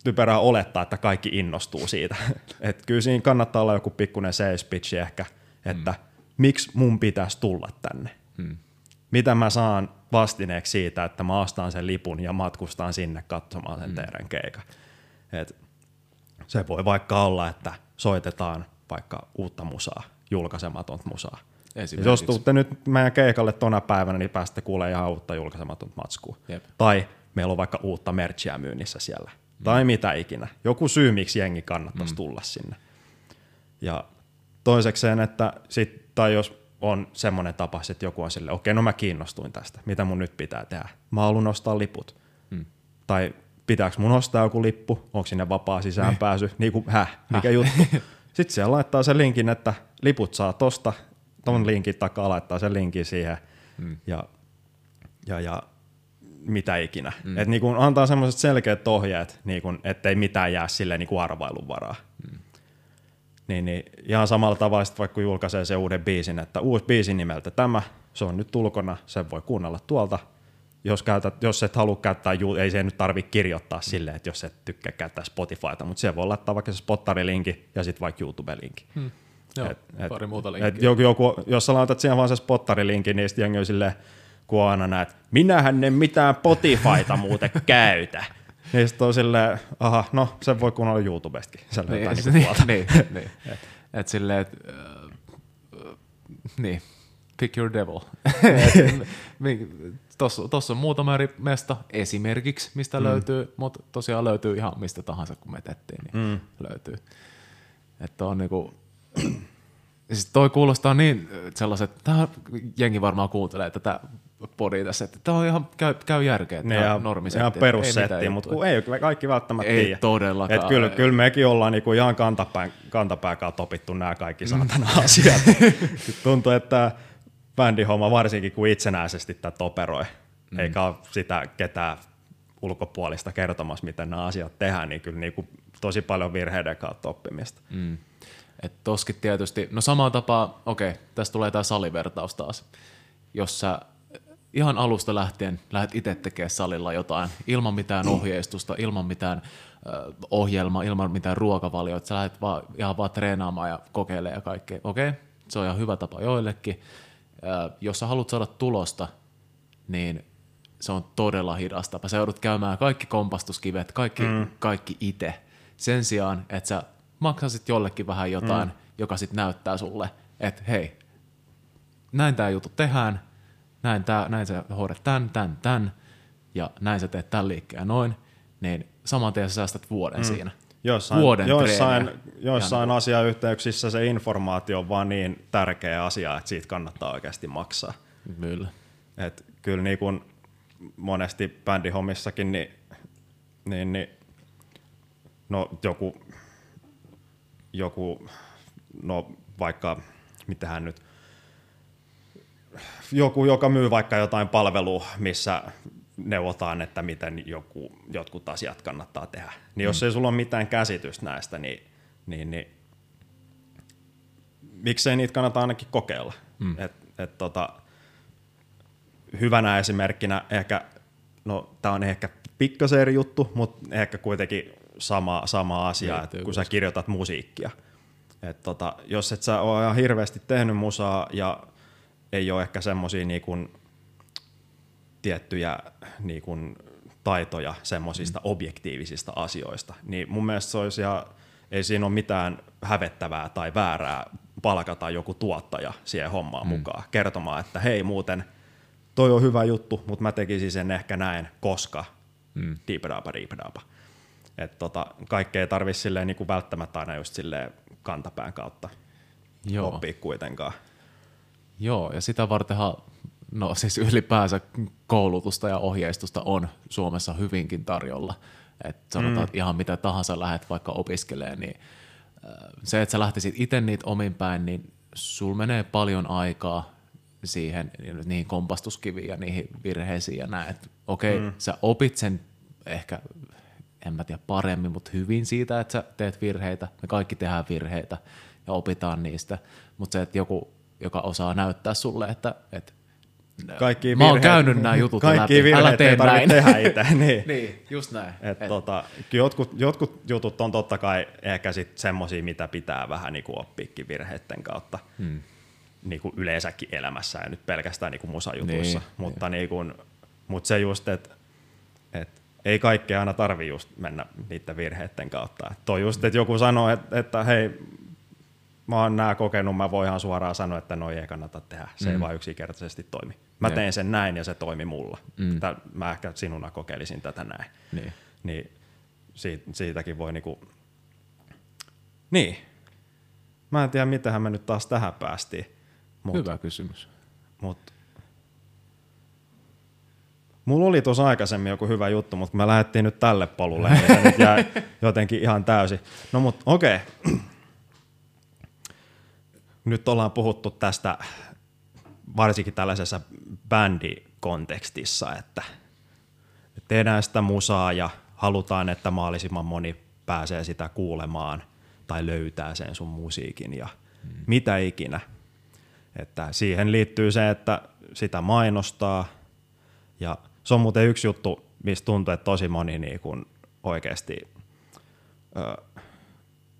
typerää olettaa, että kaikki innostuu siitä. Et kyllä siinä kannattaa olla joku pikkuinen sales pitch ehkä, että mm. miksi mun pitäisi tulla tänne. Mm. Mitä mä saan vastineeksi siitä, että mä ostan sen lipun ja matkustan sinne katsomaan sen mm. teidän keikan. Et se voi vaikka olla, että soitetaan vaikka uutta musaa, julkaisematonta musaa. Jos tuutte nyt meidän keikalle tona päivänä, niin pääsette kuulemaan ihan uutta julkaisematonta matskua. Jep. Tai meillä on vaikka uutta merchia myynnissä siellä. Mm. Tai mitä ikinä. Joku syy, miksi jengi kannattaisi mm. tulla sinne. Ja toisekseen, että sit, tai jos on semmoinen tapa, että joku on silleen, okei, no mä kiinnostuin tästä, mitä mun nyt pitää tehdä? Mä haluan ostaa liput. Mm. Tai pitääkö mun ostaa joku lippu, onko sinne vapaa sisäänpääsy, niin kuin, häh, mikä juttu. Sitten siellä laittaa sen linkin, että liput saa tosta, ton linkin takaa laittaa sen linkin siihen Mm. ja, ja, ja mitä ikinä. Mm. Et niinku antaa semmoiset selkeät ohjeet, niinku, ettei mitään jää silleen niinku arvailun varaa. Mm. Niin, niin ihan samalla tavalla sit vaikka julkaisee se uuden biisin, että uusi biisi nimeltä tämä, se on nyt ulkona, sen voi kuunnella tuolta. Jos, käytät, jos et halua käyttää, ei se nyt tarvitse kirjoittaa silleen, että jos et tykkää käyttää Spotifyta, mutta siellä voi laittaa vaikka se spottarilinki ja sitten vaikka YouTube-linki. Hmm. Joo, Et- et- pari muuta Et linkkiä. joku, joku, jos sä laitat siihen vaan se spottarilinkin, niin sitten jengi on silleen, kun aina näet, minähän en mitään Spotifyta muuten käytä. Niin sitten on silleen, aha, no sen voi kuunnella YouTubestakin. Se löytää niin, niinku niin, tuolta. niin, niin. Et, et silleen, et, äh, niin, pick your devil. Tuossa tossa on muutama eri mesta esimerkiksi, mistä mm. löytyy, mutta tosiaan löytyy ihan mistä tahansa, kun me etettiin, niin mm. löytyy. Että on niinku, siis toi kuulostaa niin sellaiset, tämä jengi varmaan kuuntelee tätä podia tässä, että tämä on ihan, käy, käy järkeä, Ne tämä ihan, normisetti. ihan että perussetti, mutta kun ei kaikki välttämättä Ei tiedä. todellakaan. Et kyllä, kyllä mekin ollaan niinku ihan kantapään, kantapään kautta opittu nämä kaikki saatana asiat. Tuntuu, että bändihomma, varsinkin kun itsenäisesti tätä operoi, mm. eikä ole sitä ketään ulkopuolista kertomassa, miten nämä asiat tehdään, niin kyllä niinku tosi paljon virheiden kautta oppimista. Mm. Et toskin tietysti, no samaan tapaan, okei, tästä tulee tämä salivertaus taas. Jos sä ihan alusta lähtien lähdet itse tekemään salilla jotain, ilman mitään ohjeistusta, ilman mitään ö, ohjelmaa, ilman mitään ruokavalioita. Sä lähdet vaan, ihan vaan treenaamaan ja kokeilemaan ja kaikkea. Okei, okay, se on ihan hyvä tapa joillekin. Ö, jos sä haluat saada tulosta, niin se on todella hidasta. Sä joudut käymään kaikki kompastuskivet, kaikki, mm. kaikki itse. Sen sijaan, että sä maksasit jollekin vähän jotain, mm. joka sitten näyttää sulle, että hei, näin tämä juttu tehdään, näin, tää, näin sä hoidat tämän, tämän, tämän, ja näin sä teet tämän liikkeen noin, niin saman tien sä säästät vuoden mm. siinä. Jossain, vuoden joissain, joissain asiayhteyksissä se informaatio on vaan niin tärkeä asia, että siitä kannattaa oikeasti maksaa. Kyllä. Et kyllä niin kuin monesti bändihommissakin, niin, niin, niin no joku, joku, no vaikka, mitähän nyt, joku, joka myy vaikka jotain palvelua, missä neuvotaan, että miten joku, jotkut asiat kannattaa tehdä. Niin jos mm. ei sulla ole mitään käsitystä näistä, niin, niin, niin miksei niitä kannata ainakin kokeilla. Mm. Et, et tota, hyvänä esimerkkinä ehkä, no tämä on ehkä pikkasen eri juttu, mutta ehkä kuitenkin sama, sama asia, että kun sä kirjoitat musiikkia. Et tota, jos et sä ole ihan hirveästi tehnyt musaa ja ei ole ehkä semmoisia niin tiettyjä niin kuin, taitoja semmoisista mm. objektiivisista asioista, niin mun mielestä se olisi ihan, ei siinä ole mitään hävettävää tai väärää palkata joku tuottaja siihen hommaan mm. mukaan kertomaan, että hei muuten – toi on hyvä juttu, mutta mä tekisin sen ehkä näin, koska mm. diipadaapa, diipadaapa. Että tota, kaikkea ei tarvitse silleen niin kuin välttämättä aina just silleen kantapään kautta Joo. oppia kuitenkaan. Joo, ja sitä vartenhan, no siis ylipäänsä koulutusta ja ohjeistusta on Suomessa hyvinkin tarjolla. Et sanotaan, mm. että ihan mitä tahansa lähdet vaikka opiskelemaan, niin se, että sä lähtisit itse niitä omin päin, niin sul menee paljon aikaa siihen, niihin kompastuskiviin ja niihin virheisiin ja näin. Okei, okay, mm. sä opit sen ehkä, en mä tiedä paremmin, mutta hyvin siitä, että sä teet virheitä. Me kaikki tehdään virheitä ja opitaan niistä, mutta se, että joku, joka osaa näyttää sulle, että, että kaikki mä oon käynyt nämä jutut kaikki läpi, älä tee näin. tehdä itse. niin. niin, just näin. Et Et. Tota, jotkut, jotkut jutut on totta kai ehkä sit semmosia, mitä pitää vähän niinku oppiikin virheiden kautta. Hmm niin kuin yleensäkin elämässä ja nyt pelkästään niin kuin musajutuissa. Niin, mutta, niin. Niin kuin, mutta se just, että et ei kaikkea aina tarvi just mennä niiden virheiden kautta. Et toi just, että joku sanoo, että, että hei, mä oon nää kokenut, mä voin ihan suoraan sanoa, että noi ei kannata tehdä. Se mm. ei vaan yksinkertaisesti toimi. Mä tein sen näin ja se toimi mulla. Mm. Tää, mä ehkä sinuna kokeilisin tätä näin. Niin, niin siitä, siitäkin voi niinku... Niin. Mä en tiedä, mitähän me nyt taas tähän päästiin. Mut, Hyvä kysymys. Mut, mulla oli tuossa aikaisemmin joku hyvä juttu, mutta me lähdettiin nyt tälle polulle, niin se nyt jäi jotenkin ihan täysin. No mut okei. Okay. Nyt ollaan puhuttu tästä varsinkin tällaisessa bändikontekstissa, että tehdään sitä musaa ja halutaan, että mahdollisimman moni pääsee sitä kuulemaan tai löytää sen sun musiikin ja hmm. mitä ikinä – että siihen liittyy se, että sitä mainostaa ja se on muuten yksi juttu, mistä tuntuu, että tosi moni niin kuin oikeasti ö,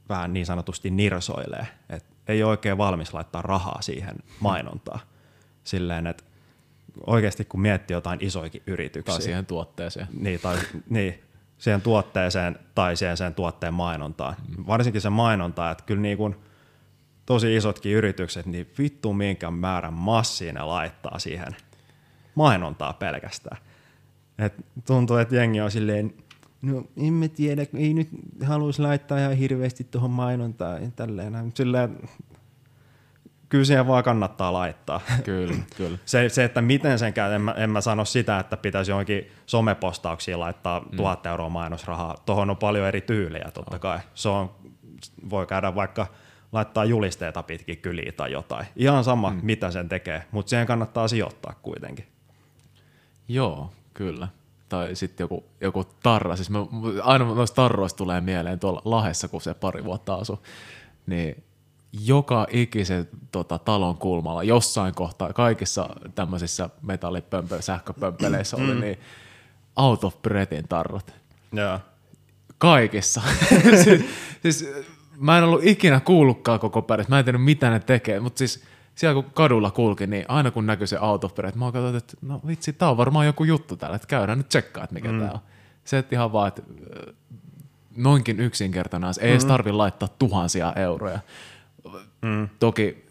vähän niin sanotusti nirsoilee, että ei ole oikein valmis laittaa rahaa siihen mainontaan. Silleen, että oikeasti kun miettii jotain isoikin yrityksiä. Tai siihen tuotteeseen. Niin, tai, niin siihen tuotteeseen tai siihen sen tuotteen mainontaan. Mm. Varsinkin se mainonta, että kyllä niin kuin – tosi isotkin yritykset, niin vittu minkä määrän massia ne laittaa siihen mainontaa pelkästään. Et tuntuu, että jengi on silleen, no en mä tiedä, ei nyt haluaisi laittaa ihan hirveästi tuohon mainontaan ja tälleen. Silleen, kyllä siihen vaan kannattaa laittaa. Kyllä, kyllä. Se, se, että miten sen käy, en mä, en mä sano sitä, että pitäisi johonkin somepostauksiin laittaa mm. tuhat euroa mainosrahaa. Tuohon on paljon eri tyylejä totta kai. Se on, voi käydä vaikka – laittaa julisteita pitkin kyliin tai jotain. Ihan sama, mm. mitä sen tekee, mutta siihen kannattaa sijoittaa kuitenkin. Joo, kyllä. Tai sitten joku, joku tarra. Siis mä, aina noista tarroista tulee mieleen tuolla Lahessa, kun se pari vuotta asui. Niin joka ikisen tota, talon kulmalla, jossain kohtaa, kaikissa tämmöisissä metallipömpö, sähköpömpeleissä oli niin out of breathin tarrot. Joo. Kaikissa. siis, siis, mä en ollut ikinä kuullutkaan koko päivä, mä en tiedä mitä ne tekee, mutta siis siellä kun kadulla kulki, niin aina kun näkyi se of breath, mä katsoin, että no vitsi, tää on varmaan joku juttu täällä, että käydään nyt tsekkaa, että mikä mm. tää on. Se, että ihan vaan, että noinkin yksinkertainen, ei edes tarvi laittaa tuhansia euroja. Mm. Toki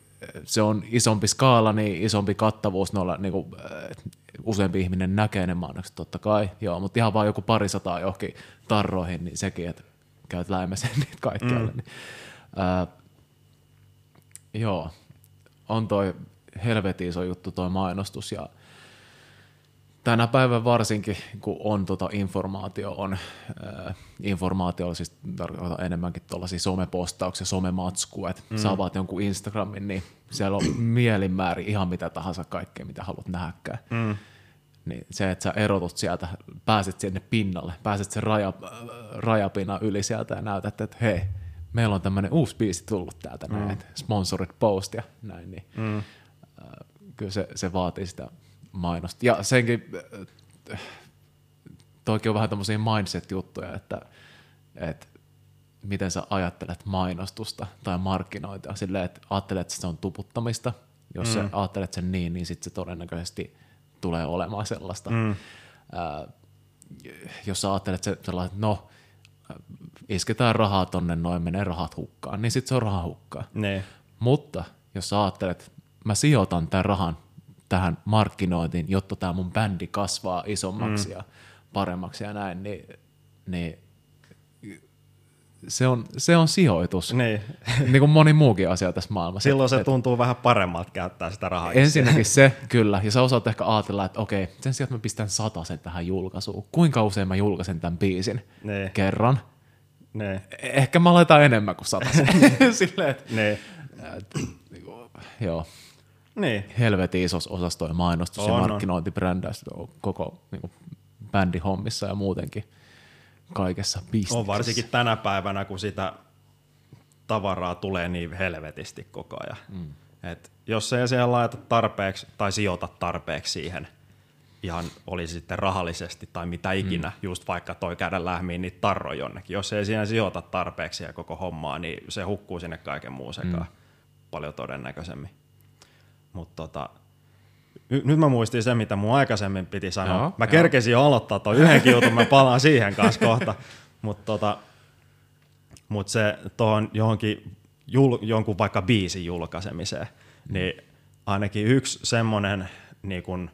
se on isompi skaala, niin isompi kattavuus noilla, niin kuin, useampi ihminen näkee ne mainokset, totta kai, joo, mutta ihan vaan joku parisataa johonkin tarroihin, niin sekin, että käyt läimesen niitä kaikkialle. Mm. Niin, ää, joo, on toi helvetin iso juttu toi mainostus ja tänä päivän varsinkin, kun on tota informaatio, on äh, informaatio siis tarkoittaa enemmänkin tuollaisia somepostauksia, somematskua, että mm. sä jonkun Instagramin, niin siellä on mielinmäärin ihan mitä tahansa kaikkea, mitä haluat nähdäkään. Mm. Niin se, että sä erotut sieltä, pääset sinne pinnalle, pääset sen raja, rajapinnan yli sieltä ja näytät, että hei, meillä on tämmöinen uusi biisi tullut täältä, mm. näin, sponsored post ja näin, niin mm. äh, kyllä se, se vaatii sitä mainosta. Ja senkin, äh, toikin on vähän tämmöisiä mindset-juttuja, että, että miten sä ajattelet mainostusta tai markkinointia silleen, että ajattelet, että se on tuputtamista. Jos mm. sä ajattelet sen niin, niin sitten se todennäköisesti tulee olemaan sellaista. Mm. Äh, jos sä ajattelet se sellainen, että no, isketään rahaa tonne noin, menee rahat hukkaan, niin sitten se on raha hukkaan. Ne. Mutta jos sä ajattelet, mä sijoitan tämän rahan tähän markkinointiin, jotta tämä mun bändi kasvaa isommaksi mm. ja paremmaksi ja näin, niin, niin se on, se on sijoitus. Niin. niin kuin moni muukin asia tässä maailmassa. Silloin se et, tuntuu vähän paremmalta käyttää sitä rahaa. Ensinnäkin se, kyllä. Ja sä osaat ehkä ajatella, että okei, sen sijaan, että mä pistän sen tähän julkaisuun. Kuinka usein mä julkaisen tämän biisin? Niin. Kerran. Niin. Ehkä mä laitan enemmän kuin sen. Silleen, että, niin. että, niinku, joo. Niin. Helvetin iso osasto ja mainostus on, ja markkinointibrändäys koko niin kuin, bändihommissa ja muutenkin kaikessa bisneksessä. On varsinkin tänä päivänä, kun sitä tavaraa tulee niin helvetisti koko ajan. Mm. Et jos ei siellä laita tarpeeksi tai sijoita tarpeeksi siihen, ihan olisi sitten rahallisesti tai mitä ikinä, mm. just vaikka toi käydä lähmiin niitä tarroja jonnekin. Jos ei siinä sijoita tarpeeksi ja koko hommaa, niin se hukkuu sinne kaiken muun sekaan mm. paljon todennäköisemmin. Mutta tota, nyt mä muistin sen, mitä mun aikaisemmin piti sanoa. Joo, mä kerkesin jo aloittaa tuon yhdenkin jutun, mä palaan siihen kanssa kohta. Mutta tota, mut se tuohon johonkin jul, jonkun vaikka biisin julkaisemiseen, mm. niin ainakin yksi semmoinen niin kun,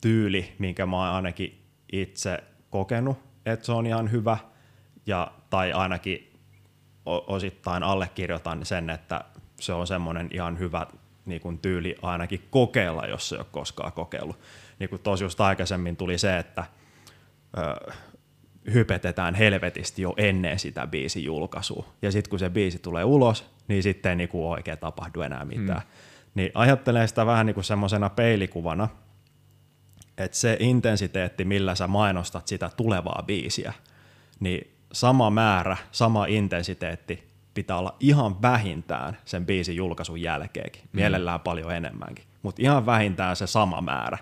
tyyli, minkä mä oon ainakin itse kokenut, että se on ihan hyvä, ja, tai ainakin osittain allekirjoitan sen, että se on semmoinen ihan hyvä niin kuin tyyli ainakin kokeilla, jos ei ole koskaan kokeillut. Niin kuin tosi just aikaisemmin tuli se, että ö, hypetetään helvetisti jo ennen sitä biisin julkaisua. Ja sitten kun se biisi tulee ulos, niin sitten ei niinku oikein tapahdu enää mitään. Mm. Niin ajattelen sitä vähän niin kuin semmoisena peilikuvana, että se intensiteetti, millä sä mainostat sitä tulevaa biisiä, niin sama määrä, sama intensiteetti pitää olla ihan vähintään sen biisin julkaisun jälkeenkin, mm. mielellään paljon enemmänkin, mutta ihan vähintään se sama määrä.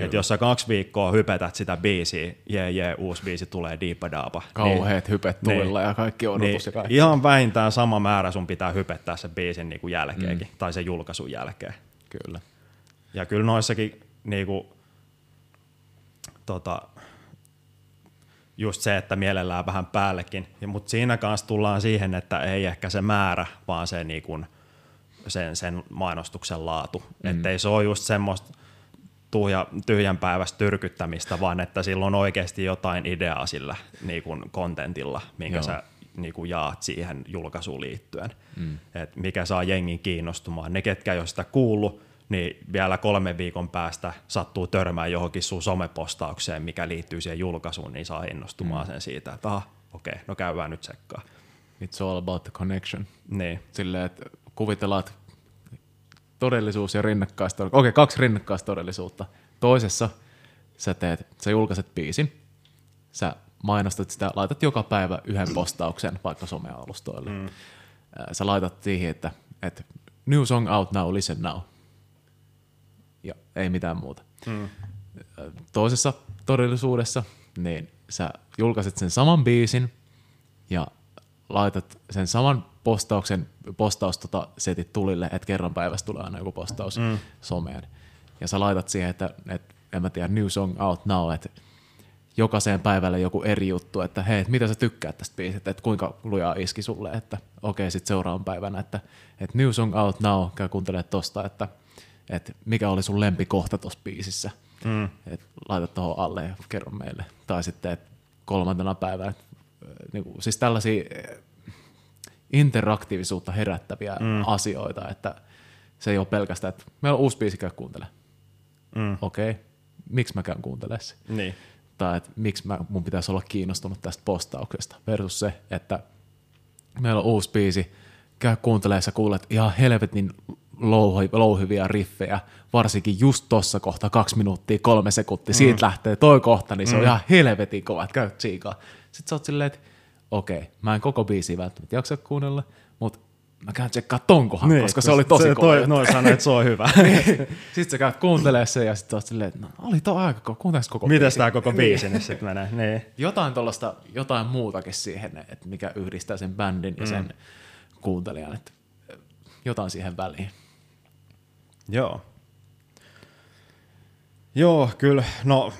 Et jos sä kaksi viikkoa hypetät sitä biisiä, jee jee, uusi biisi tulee diipadaapa. Kauheet niin, hypet tulilla niin, ja kaikki odotus niin, ja kaikki. Ihan vähintään sama määrä sun pitää hypettää sen biisin niin kuin jälkeenkin, mm. tai sen julkaisun jälkeen. Kyllä. Ja kyllä noissakin niin kuin, tota, just se, että mielellään vähän päällekin. Mutta siinä kanssa tullaan siihen, että ei ehkä se määrä, vaan se niin kuin sen, sen mainostuksen laatu. Mm. Että ei se ole just semmoista tuhja, tyhjän päivästä tyrkyttämistä, vaan että sillä on oikeasti jotain ideaa sillä niin kuin kontentilla, minkä Joo. sä niin kuin jaat siihen julkaisuun liittyen. Mm. Et mikä saa jengin kiinnostumaan. Ne, ketkä ei ole sitä kuullut, niin vielä kolmen viikon päästä sattuu törmään johonkin sun somepostaukseen, mikä liittyy siihen julkaisuun, niin saa innostumaan mm. sen siitä, että aha, okei, okay, no käydään nyt sekkaan. It's all about the connection. Niin. Silleen, että kuvitellaan, että todellisuus ja rinnakkaista, okei, okay, kaksi rinnakkaista todellisuutta. Toisessa sä teet, sä julkaiset biisin, sä mainostat sitä, laitat joka päivä yhden postauksen vaikka somealustoille. Mm. sä laitat siihen, että, että new song out now, listen now. Ei mitään muuta. Mm. Toisessa todellisuudessa, niin sä julkaiset sen saman biisin ja laitat sen saman postauksen, postaus tota setit tulille, että kerran päivässä tulee aina joku postaus mm. someen. Ja sä laitat siihen, että, että en mä tiedä, new song out now, että jokaiseen päivälle joku eri juttu, että hei, että mitä sä tykkäät tästä biisistä, että kuinka lujaa iski sulle, että okei, sitten seuraavan päivänä, että, että new song out now, käy kuuntelemaan tosta, että, että mikä oli sun lempikohta tuossa biisissä, mm. että laita tuohon alle ja kerro meille. Tai sitten, että kolmantena päivänä, että, niin kuin, siis tällaisia interaktiivisuutta herättäviä mm. asioita, että se ei ole pelkästään, että meillä on uusi biisi, käy kuuntele. Mm. Okei, okay. miksi mä käyn kuuntelemaan se? Niin. Tai että miksi mä, mun pitäisi olla kiinnostunut tästä postauksesta versus se, että meillä on uusi biisi, käy kuuntelemaan ja kuulet ihan helvetin louhivia riffejä, varsinkin just tossa kohta kaksi minuuttia, kolme sekuntia, mm. siitä lähtee toi kohta, niin se mm. on ihan helvetin kova, että käy tsiikaa. Sitten sä oot silleen, että okei, okay, mä en koko biisi välttämättä jaksa kuunnella, mutta mä käyn tsekkaa ton kohan, niin, koska se oli tosi se, kova. Toi, noin sanoi, että se on hyvä. sitten sä käyt kuuntelemaan sen ja sitten oot silleen, että no, oli toi aika kova, kuunteleeko koko Mitäs biisi? tää koko biisi nyt sitten menee? Niin. Jotain tollasta, jotain muutakin siihen, että mikä yhdistää sen bändin mm. ja sen kuuntelijan, että jotain siihen väliin. Joo. Joo, kyllä. No,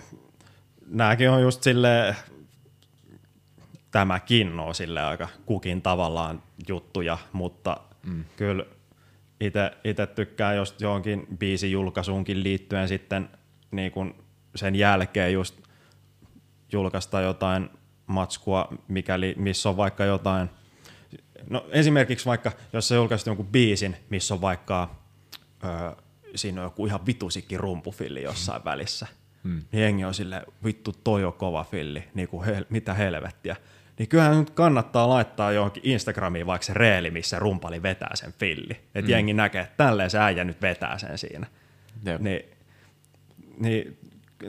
nääkin on just silleen, tämäkin on sille aika kukin tavallaan juttuja, mutta mm. kyllä itse tykkään just johonkin biisin julkaisuunkin liittyen sitten niin kun sen jälkeen just julkaista jotain matskua, mikäli, missä on vaikka jotain, no esimerkiksi vaikka, jos sä julkaisit jonkun biisin, missä on vaikka, ö, siinä on joku ihan vitusikin rumpufilli jossain välissä, mm. niin jengi on silleen, vittu toi on kova filli, niin kuin hel, mitä helvettiä niin kyllähän nyt kannattaa laittaa johonkin Instagramiin vaikka se reeli, missä rumpali vetää sen filli. Että mm. jengi näkee, että tälleen se äijä nyt vetää sen siinä. Jep. Niin, niin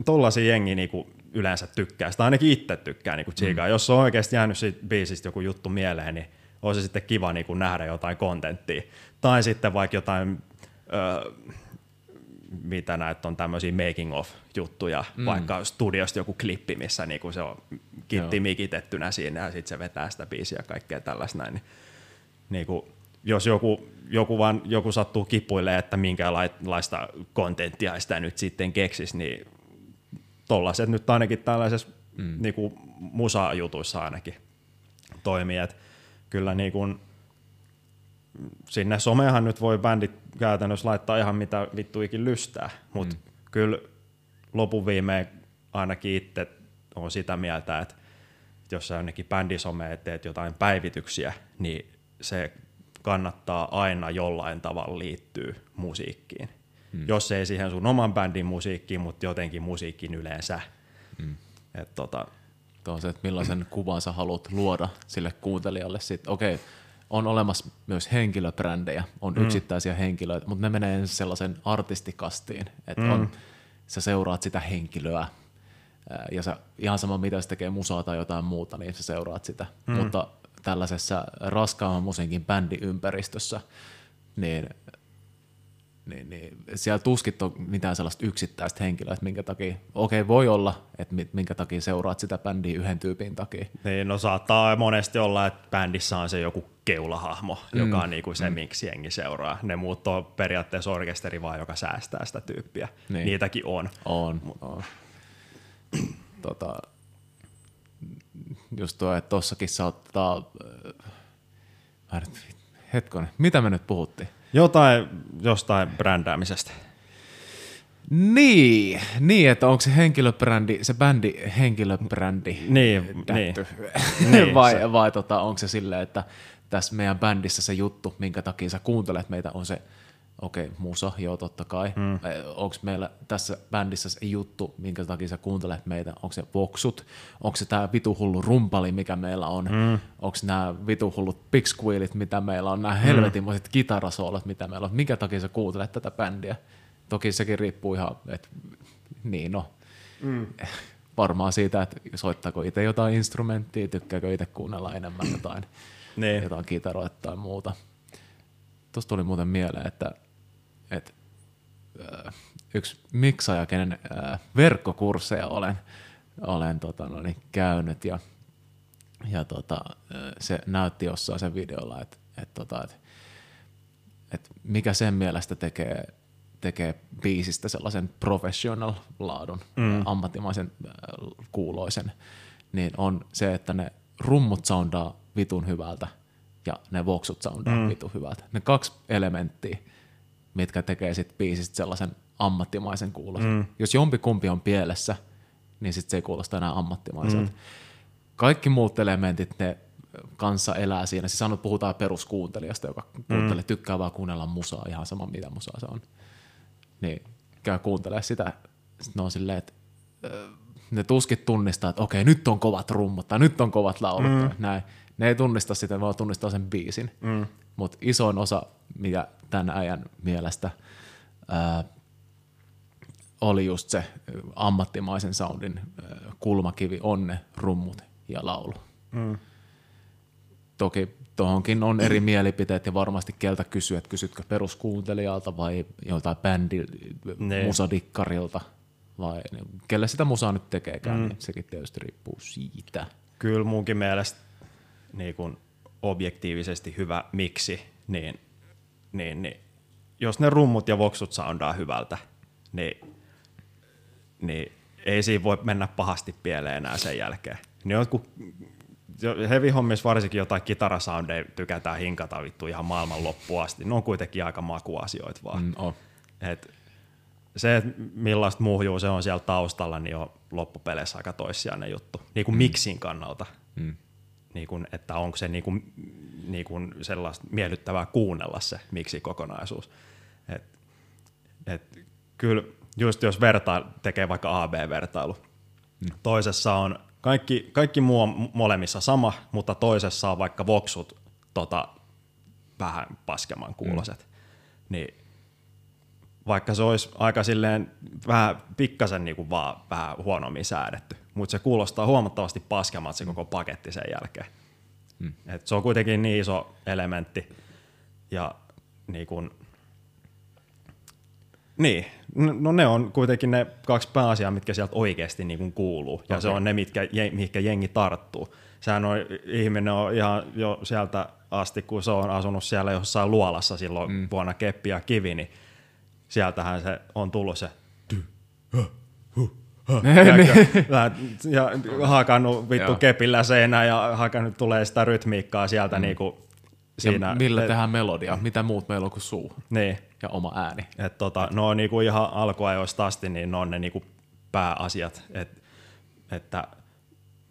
tollaisia jengi niinku yleensä tykkää. Sitä ainakin itse tykkää niinku mm. Jos on oikeasti jäänyt siitä biisistä joku juttu mieleen, niin on se sitten kiva niinku nähdä jotain kontenttia. Tai sitten vaikka jotain... Öö, mitä näitä on tämmöisiä making of juttuja, mm. vaikka studiosta joku klippi, missä niinku se on kitti mikitettynä siinä ja sitten se vetää sitä biisiä ja kaikkea tällaista näin. Niin, niinku, jos joku, joku, vaan, joku sattuu kipuille, että minkälaista kontenttia sitä nyt sitten keksisi, niin tollaiset nyt ainakin tällaisessa mm. niinku, musa-jutuissa ainakin toimii. Et kyllä niinku, sinne somehan nyt voi bändit käytännössä laittaa ihan mitä vittuikin lystää, mutta mm. kyllä lopun viimein ainakin itse on sitä mieltä, että jos sä jonnekin bändisomeen teet jotain päivityksiä, niin se kannattaa aina jollain tavalla liittyä musiikkiin. Mm. Jos ei siihen sun oman bändin musiikkiin, mutta jotenkin musiikkiin yleensä. Mm. Et tota, on se, että millaisen kuvan sä haluat luoda sille kuuntelijalle. Okei, okay, on olemassa myös henkilöbrändejä, on mm. yksittäisiä henkilöitä, mutta ne menee sellaisen artistikastiin, että mm. on, sä seuraat sitä henkilöä ja sä, ihan sama mitä se tekee musaa tai jotain muuta, niin sä seuraat sitä. Mm. Mutta tällaisessa raskaamman musiikin bändiympäristössä, niin niin, niin siellä tuskit on mitään sellaista yksittäistä henkilöä, että minkä takia, okei okay, voi olla, että minkä takia seuraat sitä bändiä yhden tyypin takia. Niin, no saattaa monesti olla, että bändissä on se joku keulahahmo, mm. joka on niinku se, mm. miksi jengi seuraa. Ne muut on periaatteessa orkesteri vaan, joka säästää sitä tyyppiä. Niin. Niitäkin on. On, on. tota, just tuo, että tossakin saattaa, äh, hetkonen, mitä me nyt puhuttiin? Jotain jostain brändäämisestä. Niin, niin, että onko se henkilöbrändi, se bändi henkilöbrändi niin, niin, niin, vai, se. vai tota, onko se silleen, että tässä meidän bändissä se juttu, minkä takia sä kuuntelet meitä, on se, okei, okay, musa, joo totta kai. Mm. Onko meillä tässä bändissä se juttu, minkä takia sä kuuntelet meitä, onko se voksut, onko se tämä vituhullu rumpali, mikä meillä on, mm. onko nämä vituhullut pigsquealit, mitä meillä on, nämä mm. helvetinmoiset kitarasoolot, mitä meillä on, minkä takia sä kuuntelet tätä bändiä. Toki sekin riippuu ihan, että niin no, mm. varmaan siitä, että soittaako itse jotain instrumenttia, tykkääkö itse kuunnella enemmän jotain, Niin. jotain kitaroita tai muuta. Tuosta tuli muuten mieleen, että, että äh, yksi miksaaja, kenen äh, verkkokursseja olen, olen tota, no niin, käynyt ja, ja tota, äh, se näytti jossain sen videolla, että, että, tota, että, että mikä sen mielestä tekee, tekee biisistä sellaisen professional laadun, mm. ammattimaisen äh, kuuloisen, niin on se, että ne rummut soundaa vitun hyvältä ja ne voksut soundaa mm. vitun hyvältä. Ne kaksi elementtiä, mitkä tekee sit biisistä sellaisen ammattimaisen kuulosen. Mm. Jos jompikumpi on pielessä, niin sit se ei kuulosta enää ammattimaiselta. Mm. Kaikki muut elementit, ne kanssa elää siinä. Siis sanot, puhutaan peruskuuntelijasta, joka kuuntelee, mm. tykkää vaan kuunnella musaa, ihan sama mitä musaa se on. Niin käy kuuntelee sitä, sit ne on silleen, että ö, ne tuskit tunnistaa, että okei, nyt on kovat rummut tai nyt on kovat laulut mm. näin. Ne ei tunnista sitä, vaan tunnistaa sen biisin. Mm. Mutta isoin osa, mikä tämän ajan mielestä ää, oli just se ammattimaisen soundin ää, kulmakivi on ne rummut ja laulu. Mm. Toki tuohonkin on eri mielipiteet ja varmasti keltä kysyä, että kysytkö peruskuuntelijalta vai joltain bändi Ne. musadikkarilta vai kelle sitä musaa nyt tekeekään, mm. niin sekin tietysti riippuu siitä. Kyllä munkin mielestä niin kun objektiivisesti hyvä miksi, niin, niin, niin jos ne rummut ja voksut soundaa hyvältä, niin, niin ei siinä voi mennä pahasti pieleen enää sen jälkeen. Niin jotkut heavy hommissa varsinkin jotain kitarasoundeja tykätään hinkata vittu ihan maailman loppuun asti. Ne on kuitenkin aika makuasioita vaan. Mm, on. Et se, että millaista muhjuu se on siellä taustalla, niin on loppupeleissä aika toissijainen juttu. Niin kuin mm. miksin kannalta. Mm. Niin kuin, että onko se niin kuin, niin kuin sellaista miellyttävää kuunnella se miksi kokonaisuus. Et, et, kyllä just jos vertaa, tekee vaikka AB-vertailu, mm. toisessa on kaikki, kaikki muu on molemmissa sama, mutta toisessa on vaikka voksut tota, vähän paskeman kuuloset. Mm. Niin vaikka se olisi aika silleen vähän pikkasen niinku vaan vähän huonommin säädetty, mutta se kuulostaa huomattavasti paskemmalta se koko paketti sen jälkeen. Mm. Et se on kuitenkin niin iso elementti ja niin kun, niin, no ne on kuitenkin ne kaksi pääasiaa, mitkä sieltä oikeasti niin kuin kuuluu, ja okay. se on ne, mitkä, mihinkä jengi tarttuu. Sehän on, ihminen on ihan jo sieltä asti, kun se on asunut siellä jossain luolassa silloin mm. vuonna Keppi ja Kivi, niin sieltähän se on tullut se ja hakannut vittu Joo. kepillä seinää ja hakannut tulee sitä rytmiikkaa sieltä mm. niinku siinä. Ja millä tehdään melodia? Mitä muut meillä on kuin suu? Niin. Ja oma ääni. Et tota, no on niinku ihan alkuajoista asti, niin ne on ne niinku pääasiat. Et, että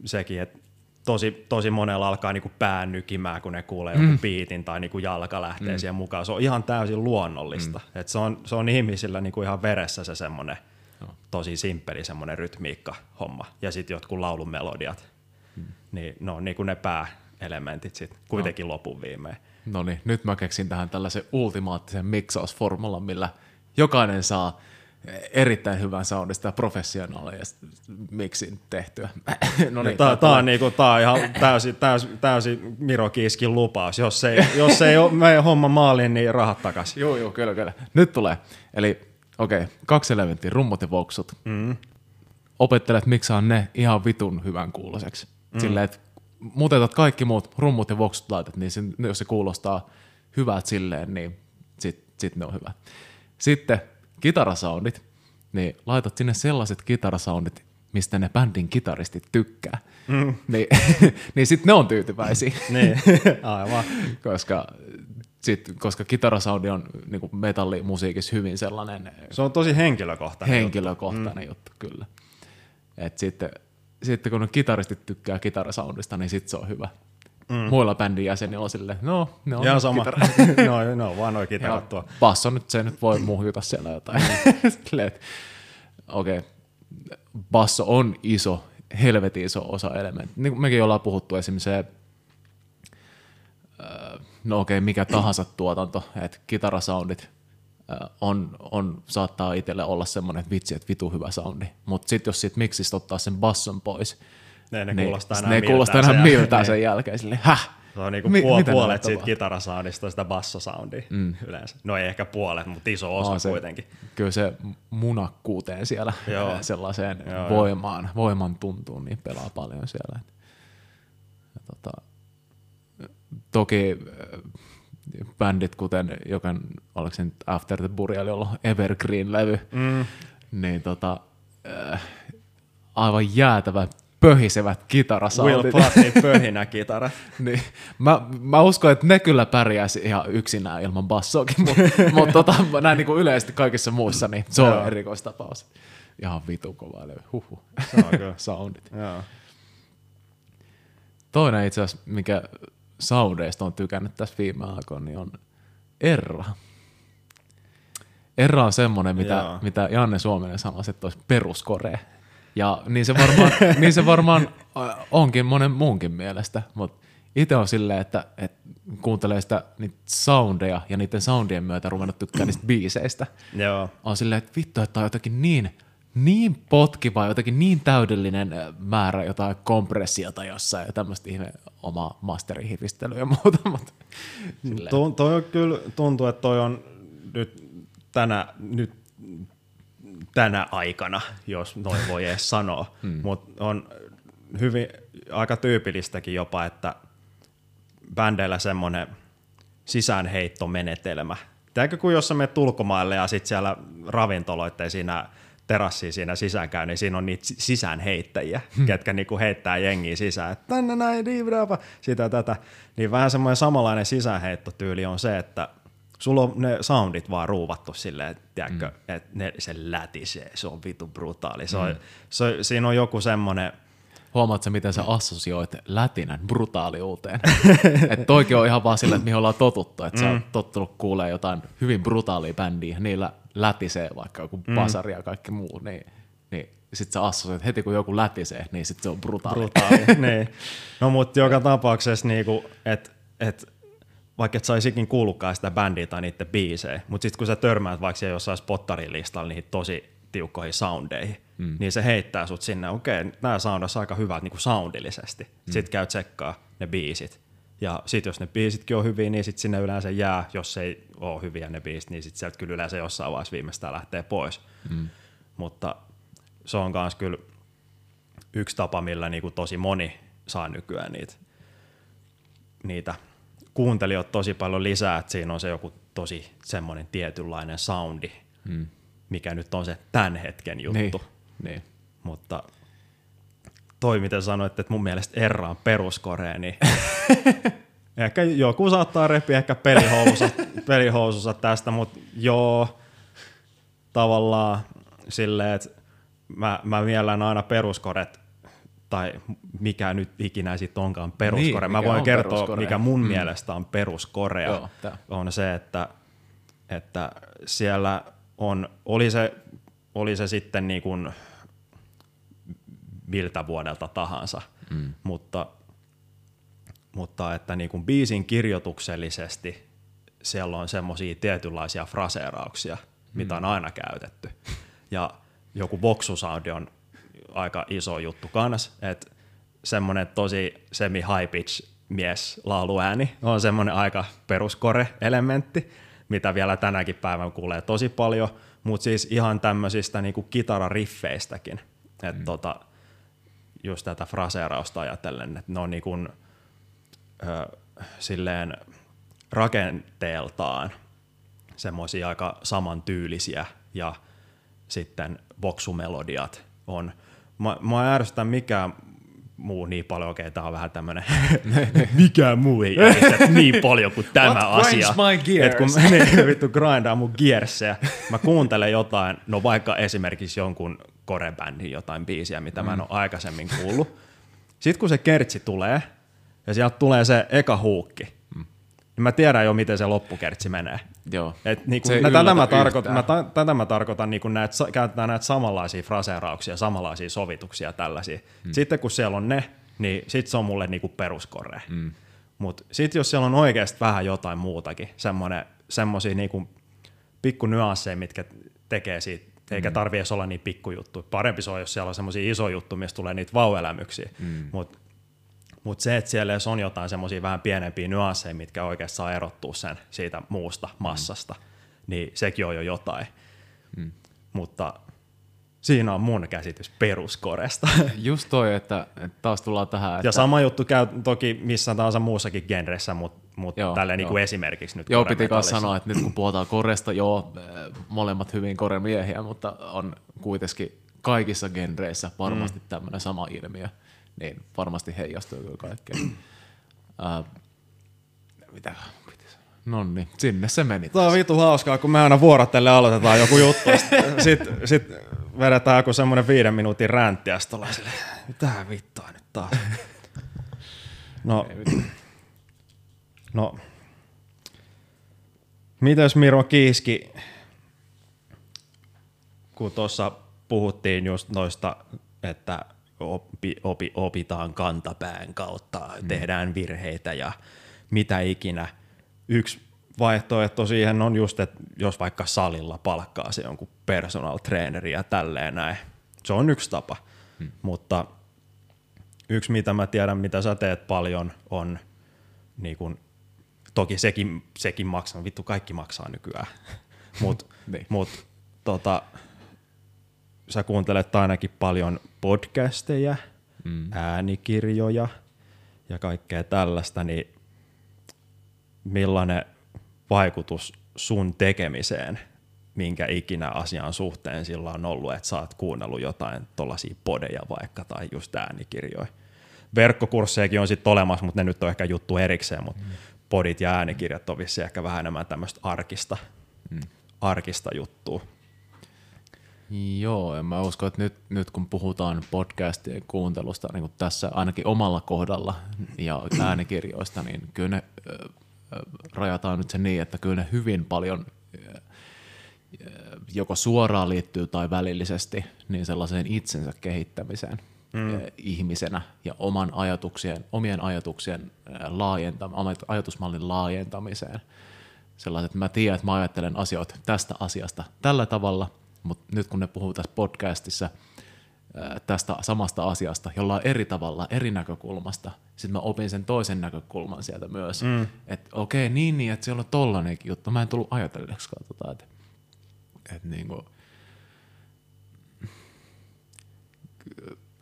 sekin, että tosi, tosi monella alkaa niinku pää nykimään, kun ne kuulee mm. joku biitin tai niinku jalka lähtee mm. siihen mukaan. Se on ihan täysin luonnollista. Mm. Et se, on, se on ihmisillä niinku ihan veressä se semmoinen. Tosi simppeli semmoinen rytmiikka homma. Ja sitten jotkut laulun melodiat. Mm. Niin ne on niinku ne pääelementit sitten kuitenkin no. lopun viimein. No niin, nyt mä keksin tähän tällaisen ultimaattisen miksausformulan, millä jokainen saa erittäin hyvän soundista ja professionaalista miksin tehtyä. no niin, tämä, tämä, on niinku, tämä on ihan täysin, täysin, täysin Miro Kiiskin lupaus. Jos ei, jos ei ole meidän homma maaliin, niin rahat takaisin. Joo, joo, kyllä, kyllä. Nyt tulee. Eli okei, okay, kaksi elementtiä, rummut ja voksut. Mm. Opettelet miksaa ne ihan vitun hyvän kuuloseksi. Mm. Silleen, että muutetat kaikki muut rummut ja voksut laitat, niin se, jos se kuulostaa hyvältä silleen, niin sitten sit ne on hyvä. Sitten kitarasoundit, niin laitat sinne sellaiset kitarasoundit, mistä ne bändin kitaristit tykkää. Mm. Niin, niin sitten ne on tyytyväisiä. niin, aivan. koska, sit, koska kitarasoundi on niin metallimusiikissa hyvin sellainen... Se on tosi henkilökohtainen Henkilökohtainen juttu, juttu kyllä. Et sitten, sitten kun kitaristit tykkää kitarasoundista, niin sitten se on hyvä. Mm. Muilla bändin jäsenillä on silleen, no, ne on Ihan sama. no, no, vaan noin kitarat tuo. Basso nyt, se nyt voi muhjuta siellä jotain. Okei, okay. basso on iso, helvetin iso osa elementti. Niin kuin mekin ollaan puhuttu esimerkiksi se, no okei, okay, mikä tahansa tuotanto, että kitarasoundit on, on, saattaa itselle olla semmoinen, että vitsi, että vitu hyvä soundi. Mutta sitten jos siitä miksistä ottaa sen basson pois, Ne, ne niin kuulostaa enää ne ei miltään kuulosta sen enää jälkeen. miltään Niin. sen jälkeen. Silleen, häh? Se on niinku Mi- puol- puolet siitä kitarasoundista sitä bassosoundia mm. yleensä. No ei ehkä puolet, mutta iso osa On se- kuitenkin. Kyllä se munakkuuteen siellä Joo. sellaiseen Joo, voimaan, voiman tuntuun, niin pelaa paljon siellä. Toki äh, bändit, kuten jokin, oliko se nyt After the Burial, jolla on Evergreen-levy, mm. niin tota, äh, aivan jäätävä pöhisevät Will kitarasoundit. Platin pöhinä kitara. Niin, mä, mä uskon, että ne kyllä pärjäisi ihan yksinään ilman bassoakin, mutta mut tota, näin niin kuin yleisesti kaikissa muissa, niin se on erikoistapaus. Ihan vitu kova levy, huhu. Se on kyllä. Soundit. Joo. Toinen itse asiassa, mikä soundeista on tykännyt tässä viime aikoina, niin on Erra. Erra on semmoinen, mitä, mitä Janne Suominen sanoisi, että olisi peruskore. Ja niin se varmaan, niin se varmaan äh, onkin monen muunkin mielestä, mutta itse on silleen, että, että kuuntelee sitä niitä soundeja ja niiden soundien myötä ruvennut tykkää niistä biiseistä. Joo. On silleen, että vittu, että on jotakin niin, niin potkiva, jotakin niin täydellinen äh, määrä jotain kompressiota jossain ja tämmöistä ihme omaa masterihivistelyä ja muuta, mutta. Tu- toi on kyllä, tuntuu, että toi on nyt tänä, nyt tänä aikana, jos noin voi edes sanoa, mm. mutta on hyvin aika tyypillistäkin jopa, että bändeillä semmoinen sisäänheittomenetelmä. Tiedätkö, kun jos sä menet ulkomaille ja sitten siellä ravintoloiden siinä terassiin siinä sisään käy, niin siinä on niitä si- sisäänheittäjiä, ketkä niinku heittää jengiä sisään, että tänne näin, diivrapa, sitä ja tätä. Niin vähän semmoinen samanlainen sisäänheittotyyli on se, että sulla on ne soundit vaan ruuvattu silleen, että, tiedätkö, mm. että ne, se lätisee, se on vitu brutaali. Se on, Mm. se, siinä on joku semmoinen, Huomaatko, miten sä assosioit lätinän brutaaliuteen? että toikin on ihan vaan sillä, että mihin ollaan totuttu, että sä oot tottunut kuulee jotain hyvin brutaalia bändiä, niillä lätisee vaikka joku basari ja kaikki muu, niin, niin sit sä assosioit heti kun joku lätisee, niin sit se on brutaali. brutaali. niin. No mutta joka tapauksessa, niinku, että et, vaikka et saisikin kuullutkaan sitä bändiä tai niiden biisejä, mutta sitten kun sä törmäät vaikka siellä jossain spottarin listalla niihin tosi tiukkoihin soundeihin, mm. niin se heittää sut sinne, okei, okay, nämä soundas aika hyvät niinku soundillisesti. Mm. Sitten käy tsekkaa ne biisit. Ja sitten jos ne biisitkin on hyviä, niin sitten sinne yleensä jää, jos ei ole hyviä ne biisit, niin sitten sieltä kyllä yleensä jossain vaiheessa viimeistään lähtee pois. Mm. Mutta se on myös kyllä yksi tapa, millä niinku tosi moni saa nykyään niitä, niitä kuuntelijoita tosi paljon lisää, että siinä on se joku tosi semmoinen tietynlainen soundi, mm. mikä nyt on se tämän hetken juttu. Niin, niin. Mutta toi, miten sanoit, että mun mielestä Erra on peruskorea, niin ehkä joku saattaa repiä ehkä pelihousussa, pelihousussa tästä, mutta joo, tavallaan silleen, että mä, mä miellän aina peruskoret, tai mikä nyt ikinä sitten onkaan peruskore. Niin, mä voin kertoa, peruskorea. mikä mun mm. mielestä on peruskorea. Joo, tää. on se, että, että siellä on, oli se, oli se sitten niin kuin miltä vuodelta tahansa, mm. mutta, mutta että niin kuin biisin kirjoituksellisesti siellä on semmoisia tietynlaisia fraseerauksia, mm. mitä on aina käytetty. Ja joku boksusoundi on aika iso juttu kans, että semmoinen tosi semi high pitch mies lauluääni on semmoinen aika peruskore-elementti, mitä vielä tänäkin päivän kuulee tosi paljon, mutta siis ihan tämmöisistä niinku kitarariffeistäkin, että mm. tota, just tätä fraseerausta ajatellen, että ne on niinku, ö, silleen rakenteeltaan semmoisia aika samantyylisiä ja sitten boksumelodiat on. Mä, mä ärsytä mikään muu niin paljon, okei, tää on vähän tämmönen, mikään muu ei ärsytä niin paljon kuin tämä What asia. my gears? Et kun mä niin, vittu grindaa mun gearsseja, mä kuuntelen jotain, no vaikka esimerkiksi jonkun korebändin jotain biisiä, mitä mä en ole aikaisemmin kuullut. Sitten kun se kertsi tulee, ja sieltä tulee se eka huukki, niin mä tiedän jo, miten se loppukertsi menee. Joo. Et Se ei mä, tätä, mä tarkoitan, mä, ta, tätä mä tarkoitan, niinku näitä, sa- käytetään näitä samanlaisia fraseerauksia, samanlaisia sovituksia tällaisia. Hmm. Sitten kun siellä on ne, niin sit se on mulle niinku peruskore. Hmm. Mutta sitten jos siellä on oikeasti vähän jotain muutakin, semmoisia niinku pikku nyansseja, mitkä tekee siitä, eikä tarvi edes olla niin pikkujuttu. Parempi se on, jos siellä on semmoisia iso juttu, mistä tulee niitä vauelämyksiä. Mm. Mutta mut se, että siellä on jotain semmoisia vähän pienempiä nyansseja, mitkä oikeasti saa erottua sen siitä muusta massasta, mm. niin sekin on jo jotain. Mm. Mutta siinä on mun käsitys peruskoresta. Just toi, että, että taas tullaan tähän. Että... Ja sama juttu käy toki missään tahansa muussakin genressä, mutta mut Joo, tälleen niin joo. kuin esimerkiksi nyt Joo, piti koremetallissa. sanoa, että nyt kun puhutaan koresta, joo, äh, molemmat hyvin koremiehiä, mutta on kuitenkin kaikissa genreissä varmasti mm. tämmöinen sama ilmiö, niin varmasti heijastuu kyllä kaikkeen. äh, mitä piti sanoa? No niin, sinne se meni. Tämä on vitu hauskaa, kun me aina vuorotelle aloitetaan joku juttu, sitten sit, sit vedetään joku semmoinen viiden minuutin räntti, ja sitten ollaan silleen, mitä vittua nyt taas. No, no, mitäs Miro Kiiski, kun tuossa puhuttiin just noista, että opi, opi, opitaan kantapään kautta, mm. tehdään virheitä ja mitä ikinä. Yksi vaihtoehto siihen on just, että jos vaikka salilla palkkaa se jonkun personal traineri ja tälleen näin. Se on yksi tapa, mm. mutta yksi mitä mä tiedän, mitä sä teet paljon, on niin kun, toki sekin, sekin maksaa, vittu kaikki maksaa nykyään, mutta Niin. mut, tota, sä kuuntelet ainakin paljon podcasteja, mm. äänikirjoja ja kaikkea tällaista, niin millainen vaikutus sun tekemiseen, minkä ikinä asian suhteen sillä on ollut, että sä oot kuunnellut jotain tollaisia podeja vaikka tai just äänikirjoja. Verkkokurssejakin on sitten olemassa, mutta ne nyt on ehkä juttu erikseen, mutta mm. Podit ja äänikirjat on vissiin ehkä vähän enemmän tämmöistä arkista, mm. arkista juttua. Joo, ja mä uskon, että nyt, nyt kun puhutaan podcastien kuuntelusta niin tässä ainakin omalla kohdalla ja äänikirjoista, niin kyllä ne ö, rajataan nyt se niin, että kyllä ne hyvin paljon ö, joko suoraan liittyy tai välillisesti niin sellaiseen itsensä kehittämiseen mm. ihmisenä ja oman ajatuksien, omien ajatuksien laajentamiseen, ajatusmallin laajentamiseen. Sellaiset, että mä tiedän, että mä ajattelen asioita tästä asiasta tällä tavalla, mutta nyt kun ne puhuu tässä podcastissa ää, tästä samasta asiasta jollain eri tavalla, eri näkökulmasta, sitten mä opin sen toisen näkökulman sieltä myös. Mm. Että okei, niin, niin, että siellä on tollanenkin juttu. Mä en tullut ajatelleeksikaan tota, että, että niinku,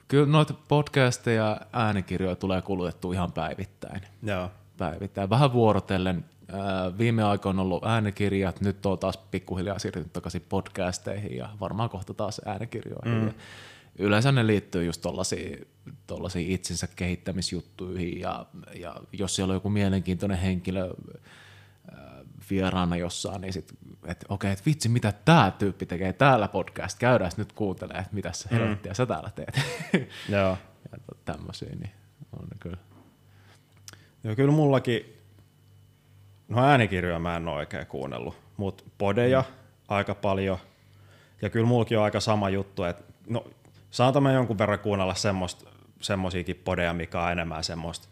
kyllä noita podcasteja ja äänikirjoja tulee kulutettua ihan päivittäin. Joo. päivittäin. Vähän vuorotellen. Viime aikoina on ollut äänikirjat, nyt on taas pikkuhiljaa siirtynyt takaisin podcasteihin ja varmaan kohta taas äänikirjoihin. Mm. Yleensä ne liittyy just tollasiin itsensä kehittämisjuttuihin ja, ja jos siellä on joku mielenkiintoinen henkilö vieraana jossain, niin sit, että okei, että vitsi, mitä tämä tyyppi tekee täällä podcast, käydään nyt kuuntelemaan, että mitä se helvettiä sä täällä teet. Joo. ja tämmöisiä, niin on kyllä. Joo, kyllä mullakin, no äänikirjoja mä en ole oikein kuunnellut, mutta podeja mm. aika paljon. Ja kyllä mullakin on aika sama juttu, että no saatan mä jonkun verran kuunnella semmoista, semmosiakin podeja, mikä on enemmän semmoista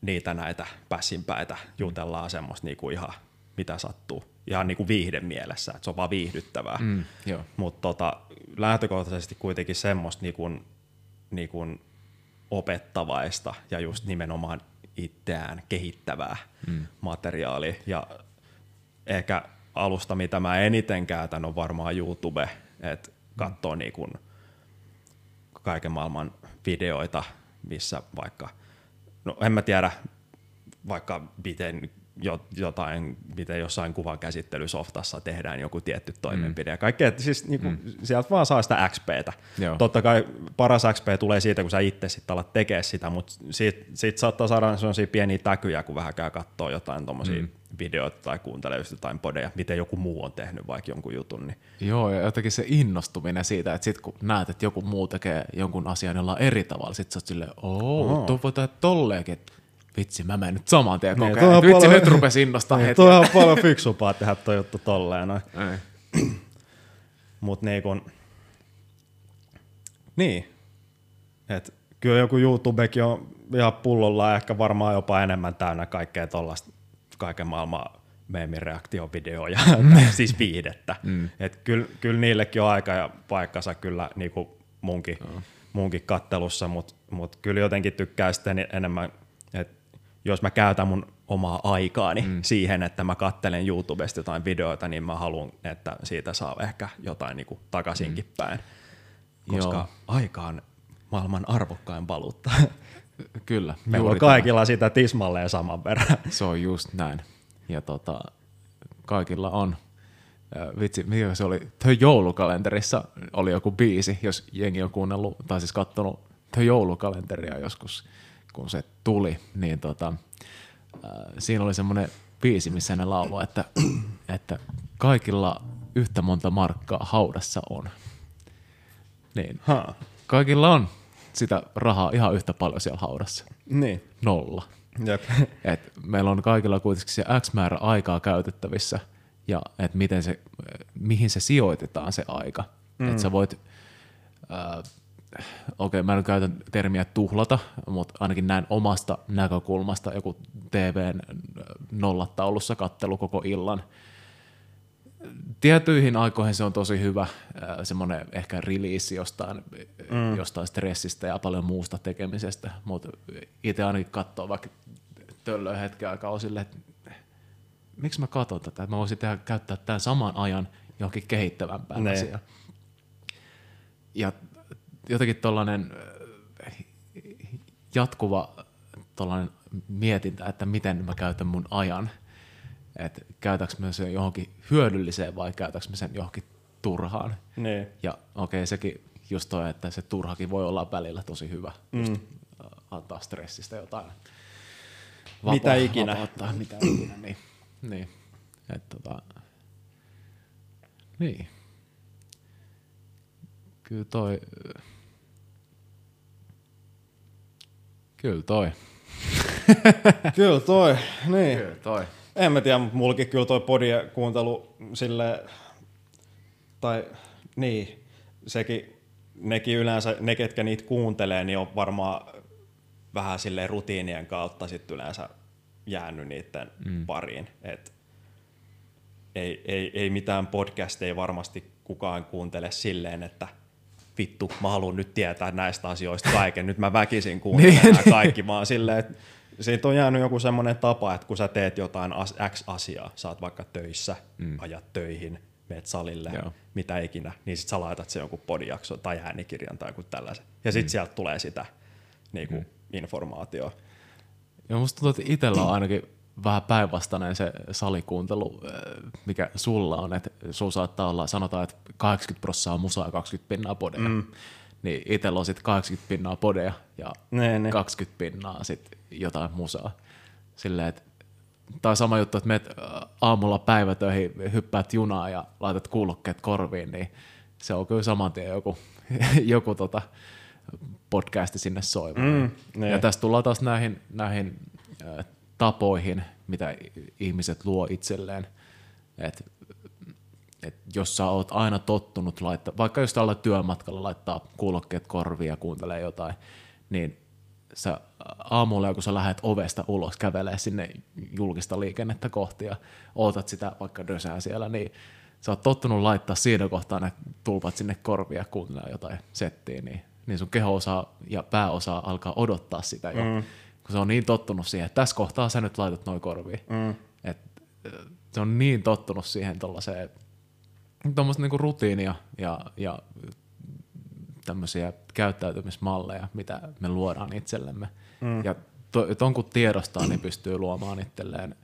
niitä näitä pässinpäitä, jutellaan semmoista niinku ihan mitä sattuu. Ihan niinku viihden mielessä, että se on vaan viihdyttävää. Mm. Mutta tota, lähtökohtaisesti kuitenkin semmoista niinku, niinku opettavaista ja just nimenomaan itseään kehittävää mm. materiaalia. Ja ehkä alusta, mitä mä eniten käytän, on varmaan YouTube, että katsoo mm. niinku kaiken maailman videoita, missä vaikka, no en mä tiedä, vaikka miten jotain, miten jossain kuvan käsittelysoftassa tehdään joku tietty toimenpide. Mm. Kaikkea, että siis niinku, mm. sieltä vaan saa sitä XPtä. Joo. Totta kai paras XP tulee siitä, kun sä itse sitten alat tekemään sitä, mutta siitä, siitä saattaa saada sellaisia pieniä täkyjä, kun vähän käy katsoo jotain tommosia mm. videoita tai kuuntelee just jotain podeja, miten joku muu on tehnyt vaikka jonkun jutun. Niin. Joo, ja jotenkin se innostuminen siitä, että sit kun näet, että joku muu tekee jonkun asian jollain eri tavalla, sit sä oot silleen, ooo, tuo voi tehdä tolleenkin, vitsi, mä menen nyt saman tien Niin, kokeilemaan. toi on Vitsi, paljon- nyt rupesi innostaa Niin, heti. toi on paljon fiksumpaa tehdä toi juttu tolleen. Noin. Mut niin kun, niin, et kyllä joku YouTubekin on ihan pullolla ehkä varmaan jopa enemmän täynnä kaikkea tollasta kaiken maailman meemireaktiovideoja, siis viihdettä. Mm. Et kyllä, kyllä niillekin on aika ja paikkansa kyllä niin kuin munkin, mm. munkin kattelussa, mutta mut kyllä jotenkin tykkää sitten enemmän, että jos mä käytän mun omaa aikaani mm. siihen, että mä kattelen YouTubesta jotain videoita, niin mä haluan, että siitä saa ehkä jotain niin kuin takaisinkin mm. päin. Koska Joo. aika on maailman arvokkain valuutta. Kyllä. Meillä on kaikilla tämä. sitä tismalleen saman verran. Se on just näin. Ja tota, kaikilla on. Vitsi, mikä se oli? The joulukalenterissa oli joku biisi, jos jengi on kuunnellut, tai siis katsonut The joulukalenteria joskus, kun se tuli, niin tota, äh, siinä oli semmoinen biisi, missä ne lauloi, että, että kaikilla yhtä monta markkaa haudassa on. Niin. Ha. Kaikilla on sitä rahaa ihan yhtä paljon siellä haudassa. Niin. Nolla. Jep. Et meillä on kaikilla kuitenkin se X määrä aikaa käytettävissä ja että miten se, mihin se sijoitetaan se aika. Mm. Että sä voit, äh, okei okay, mä en käytä termiä tuhlata, mutta ainakin näin omasta näkökulmasta joku TVn nollataulussa kattelu koko illan – tiettyihin aikoihin se on tosi hyvä, semmoinen ehkä release jostain, mm. jostain stressistä ja paljon muusta tekemisestä, mutta itse ainakin katsoo vaikka töllöä hetken aikaa on silleen, että miksi mä katson tätä, mä voisin tehdä, käyttää tämän saman ajan johonkin kehittävämpään ne. asiaan. Ja jotenkin tuollainen jatkuva tollainen mietintä, että miten mä käytän mun ajan – että käytäks mä sen johonkin hyödylliseen vai käytäks mä sen johonkin turhaan. Ne. Ja okei, okay, sekin just toi, että se turhakin voi olla välillä tosi hyvä, mm. just antaa stressistä jotain. Vapa- mitä ikinä. Vapauttaa, mitä ikinä, niin. niin. Et, tota, niin. Kyllä toi... Kyllä toi. Kyllä toi, niin. Kyllä toi. En mä tiedä, mutta mullakin kyllä toi podien kuuntelu sille tai niin, sekin, nekin yleensä, ne ketkä niitä kuuntelee, niin on varmaan vähän sille rutiinien kautta sitten yleensä jäänyt niiden mm. pariin. Et ei, ei, ei mitään podcasteja varmasti kukaan kuuntele silleen, että vittu, mä haluan nyt tietää näistä asioista kaiken, nyt mä väkisin kuuntelen niin. kaikki, vaan silleen, että siitä on jäänyt joku semmoinen tapa, että kun sä teet jotain X asiaa, sä oot vaikka töissä, mm. ajat töihin, meet salille, Joo. mitä ikinä, niin sit sä laitat se joku podijakso tai äänikirjan tai joku tällaisen. Ja sit mm. sieltä tulee sitä niin kuin, mm. informaatiota. Ja musta tuntuu, että itsellä on ainakin vähän päinvastainen se salikuuntelu, äh, mikä sulla on, että sun saattaa olla, sanotaan, että 80 prosenttia on musaa ja 20 pinnaa podeja. Mm. Niin itsellä on sitten 80 pinnaa podeja ja ne, ne. 20 pinnaa sitten jotain musaa. Silleen, että tai sama juttu, että menet aamulla päivätöihin, hyppäät junaa ja laitat kuulokkeet korviin, niin se on kyllä saman tien joku, joku tota podcasti sinne soimaan. Mm, niin. ja tässä tullaan taas näihin, näihin äh, tapoihin, mitä ihmiset luo itselleen. Et, et jos sä oot aina tottunut laittaa, vaikka jos tällä työmatkalla laittaa kuulokkeet korviin ja kuuntelee jotain, niin sä aamulla, kun sä lähdet ovesta ulos kävelee sinne julkista liikennettä kohti ja ootat sitä vaikka dösää siellä, niin sä oot tottunut laittaa siinä kohtaa ne tulpat sinne korvia kuuntelemaan jotain settiä, niin, niin sun keho-osa ja pääosa alkaa odottaa sitä jo, mm. Kun se on niin tottunut siihen, että tässä kohtaa sä nyt laitat noin korviin. Mm. Et, se on niin tottunut siihen tuollaiseen tuommoista niinku rutiinia ja, ja tämmöisiä käyttäytymismalleja, mitä me luodaan itsellemme. Mm. Ja to, ton kun tiedostaa, niin pystyy luomaan itselleen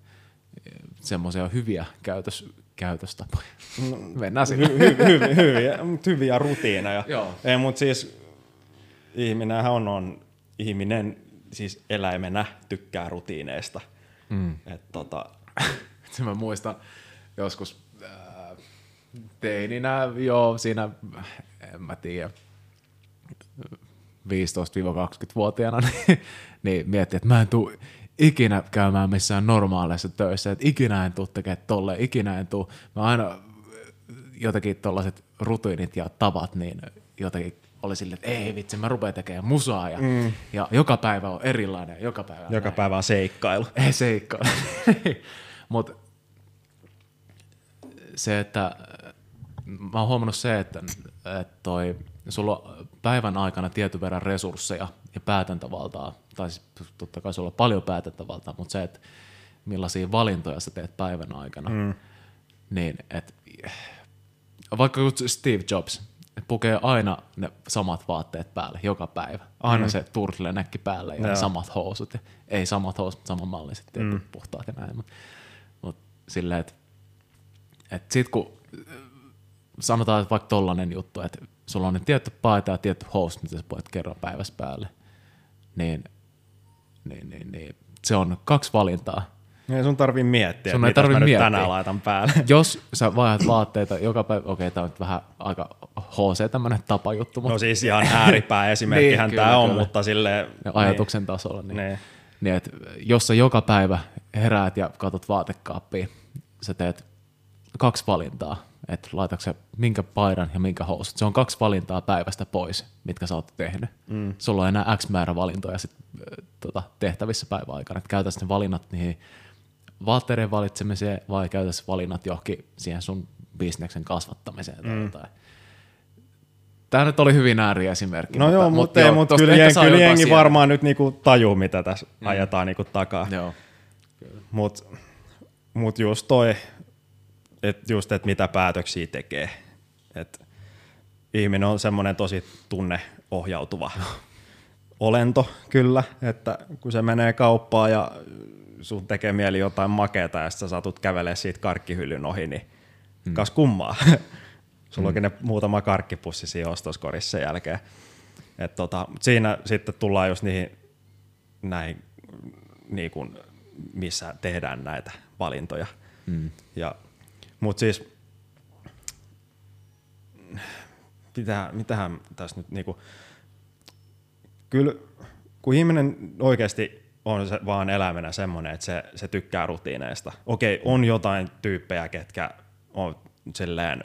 eh, semmoisia hyviä käytös, käytöstapoja. No, Mennään sinne. Hy, hy, hy, hyviä, hyviä rutiineja. Joo. Ei, mutta siis ihminenhän on, on, ihminen siis eläimenä tykkää rutiineista. Mm. Et, tota... mä muistan joskus äh, teininä, joo, siinä, en mä tiedä, 15-20-vuotiaana, niin, niin miettii, että mä en tule ikinä käymään missään normaaleissa töissä, että ikinä en tule tekemään tolle, ikinä en tule. Mä aina jotenkin tällaiset rutiinit ja tavat, niin jotenkin oli silleen, että ei vitsi, mä rupean tekemään musaa ja, mm. ja joka päivä on erilainen, joka päivä Joka näin. päivä on seikkailu. Ei seikkailu. Mutta se, että mä oon huomannut se, että, että toi, sulla on päivän aikana tietyn verran resursseja ja päätäntävaltaa, tai siis totta kai sulla on paljon päätäntävaltaa, mutta se, että millaisia valintoja sä teet päivän aikana, mm. niin että vaikka Steve Jobs, pukee aina ne samat vaatteet päälle joka päivä. Aina mm. se turtlenekki päälle ja Joo. samat housut. Ja, ei samat housut, mutta samanmalliset, mm. puhtaat ja näin. Mutta mut silleen, että et sit kun sanotaan, että vaikka tollanen juttu, että sulla on ne tietty paita ja tietty host, mitä sä voit kerran päivässä päälle, niin, niin, niin, niin se on kaksi valintaa. Ei sun tarvii miettiä, sun ei tarvii miettiä. tänään laitan päälle. Jos sä vaihdat vaatteita joka päivä, okei, okay, tämä on nyt vähän aika HC tämmöinen tapajuttu. Mutta... No siis ihan ääripää esimerkkihän niin, tämä on, kyllä. mutta silleen... Ja ajatuksen niin. tasolla. Niin, niin. niin että jos sä joka päivä heräät ja katsot vaatekaappiin, sä teet kaksi valintaa, että laitatko minkä paidan ja minkä housut. Se on kaksi valintaa päivästä pois, mitkä sä oot tehnyt. Mm. Sulla on enää X määrä valintoja sit, tota, tehtävissä päivän aikana. Että käytäisiin ne valinnat niihin vaatteiden valitsemiseen vai käytäisiin valinnat johonkin siihen sun bisneksen kasvattamiseen mm. tai Tämä nyt oli hyvin ääriesimerkki. No mutta, joo, mutta, joo, mutta kyllä, jengi, kyllä jengi varmaan nyt niinku tajuu, mitä tässä mm. ajetaan niinku takaa. Mutta mut just toi, että just, että mitä päätöksiä tekee. Et ihminen on semmoinen tosi tunneohjautuva olento kyllä, että kun se menee kauppaan ja sun tekee mieli jotain makeeta ja sä satut kävelee siitä karkkihyllyn ohi, niin hmm. kas kummaa. Sulla hmm. onkin ne muutama karkkipussi siinä ostoskorissa sen jälkeen. Et tota, siinä sitten tullaan just niihin näin, niin kuin, missä tehdään näitä valintoja. Hmm. Ja mutta siis, mitä, mitähän tässä nyt niinku, kyllä kun ihminen oikeasti on se vaan elämänä semmoinen, että se, se tykkää rutiineista. Okei, on jotain tyyppejä, ketkä on silleen,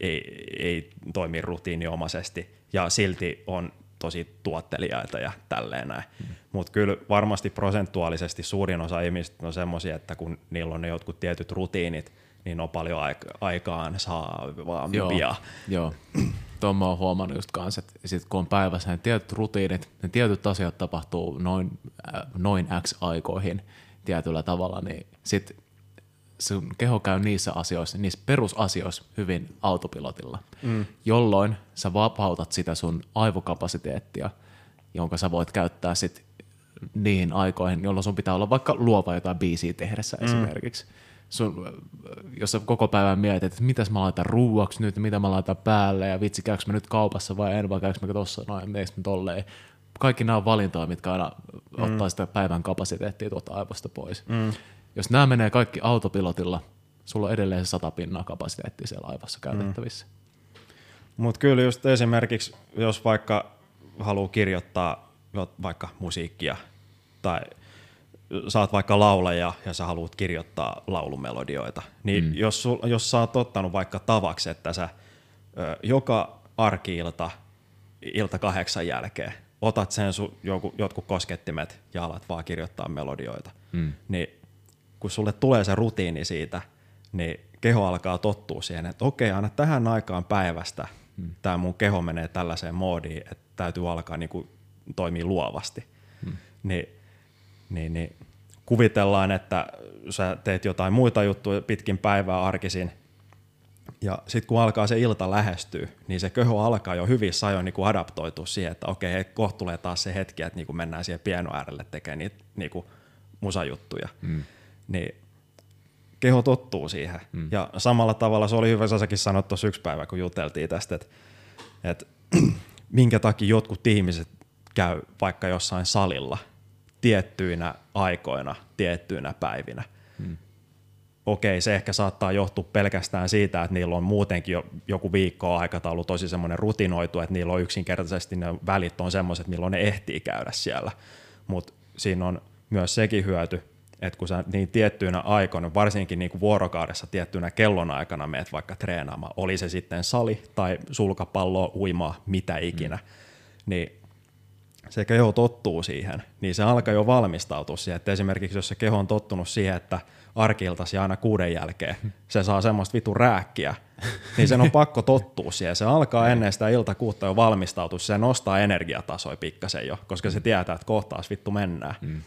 ei, ei toimi rutiiniomaisesti ja silti on tosi tuottelijaita ja tälleen näin. Mm. Mutta kyllä varmasti prosentuaalisesti suurin osa ihmistä on semmoisia, että kun niillä on ne jotkut tietyt rutiinit, niin on paljon aik- aikaan saavia. Joo, joo. Tuon mä oon huomannut just kanssa, että sit kun on päivässä ne tietyt rutiinit, ne tietyt asiat tapahtuu noin, äh, noin X aikoihin tietyllä tavalla, niin sit sun keho käy niissä asioissa, niissä perusasioissa hyvin autopilotilla, mm. jolloin sä vapautat sitä sun aivokapasiteettia, jonka sä voit käyttää sit niihin aikoihin, jolloin sun pitää olla vaikka luova jotain biisiä tehdessä mm. esimerkiksi sun, jos sä koko päivän mietit, että mitäs mä laitan ruuaksi nyt, mitä mä laitan päälle, ja vitsi, käykö mä nyt kaupassa vai en, vai käykö mä tossa, noin, meistä mä tolleen. Kaikki nämä on valintoja, mitkä aina mm. ottaa sitä päivän kapasiteettia tuota aivosta pois. Mm. Jos nämä menee kaikki autopilotilla, sulla on edelleen se sata pinnaa kapasiteettia siellä aivossa käytettävissä. Mm. Mutta kyllä just esimerkiksi, jos vaikka haluaa kirjoittaa vaikka musiikkia tai sä oot vaikka laulaja ja sä haluat kirjoittaa laulumelodioita, niin mm. jos, sul, jos sä oot ottanut vaikka tavaksi, että sä ö, joka arkiilta ilta kahdeksan jälkeen otat sen sun joku, jotkut koskettimet ja alat vaan kirjoittaa melodioita, mm. niin kun sulle tulee se rutiini siitä, niin keho alkaa tottua siihen, että okei, aina tähän aikaan päivästä mm. tämä mun keho menee tällaiseen moodiin, että täytyy alkaa niinku toimia luovasti. Mm. Niin niin, niin kuvitellaan, että sä teet jotain muita juttuja pitkin päivää arkisin, ja sitten kun alkaa se ilta lähestyä, niin se köho alkaa jo hyvissä ajoin niin adaptoitua siihen, että okei, kohta tulee taas se hetki, että niin mennään siihen pieno äärelle tekemään niitä niin musajuttuja. Mm. Niin keho tottuu siihen. Mm. Ja samalla tavalla se oli hyvä, säkin sanoit tuossa yksi päivä, kun juteltiin tästä, että, että minkä takia jotkut ihmiset käy vaikka jossain salilla – tiettyinä aikoina, tiettyinä päivinä. Hmm. Okei, se ehkä saattaa johtua pelkästään siitä, että niillä on muutenkin jo joku viikko aikataulu tosi semmoinen rutinoitu, että niillä on yksinkertaisesti ne välit on semmoiset, milloin ne ehtii käydä siellä. Mutta siinä on myös sekin hyöty, että kun sä niin tiettyinä aikoina, varsinkin niin kuin vuorokaudessa tiettynä kellonaikana meet vaikka treenaamaan, oli se sitten sali tai sulkapallo, uimaa, mitä ikinä, mm. niin se keho tottuu siihen, niin se alkaa jo valmistautua siihen, että esimerkiksi jos se keho on tottunut siihen, että arkiltasi aina kuuden jälkeen, se saa semmoista vitu rääkkiä, niin sen on pakko tottua siihen. Se alkaa ennen sitä iltakuutta jo valmistautua, se nostaa energiatasoja pikkasen jo, koska se tietää, että kohtaas vittu mennään. Mm.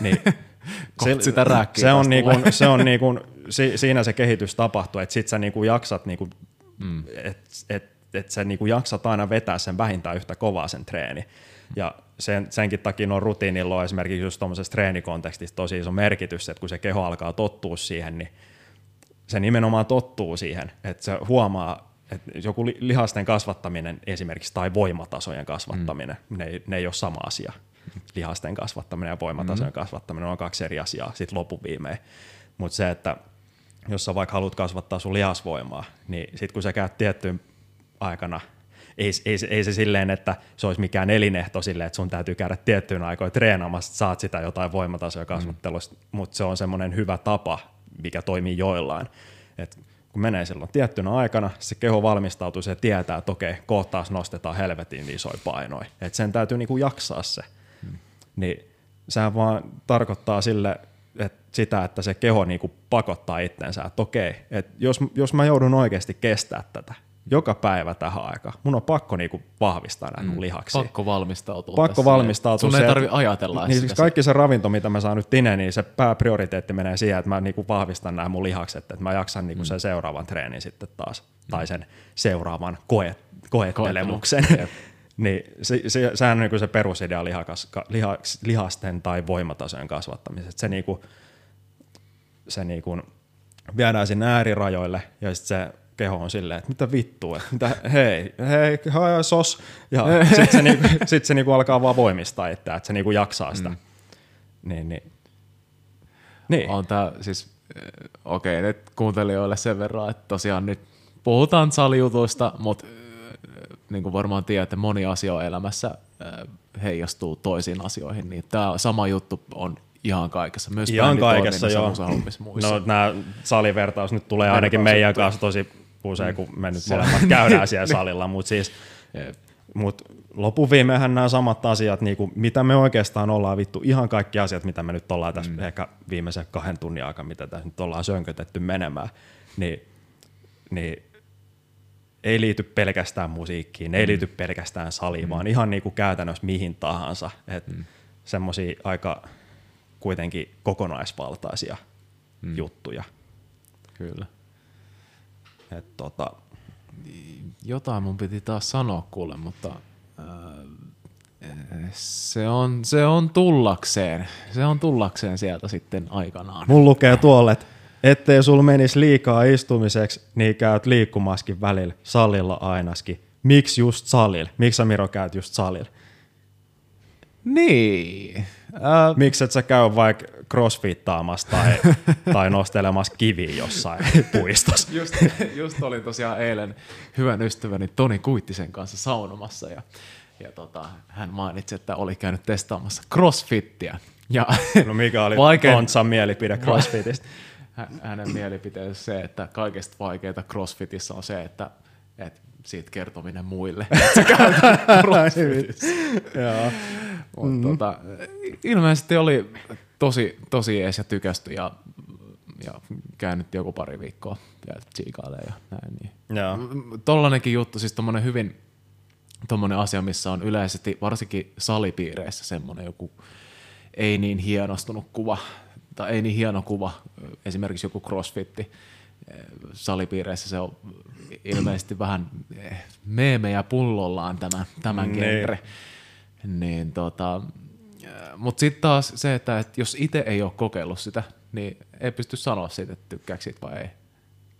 Niin, se, sitä rääkkiä se on, niinku, se on niinku, si, siinä se kehitys tapahtuu, että sit sä niinku jaksat, niinku, mm. että et, et sä niinku jaksat aina vetää sen vähintään yhtä kovaa sen treeni. Ja sen, senkin takia on rutiinilla on esimerkiksi just tuommoisessa treenikontekstissa tosi iso merkitys, että kun se keho alkaa tottua siihen, niin se nimenomaan tottuu siihen, että se huomaa, että joku lihasten kasvattaminen esimerkiksi tai voimatasojen kasvattaminen, mm. ne, ei, ne ei ole sama asia. Lihasten kasvattaminen ja voimatasojen mm. kasvattaminen on kaksi eri asiaa sitten viimein. Mutta se, että jos sä vaikka haluat kasvattaa sun lihasvoimaa, niin sitten kun sä käyt tiettyyn aikana – ei, ei, ei se silleen, että se olisi mikään elinehto silleen, että sun täytyy käydä tiettyyn aikoin treenaamassa, että saat sitä jotain voimatasoja kasvattelusta, mm. mutta se on semmoinen hyvä tapa, mikä toimii joillain. Et kun menee silloin tiettynä aikana, se keho valmistautuu, se tietää, että okei, kohtaus nostetaan helvetin isoja painoja. Et sen täytyy niinku jaksaa se. Mm. Niin sehän vaan tarkoittaa sille, että sitä, että se keho niinku pakottaa itsensä, että okei, että jos, jos mä joudun oikeasti kestää tätä, joka päivä tähän aikaan. Mun on pakko niinku vahvistaa näitä mm, mun lihaksia. Pakko valmistautua. Pakko valmistautua. Sun ei tarvi ajatella niin, siis kaikki se ravinto, mitä mä saan nyt tine, niin se pääprioriteetti menee siihen, että mä niinku vahvistan nämä mun lihakset, että mä jaksan niinku mm. sen seuraavan treenin sitten taas, mm. tai sen seuraavan koe, koettelemuksen. niin se, se, sehän on niinku se perusidea lihakas, liha, lihasten tai voimatasojen kasvattamisesta. Se, niinku, se niinku viedään sinne äärirajoille ja sitten se keho on silleen, että mitä vittua, että mitä, hei, hei, hei, sos. Ja sitten se, niinku, sit se niinku alkaa vaan voimistaa itseään, että se niinku jaksaa sitä. Mm. Niin, niin. niin. On tää siis, eh, okei, okay, nyt kuuntelijoille sen verran, että tosiaan nyt puhutaan salijutuista, mutta eh, niin kuin varmaan tiedätte, moni asia elämässä eh, heijastuu toisiin asioihin, niin tämä sama juttu on Ihan kaikessa, myös Ihan kaikessa, joo. No nämä salivertaus nyt tulee ainakin meidän kanssa tosi usein, kun me nyt molemmat käydään siellä salilla, mutta siis mut lopuviimeinhän nämä samat asiat, niin kuin, mitä me oikeastaan ollaan vittu, ihan kaikki asiat, mitä me nyt ollaan tässä mm. ehkä viimeisen kahden tunnin aikana, mitä tässä nyt ollaan sönkötetty menemään, niin, niin ei liity pelkästään musiikkiin, ei mm. liity pelkästään saliin, mm. vaan ihan niin kuin käytännössä mihin tahansa. Mm. Semmoisia aika kuitenkin kokonaisvaltaisia mm. juttuja. Kyllä. Et tota, Jotain mun piti taas sanoa kuule, mutta äh, se, on, se on tullakseen. Se on tullakseen sieltä sitten aikanaan. Mun lukee tuolle, että ettei sul menisi liikaa istumiseksi, niin käyt liikkumaskin välillä, salilla ainakin. Miksi just salilla? Miksi Miro käyt just salilla? Niin. Uh, Miksi et sä käy vaikka crossfittaamassa tai, tai nostelemassa kiviä jossain puistossa? Just, just olin tosiaan eilen hyvän ystäväni Toni Kuittisen kanssa saunomassa ja, ja tota, hän mainitsi, että oli käynyt testaamassa crossfittiä. Ja no mikä oli vaikein, Tontsan mielipide crossfitistä? Hänen mielipiteensä se, että kaikista vaikeinta crossfitissa on se, että, että siitä kertominen muille. mm. tota, ilmeisesti oli tosi, tosi ees ja tykästy ja, ja käynyt joku pari viikkoa vielä tsiikailemaan ja näin. Niin. Joo. Tollanenkin juttu, siis tommonen hyvin tommonen asia, missä on yleisesti varsinkin salipiireissä semmoinen joku ei niin hienostunut kuva, tai ei niin hieno kuva, esimerkiksi joku crossfitti, salipiireissä se on ilmeisesti vähän meemejä pullollaan tämä, tämän niin. genre. Niin tota, mutta sitten taas se, että et jos itse ei ole kokeillut sitä, niin ei pysty sanoa siitä, että tykkääkö siitä vai ei.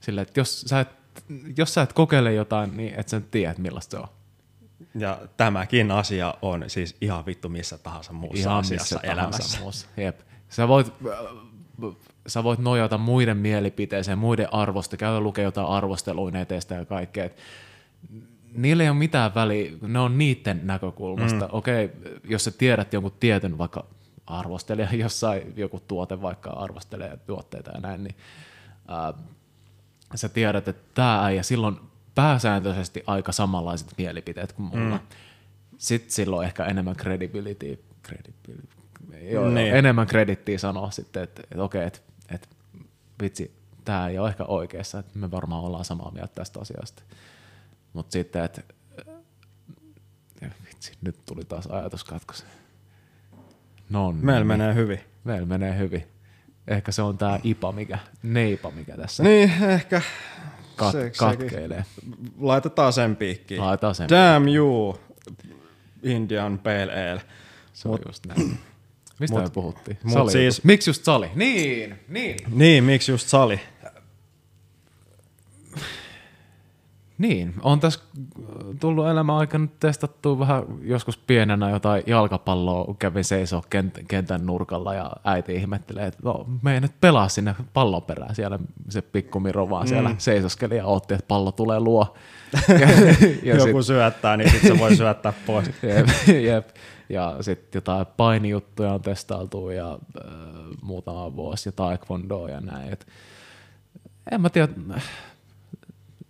Sillä, että jos sä, et, jos sä et kokeile jotain, niin et sä tiedä, millaista se on. Ja tämäkin asia on siis ihan vittu missä tahansa muussa ihan asiassa missä elämässä. Muussa. Jep. Sä voit sä voit nojata muiden mielipiteeseen, muiden arvosta, käydä lukea jotain arvosteluja netestä ja kaikkea. Niillä ei ole mitään väliä, ne on niiden näkökulmasta. Mm. Okei, okay, jos sä tiedät jonkun tietyn vaikka arvostelija jossain, joku tuote vaikka arvostelee tuotteita ja näin, niin ää, sä tiedät, että tämä ja silloin pääsääntöisesti aika samanlaiset mielipiteet kuin mulla. Mm. Sitten silloin ehkä enemmän credibility, credibility joo, niin. enemmän kredittiä sanoa sitten, että, että okei, että, että vitsi, tämä ei ole ehkä oikeassa, että me varmaan ollaan samaa mieltä tästä asiasta. Mutta sitten, että äh, vitsi, nyt tuli taas ajatuskatkos. No Meillä menee hyvin. Meillä menee hyvin. Ehkä se on tämä IPA, mikä, neipa, mikä tässä Niin, ehkä kat, se- katkeilee. laitetaan sen piikkiin. Laitetaan sen Damn you, Indian Pale Ale. Se on just näin. Mistä mut- me puhuttiin? mut Sali. siis- Miksi just sali? Niin, niin. Niin, miksi just sali? Niin, on tässä tullut elämän aikana testattua vähän joskus pienenä jotain jalkapalloa, kävin seisoo kent- kentän nurkalla ja äiti ihmettelee, että no, me ei nyt pelaa sinne pallon perään. Siellä se pikku Miro vaan siellä seisoskeli ja otti, että pallo tulee luo. ja, ja Joku syöttää, niin sitten se voi syöttää pois. Jep, jep. Ja sitten jotain painijuttuja on testailtu ja äh, muutama vuosi ja taekwondoa ja näin. Et, en mä tiedä,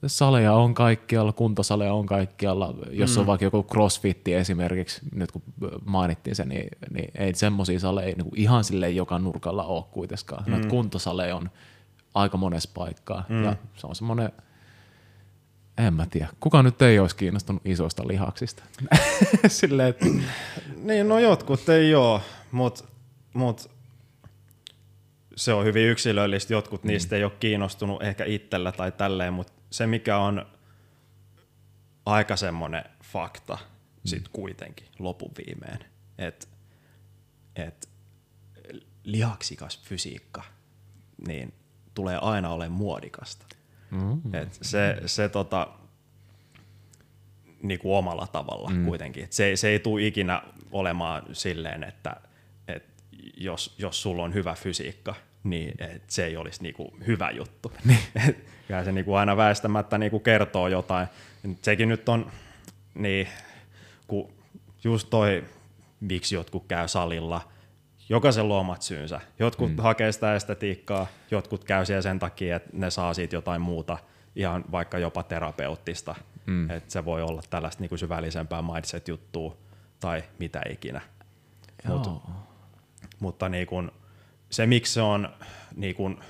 saleja on kaikkialla, kuntosaleja on kaikkialla. Jos Mm. on vaikka joku crossfitti esimerkiksi, nyt kun mainittiin se, niin, niin ei semmoisia saleja niin ihan sille joka nurkalla ole kuitenkaan. Mm. Kuntosaleja on aika monessa paikkaa mm. ja se on semmoinen en mä tiedä. Kuka nyt ei olisi kiinnostunut isoista lihaksista? Silleen, että Niin, no jotkut ei oo, mutta mut se on hyvin yksilöllistä. Jotkut mm. niistä ei ole kiinnostunut ehkä itsellä tai tälleen, mutta se mikä on aika semmoinen fakta mm. sit kuitenkin lopun viimeen, että et lihaksikas fysiikka niin tulee aina olemaan muodikasta. Mm, Et se, se tota, niinku omalla tavalla mm. kuitenkin. Et se, se ei tule ikinä olemaan silleen, että et jos, jos sulla on hyvä fysiikka, niin et se ei olisi niinku hyvä juttu. Et Kyllä se niinku aina väistämättä niinku kertoo jotain. Et Sekin nyt on, niin, kun just toi, miksi jotkut käy salilla, jokaisella on omat syynsä. Jotkut mm. hakee sitä estetiikkaa, jotkut käy siellä sen takia, että ne saa siitä jotain muuta, ihan vaikka jopa terapeuttista. Mm. Että se voi olla tällaista niinku syvällisempää mindset-juttua tai mitä ikinä. Mut, Joo. mutta niin kun, se, miksi se on niin kun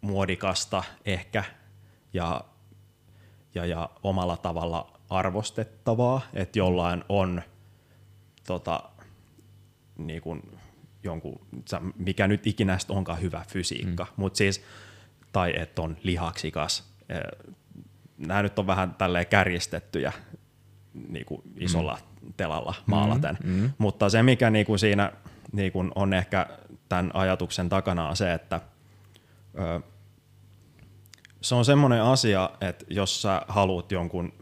muodikasta ehkä ja, ja, ja omalla tavalla arvostettavaa, että jollain on tota, niin kun, jonkun, mikä nyt ikinä onkaan hyvä fysiikka, mm. mutta siis, tai että on lihaksikas. Eh, Nämä nyt on vähän tälleen kärjistettyjä niin kuin isolla mm. telalla maalaten. Mm. Mutta se, mikä niin kuin siinä niin kuin on ehkä tämän ajatuksen takana on se, että ö, se on semmoinen asia, että jos sä haluat jonkun,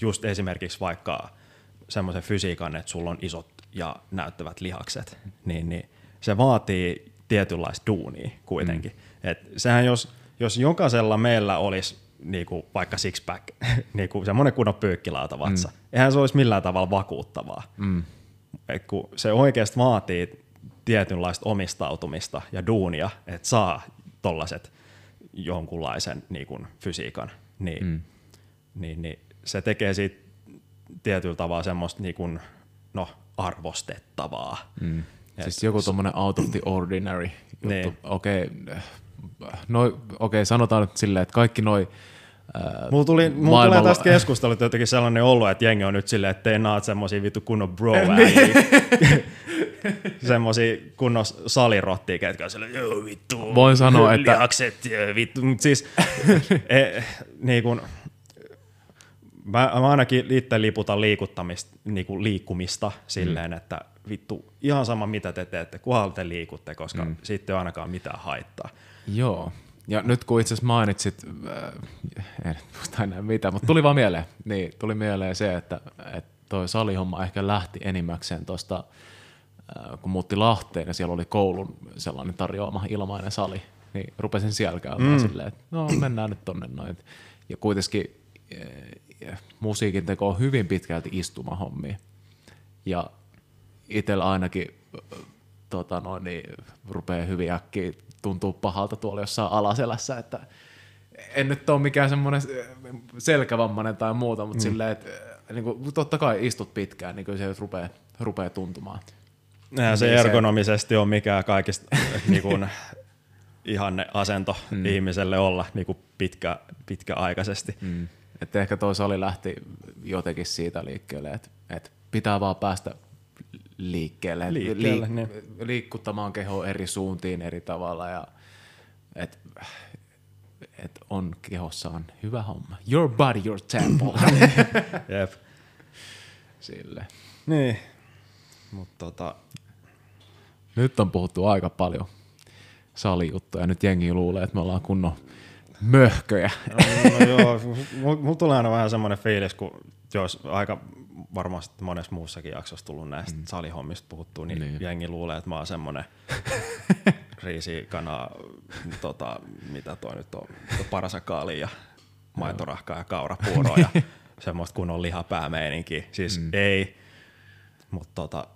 just esimerkiksi vaikka semmoisen fysiikan, että sulla on isot ja näyttävät lihakset, niin, niin se vaatii tietynlaista duunia kuitenkin. Mm. Et sehän jos, jos jokaisella meillä olisi niinku vaikka six-pack, niinku semmoinen kunnon pyykkilautavatsa, mm. eihän se olisi millään tavalla vakuuttavaa. Mm. Et kun se oikeasti vaatii tietynlaista omistautumista ja duunia, että saa tollaset jonkunlaisen niin kuin, fysiikan, niin, mm. niin, niin se tekee siitä tietyllä tavalla semmoista niin kuin, no, arvostettavaa. Mm. Siis joku tommonen out of the ordinary juttu. Niin. Okei, no, okei, sanotaan nyt silleen, että kaikki noi ää, Mulla, tuli, mulla maailmalla- tulee tästä keskustelusta jotenkin sellainen olo, että jengi on nyt silleen, että te naat semmosia vittu kunnon bro semmosia kunnon salirottia, ketkä on silleen, joo vittu, Voin sanoa, että- lihakset, joo, vittu, mut siis e, niin kun, mä, mä ainakin itse liputan liikuttamista, niin kuin liikkumista silleen, että vittu, ihan sama mitä te teette, kunhan te liikutte, koska mm. siitä ei ainakaan mitään haittaa. Joo. Ja nyt kun itse asiassa mainitsit, äh, en muista enää mitä, mutta tuli vaan mieleen, niin tuli mieleen se, että, että toi salihomma ehkä lähti enimmäkseen tuosta, äh, kun muutti Lahteen ja siellä oli koulun sellainen tarjoama ilmainen sali, niin rupesin siellä käymään mm. silleen, että no mennään nyt tonne noin. Ja kuitenkin äh, musiikin teko on hyvin pitkälti istumahommia. Ja itsellä ainakin tota noin, niin rupeaa hyvin äkkiä tuntuu pahalta tuolla jossain alaselässä, että en nyt ole mikään semmoinen selkävammainen tai muuta, mutta mm. silleen, että niin kuin, totta kai istut pitkään, niin kyllä se rupeaa, rupeaa tuntumaan. Se Niin se- ergonomisesti on mikään kaikista niin kuin, ihanne asento mm. ihmiselle olla niin kuin pitkä, pitkäaikaisesti. Mm. Että ehkä toi sali lähti jotenkin siitä liikkeelle, että, että pitää vaan päästä liikkeelle, liikkeelle liik- niin. liikuttamaan keho eri suuntiin eri tavalla ja että et on kehossaan hyvä homma. Your body, your temple. Jep. Sille. Niin, mutta tota... Nyt on puhuttu aika paljon salijuttuja. Nyt jengi luulee, että me ollaan kunnon möhköjä. No, no joo, mulla tulee aina vähän semmoinen fiilis, kun jos aika varmasti monessa muussakin jaksossa tullut näistä mm. salihommista puhuttu, niin, niin jengi luulee, että mä oon semmoinen riisikana, tota, mitä toi nyt on, parasakaali ja maitorahkaa ja kaurapuuroa ja semmoista kunnon lihapäämeininkiä. Siis mm. ei, mutta tota,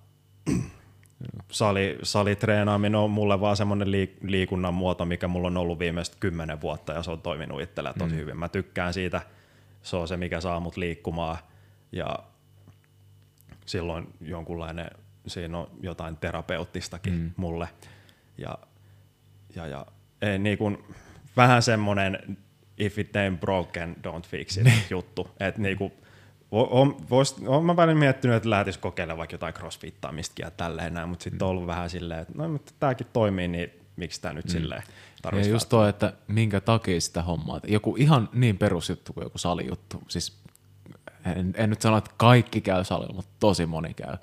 sali, salitreenaaminen on mulle vaan semmoinen liik- liikunnan muoto, mikä mulla on ollut viimeiset kymmenen vuotta ja se on toiminut itsellä tosi mm. hyvin. Mä tykkään siitä, se on se mikä saa mut liikkumaan ja silloin jonkunlainen, siinä on jotain terapeuttistakin mm. mulle. Ja, ja, ja ei, niin kuin, vähän semmoinen if it ain't broken, don't fix it juttu. Että niin kuin, on, vois, mä välillä miettinyt, että lähtis kokeilemaan vaikka jotain crossfittaamistakin ja tälleen näin, mutta sitten on ollut vähän silleen, että no, mutta tämäkin toimii, niin miksi tämä nyt mm. silleen Ja just tuo, että minkä takia sitä hommaa. Joku ihan niin perusjuttu kuin joku salijuttu. Siis en, en nyt sano, että kaikki käy salilla, mutta tosi moni käy.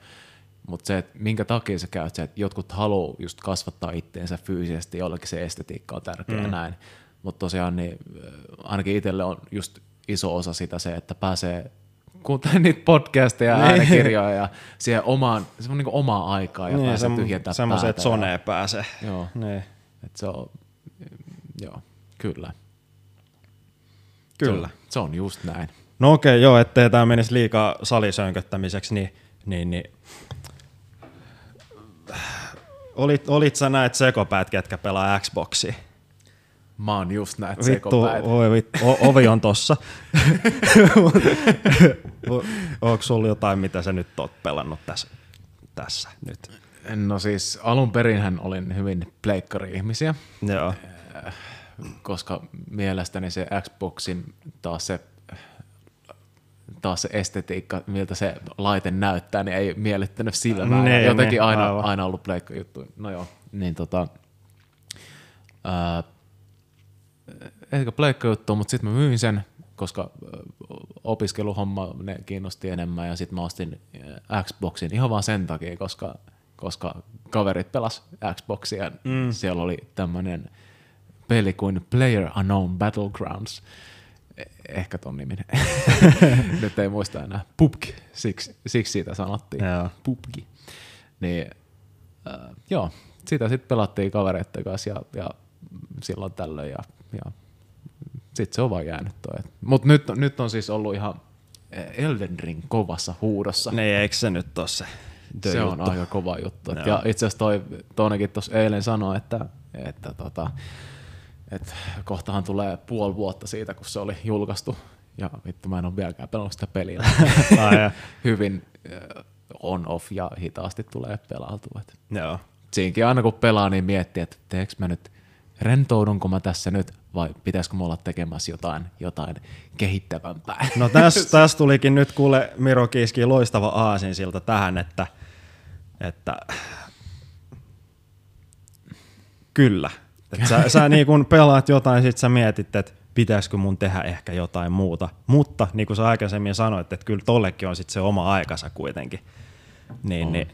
Mutta se, että minkä takia sä käyt, se, että jotkut haluaa just kasvattaa itteensä fyysisesti, jollekin se estetiikka on tärkeä mm. näin. Mutta tosiaan niin, äh, ainakin itselle on just iso osa sitä se, että pääsee kuuntelemaan niitä podcasteja ja niin. äänekirjoja ja siihen omaan, se on niin omaa aikaa ja niin, pääsee sem, tyhjentämään Semmoiset, että sonee pääsee. Joo. Niin. Et se on, joo, kyllä. Kyllä. Se on, se on just näin. No okei, okay, joo, ettei tämä menisi liikaa salisönköttämiseksi, niin, niin, niin olit, olit sä näet sekopäät, ketkä pelaa Xboxia? Mä oon just näet vittu. Oi, vittu, o, ovi on tossa. Onko sulla jotain, mitä sä nyt oot pelannut tässä, tässä nyt? No siis alun perin olin hyvin pleikkari-ihmisiä. Joo. Koska mielestäni se Xboxin taas se taas se estetiikka, miltä se laite näyttää, niin ei miellyttänyt silmää. Ne, Jotenkin ne, aina, aina ollut pleikka juttu. No joo, niin tota, ää, ehkä pleikka juttu, mutta sitten mä myin sen, koska opiskeluhomma ne kiinnosti enemmän ja sitten mä ostin Xboxin ihan vaan sen takia, koska, koska kaverit pelas Xboxia. Mm. Siellä oli tämmöinen peli kuin Player Unknown Battlegrounds, ehkä ton niminen. Nyt ei muista enää. PUBG, siksi, siksi siitä sanottiin. Joo. PUBG. Niin, äh, joo, sitä sitten pelattiin kavereiden kanssa ja, ja silloin tällöin ja, ja sitten se on vaan jäänyt toi. Mutta nyt, nyt on siis ollut ihan Elden Ring kovassa huudossa. Niin, eikö se nyt ole se Se juttu? on aika kova juttu. No. Ja itse asiassa toi, toinenkin tuossa eilen sanoi, että, että tota, et kohtahan tulee puoli vuotta siitä, kun se oli julkaistu, ja vittu mä en ole vieläkään pelannut sitä peliä. Hyvin äh, on-off ja hitaasti tulee pelautua. Joo. Siinkin aina kun pelaa, niin miettii, että teekö mä nyt, rentoudunko mä tässä nyt vai pitäisikö mä olla tekemässä jotain, jotain kehittävämpää? No tässä täs tulikin nyt kuule Miro Kiiski loistava aasin siltä tähän, että, että kyllä, et sä, sä niin kun pelaat jotain, sit sä mietit, että pitäisikö mun tehdä ehkä jotain muuta. Mutta niin kuin sä aikaisemmin sanoit, että kyllä tollekin on sit se oma aikansa kuitenkin. Niin, on. niin,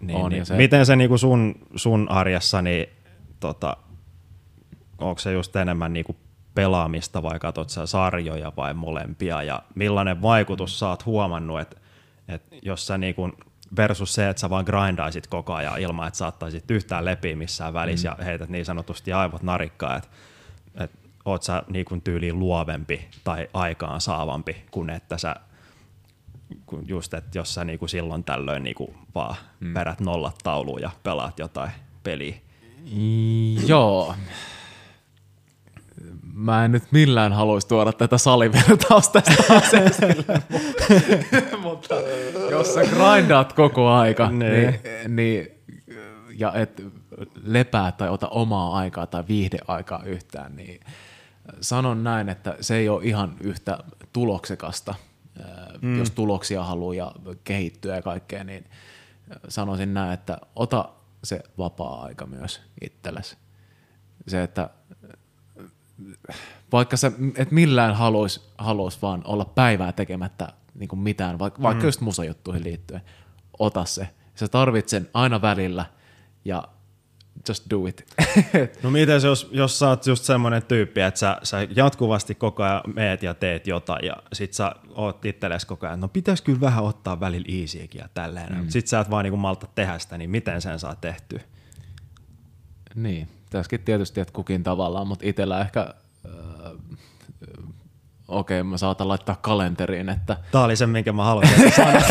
niin, on, niin. Se... Miten se niin sun, sun arjessa, niin tota, onko se just enemmän niin kuin pelaamista vai katsot sä sarjoja vai molempia ja millainen vaikutus sä oot huomannut, että, että jos sä niin versus se, että sä vaan grindaisit koko ajan ilman, että saattaisit yhtään lepiä missään välissä mm. ja heität niin sanotusti aivot narikkaa, että, että oot sä niin kuin tyyliin luovempi tai aikaan saavampi kuin että sä just, että jos sä niin kuin silloin tällöin niin kuin vaan mm. perät nollat tauluun ja pelaat jotain peliä. Joo mä en nyt millään haluaisi tuoda tätä salivertausta tästä mutta, mutta jos sä grindaat koko aika, niin, niin, niin ja et lepää tai ota omaa aikaa tai viihdeaikaa yhtään, niin sanon näin, että se ei ole ihan yhtä tuloksekasta, mm. jos tuloksia haluaa ja kehittyä ja kaikkea, niin sanoisin näin, että ota se vapaa-aika myös itsellesi. Se, että vaikka sä et millään haluais, haluais vaan olla päivää tekemättä niin kuin mitään, vaikka, vaikka mm. just musajuttuihin liittyen, ota se. Sä tarvit sen aina välillä ja just do it. no miten jos, jos sä oot just semmoinen tyyppi, että sä, sä jatkuvasti koko ajan meet ja teet jotain ja sit sä oot itsellesi koko ajan, no pitäis kyllä vähän ottaa välillä easyäkin ja tälleen, mm. sit sä et vaan niinku malta tehdä sitä, niin miten sen saa tehtyä? Niin, tässäkin tietysti, että kukin tavallaan, mutta itsellä ehkä okei, okay, mä saatan laittaa kalenteriin, että... Tää oli se, minkä mä halusin sanoa.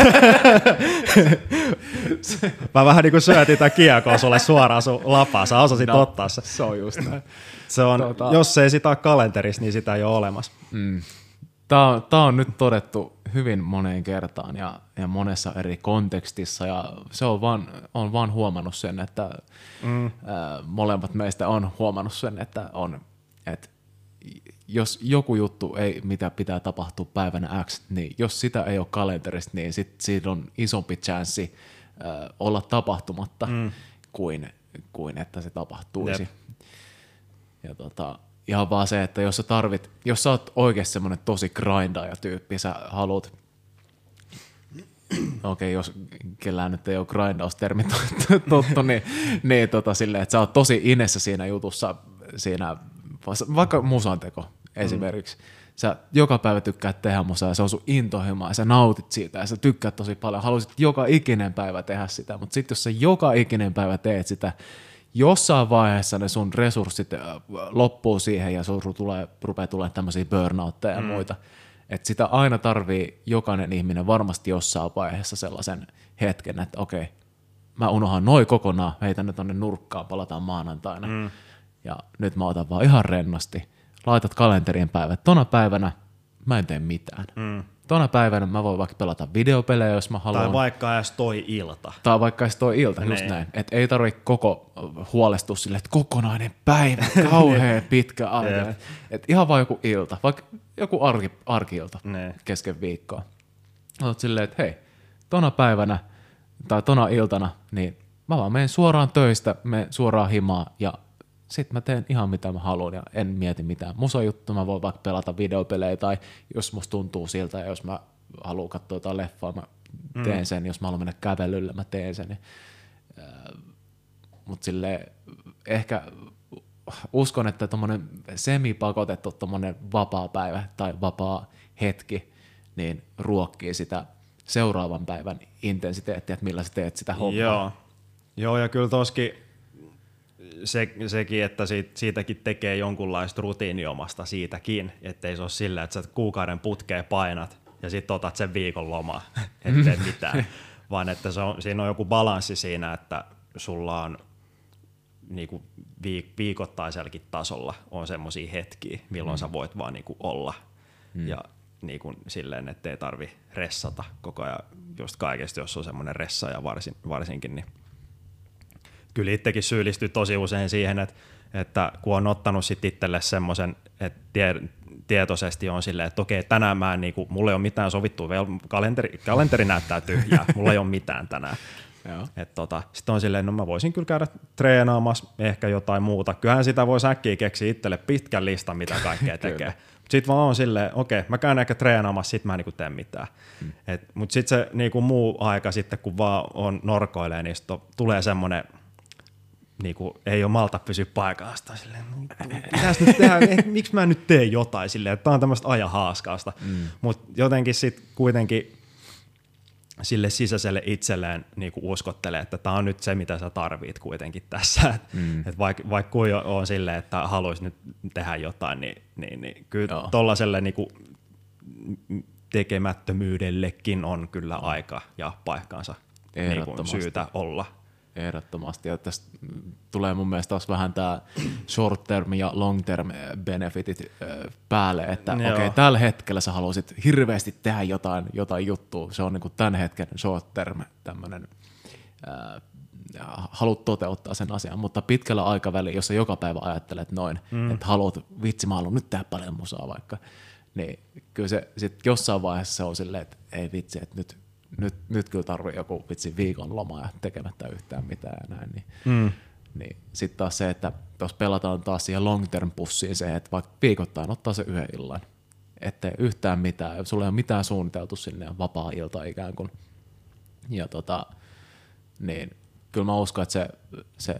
mä vähän niin kuin syötin tätä kiekoa sulle suoraan sun lapaa, sä osasit no, ottaa se. Se on just näin. Se on, tuota... Jos se ei sitä ole kalenterissa, niin sitä ei ole olemassa. Mm. Tämä on, tämä on nyt todettu hyvin moneen kertaan ja, ja monessa eri kontekstissa ja se on vaan, on vaan huomannut sen, että mm. ää, molemmat meistä on huomannut sen, että on, että jos joku juttu ei, mitä pitää tapahtua päivänä X, niin jos sitä ei ole kalenterista, niin sit siitä on isompi chanssi äh, olla tapahtumatta mm. kuin, kuin että se tapahtuisi. Jep. Ja tota, ihan vaan se, että jos sä tarvit, jos sä oot oikeasti semmoinen tosi grindaaja tyyppi, sä haluat okei, okay, jos kellään nyt ei ole grindaustermi totta, niin, niin tota, silleen, että sä oot tosi inessä siinä jutussa, siinä vaikka musanteko esimerkiksi. Mm. Sä joka päivä tykkäät tehdä musaa ja se on sun intohimoa ja sä nautit siitä ja sä tykkäät tosi paljon. Haluaisit joka ikinen päivä tehdä sitä, mutta sitten jos sä joka ikinen päivä teet sitä, jossain vaiheessa ne sun resurssit äh, loppuu siihen ja sun tulee, rupeaa tulemaan tämmöisiä burnoutteja ja mm. muita. Että sitä aina tarvii jokainen ihminen varmasti jossain vaiheessa sellaisen hetken, että okei, mä unohan noin kokonaan, heitän ne tonne nurkkaan, palataan maanantaina. Mm ja nyt mä otan vaan ihan rennosti. Laitat kalenterien päivät. Tona päivänä mä en tee mitään. Mm. Tona päivänä mä voin vaikka pelata videopelejä, jos mä haluan. Tai vaikka edes toi ilta. Tai vaikka edes toi ilta, just niin. näin. Et ei tarvi koko huolestua sille, että kokonainen päivä, kauhean pitkä aika. Et ihan vaan joku ilta, vaikka joku arki, arki-ilta niin. kesken viikkoa. Olet silleen, että hei, tona päivänä tai tona iltana, niin mä vaan menen suoraan töistä, menen suoraan himaan ja sitten mä teen ihan mitä mä haluan ja en mieti mitään musajuttu, mä voin vaikka pelata videopelejä tai jos musta tuntuu siltä ja jos mä haluan katsoa jotain leffaa, mä teen mm. sen, jos mä haluan mennä kävelylle, mä teen sen. Mutta sille ehkä uskon, että tuommoinen semipakotettu tuommoinen vapaa päivä tai vapaa hetki, niin ruokkii sitä seuraavan päivän intensiteettiä, että millä sä teet sitä hommaa. Joo, Joo ja kyllä toskin se, sekin, että siitä, siitäkin tekee jonkunlaista rutiiniomasta siitäkin, ettei se ole sillä, että sä kuukauden putkeen painat ja sitten otat sen viikon lomaa, ettei mitään, vaan että se on, siinä on joku balanssi siinä, että sulla on niinku viik- viikoittaisellakin tasolla on semmoisia hetkiä, milloin mm. sä voit vaan niinku olla mm. ja niinku silleen, ettei tarvi ressata koko ajan just kaikesta, jos on semmoinen ressa ja varsin, varsinkin, niin kyllä itsekin syyllistyy tosi usein siihen, että, että kun on ottanut sitten itselle semmoisen, että tie, tietoisesti on silleen, että okei, tänään mä en, niin kuin, mulla ei ole mitään sovittua, kalenteri, kalenteri näyttää tyhjää, mulla ei ole mitään tänään. tota, Sitten on silleen, no mä voisin kyllä käydä treenaamassa ehkä jotain muuta. Kyllähän sitä voi äkkiä keksiä itselle pitkän listan, mitä kaikkea tekee. Sitten vaan on silleen, okei, mä käyn ehkä treenaamassa, sit mä en niinku tee mitään. Hmm. Mutta sitten se niinku muu aika sitten, kun vaan on norkoilee, niin tulee semmoinen niin kuin, ei ole malta pysyä paikallaan. Silleen, pitäisi nyt tehdä, eh, miksi mä nyt teen jotain silleen, että tämä on tämmöistä ajan haaskausta. Mm. Mutta jotenkin sitten kuitenkin sille sisäiselle itselleen niin kuin uskottelee, että tämä on nyt se, mitä sä tarvit kuitenkin tässä. Mm. Et vaikka vaik kuin on silleen, että haluaisi nyt tehdä jotain, niin, niin, niin kyllä tuollaiselle niin kuin tekemättömyydellekin on kyllä aika ja paikkaansa niin kuin syytä olla. Ehdottomasti. Ja tästä tulee mun mielestä taas vähän tämä short term ja long term benefitit päälle, että okei, okay, tällä hetkellä sä haluaisit hirveästi tehdä jotain, jotain juttua. Se on niinku tämän hetken short term tämmöinen ää, haluat toteuttaa sen asian, mutta pitkällä aikavälillä, jos sä joka päivä ajattelet noin, mm. että haluat, vitsi mä haluan nyt tehdä paljon musaa vaikka, niin kyllä se sit jossain vaiheessa se on silleen, että ei vitsi, että nyt, nyt, nyt kyllä tarvii joku vitsi viikon loma ja tekemättä yhtään mitään ja näin, niin, mm. niin sitten taas se, että jos pelataan taas siihen long term pussiin se, että vaikka viikoittain ottaa se yhden illan, ettei yhtään mitään, sulla ei ole mitään suunniteltu sinne vapaa-ilta ikään kuin, ja tota, niin kyllä mä uskon, että se, se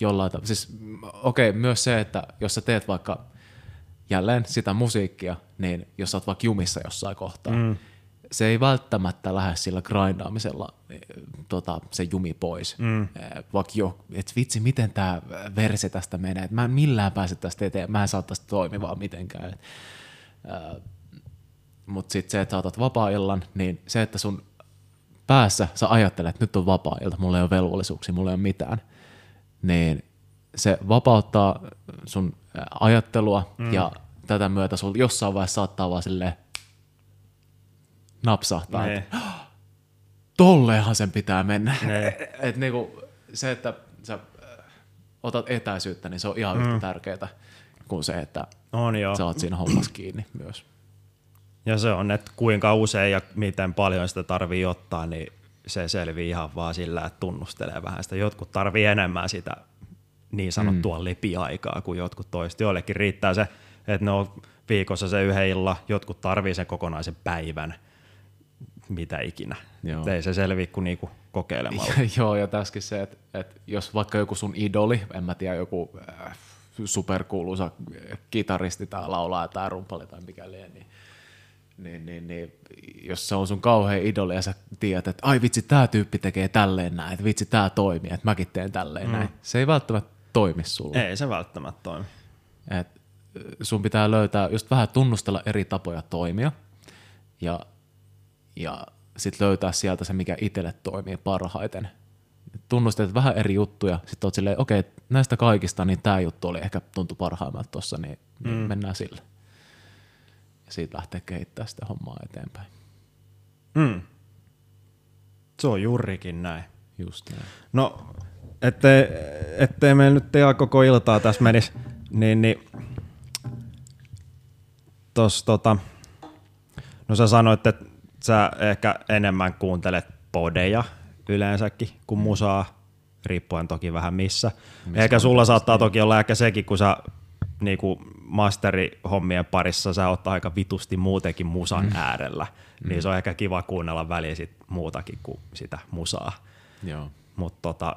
jollain tavalla, siis okei, okay, myös se, että jos sä teet vaikka jälleen sitä musiikkia, niin jos sä oot vaikka jumissa jossain kohtaa, mm. Se ei välttämättä lähde sillä grindaamisella eh, tota, se jumi pois. Mm. Eh, vaikka jo, että vitsi, miten tämä versi tästä menee, että mä en millään pääse tästä eteen, mä en saa tästä toimivaa mitenkään. Mutta sitten se, että sä otat vapaa-illan, niin se, että sun päässä sä ajattelet, että nyt on vapaa-ilta, mulla ei ole velvollisuuksia, mulla ei ole mitään, niin se vapauttaa sun ajattelua mm. ja tätä myötä sulla jossain vaiheessa saattaa vaan silleen napsahtaa, nee. että tolleenhan sen pitää mennä. Et niinku, se, että sä otat etäisyyttä, niin se on ihan mm. yhtä tärkeää kuin se, että on jo. sä oot siinä hommassa kiinni myös. Ja se on, että kuinka usein ja miten paljon sitä tarvii ottaa, niin se selvii ihan vaan sillä, että tunnustelee vähän sitä. Jotkut tarvii enemmän sitä niin sanottua mm. lepiaikaa kuin jotkut toiset. Joillekin riittää se, että ne on viikossa se yhden illa, jotkut tarvii sen kokonaisen päivän, mitä ikinä. Joo. Ei se selviä kuin niinku kokeilemalla. Joo, ja tässäkin se, että, että jos vaikka joku sun idoli, en mä tiedä, joku äh, superkuuluisa kitaristi tai laulaa tai rumpali tai mikä liian, niin niin, niin, niin, jos se on sun kauhean idoli ja sä tiedät, että ai vitsi, tämä tyyppi tekee tälleen näin, että vitsi, tämä toimii, että mäkin teen tälleen mm. näin. Se ei välttämättä toimi sulle. Ei se välttämättä toimi. Et sun pitää löytää, just vähän tunnustella eri tapoja toimia ja, ja sitten löytää sieltä se, mikä itselle toimii parhaiten. Tunnustelet vähän eri juttuja, sitten oot silleen, okei, okay, näistä kaikista, niin tämä juttu oli ehkä tuntu parhaimmalta tuossa, niin, niin mm. mennään sille ja siitä lähtee kehittämään sitä hommaa eteenpäin. Mm. Se on juurikin näin. Just näin. No, ettei, ettei meillä nyt tee koko iltaa tässä menisi, niin, niin tos, tota, no sä sanoit, että sä ehkä enemmän kuuntelet podeja yleensäkin kuin musaa, riippuen toki vähän missä. missä ehkä sulla saattaa toki olla ehkä sekin, kun sä niinku masterihommien parissa sä oot aika vitusti muutenkin musan mm. äärellä, mm. niin se on ehkä kiva kuunnella väliin sit muutakin kuin sitä musaa. Mutta tota,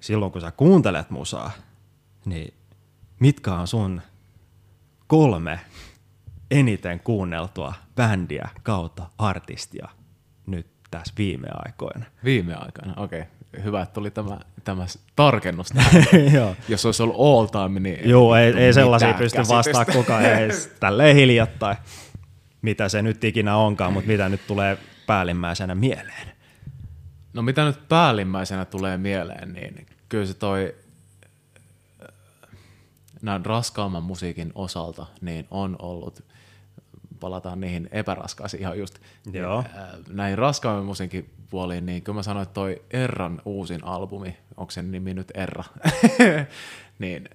silloin kun sä kuuntelet musaa, niin mitkä on sun kolme eniten kuunneltua bändiä kautta artistia nyt tässä viime aikoina? Viime aikoina, okei. Okay hyvä, että tuli tämä, tämä tarkennus Jos olisi ollut all time, niin... Joo, ei, ei sellaisia pysty vastaamaan kukaan, ei tälleen hiljattain, mitä se nyt ikinä onkaan, mutta mitä nyt tulee päällimmäisenä mieleen? No mitä nyt päällimmäisenä tulee mieleen, niin kyllä se toi näin raskaamman musiikin osalta niin on ollut, palataan niihin epäraskaisiin ihan just, Joo. näihin raskaamman musiikin puoliin, niin kyllä mä sanoin, että toi Erran uusin albumi, onko sen nimi nyt Erra, niin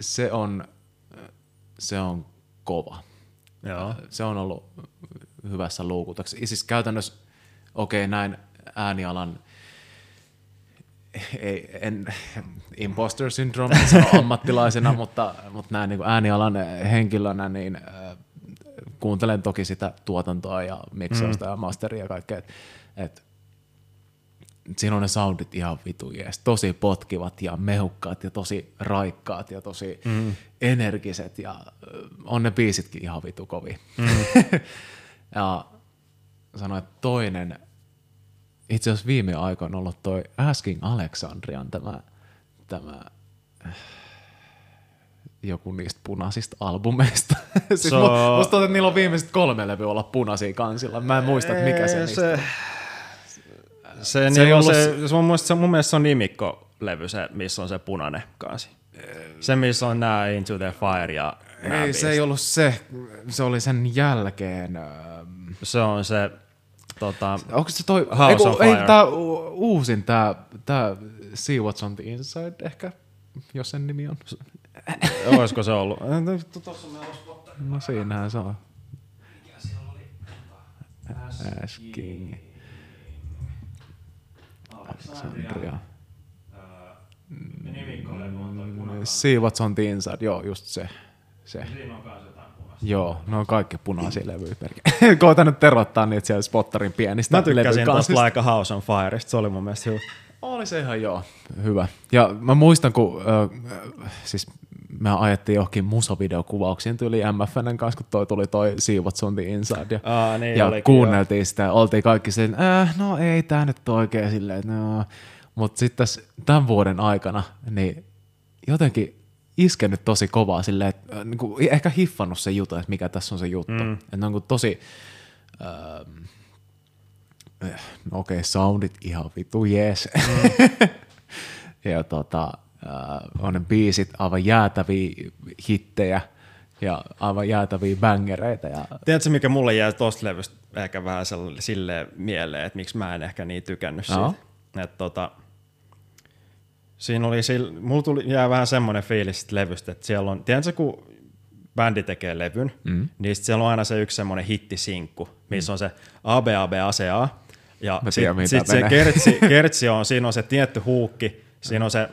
se on, se on kova. Joo. Se on ollut hyvässä luukutuksessa. Siis käytännössä, okei, okay, näin äänialan ei, en, imposter syndrome ammattilaisena, mutta, mutta näin niin äänialan henkilönä, niin äh, kuuntelen toki sitä tuotantoa ja miksausta mm. ja masteria ja kaikkea. Et, et, siinä on ne soundit ihan vitu jees. Tosi potkivat ja mehukkaat ja tosi raikkaat ja tosi mm. energiset ja on ne biisitkin ihan vitu kovi. Mm. ja sanoin, että toinen, itse asiassa viime aikoina on ollut toi Asking Alexandrian tämä, tämä joku niistä punaisista albumeista. siis so, musta tuntuu, että niillä on viimeiset kolme levyä olla punaisia kansilla. Mä en muista, että mikä se, se se, se, niin se, se, mun, mielestä, se, mun mielestä se on nimikko-levy, se, missä on se punainen kansi. Se, missä on nämä Into the Fire ja Ei, se ei ollut se. Se oli sen jälkeen. Se on se, tota, Onko se toi, House ei, kun- on ei Fire. tää uusin tää, tää See What's on the Inside ehkä, jos sen nimi on. olisiko se ollut? Eh, vittu, Tossa meillä olisi spottari. No siinähän se on. Ash King. Alexandria. See What's on the Inside, joo, just se. se. Joo, ne on kaikki punaisia levyjä. perkele. Koitan nyt terottaa niitä siellä Spottarin pienistä Mä tykkäsin tuosta Like a House on Fire, se oli mun mielestä hyvä. Oli se ihan joo, hyvä. Ja mä muistan, kun äh, siis me ajettiin johonkin musavideokuvauksiin tyyli MFNn kanssa, kun toi tuli toi on the Inside. Ja, Aa, niin ja olikin, kuunneltiin sitä, oltiin kaikki sen, äh, no ei tää nyt oikein silleen, no. Mutta sitten tämän vuoden aikana, niin jotenkin iskenyt tosi kovaa silleen, että äh, niinku, ehkä hiffannut se juttu, että mikä tässä on se juttu. Mm. Että on kuin tosi, ähm, eh, no okei, okay, soundit ihan vitu jees. Mm. ja tota, on ne biisit aivan jäätäviä hittejä ja aivan jäätäviä bangereita. Ja, Tiedätkö, mikä mulle jää tosta levystä ehkä vähän silleen mieleen, että miksi mä en ehkä niin tykännyt siitä. Joo. Että tota, siinä oli, sil- mulla tuli, jää vähän semmoinen fiilis siitä levystä, että siellä on, tiedätkö, kun bändi tekee levyn, mm. niin siellä on aina se yksi semmoinen hittisinkku, missä on se ABAB ACA, ja sitten sit se kertsi, kertsi on, siinä on se tietty huukki, siinä on se,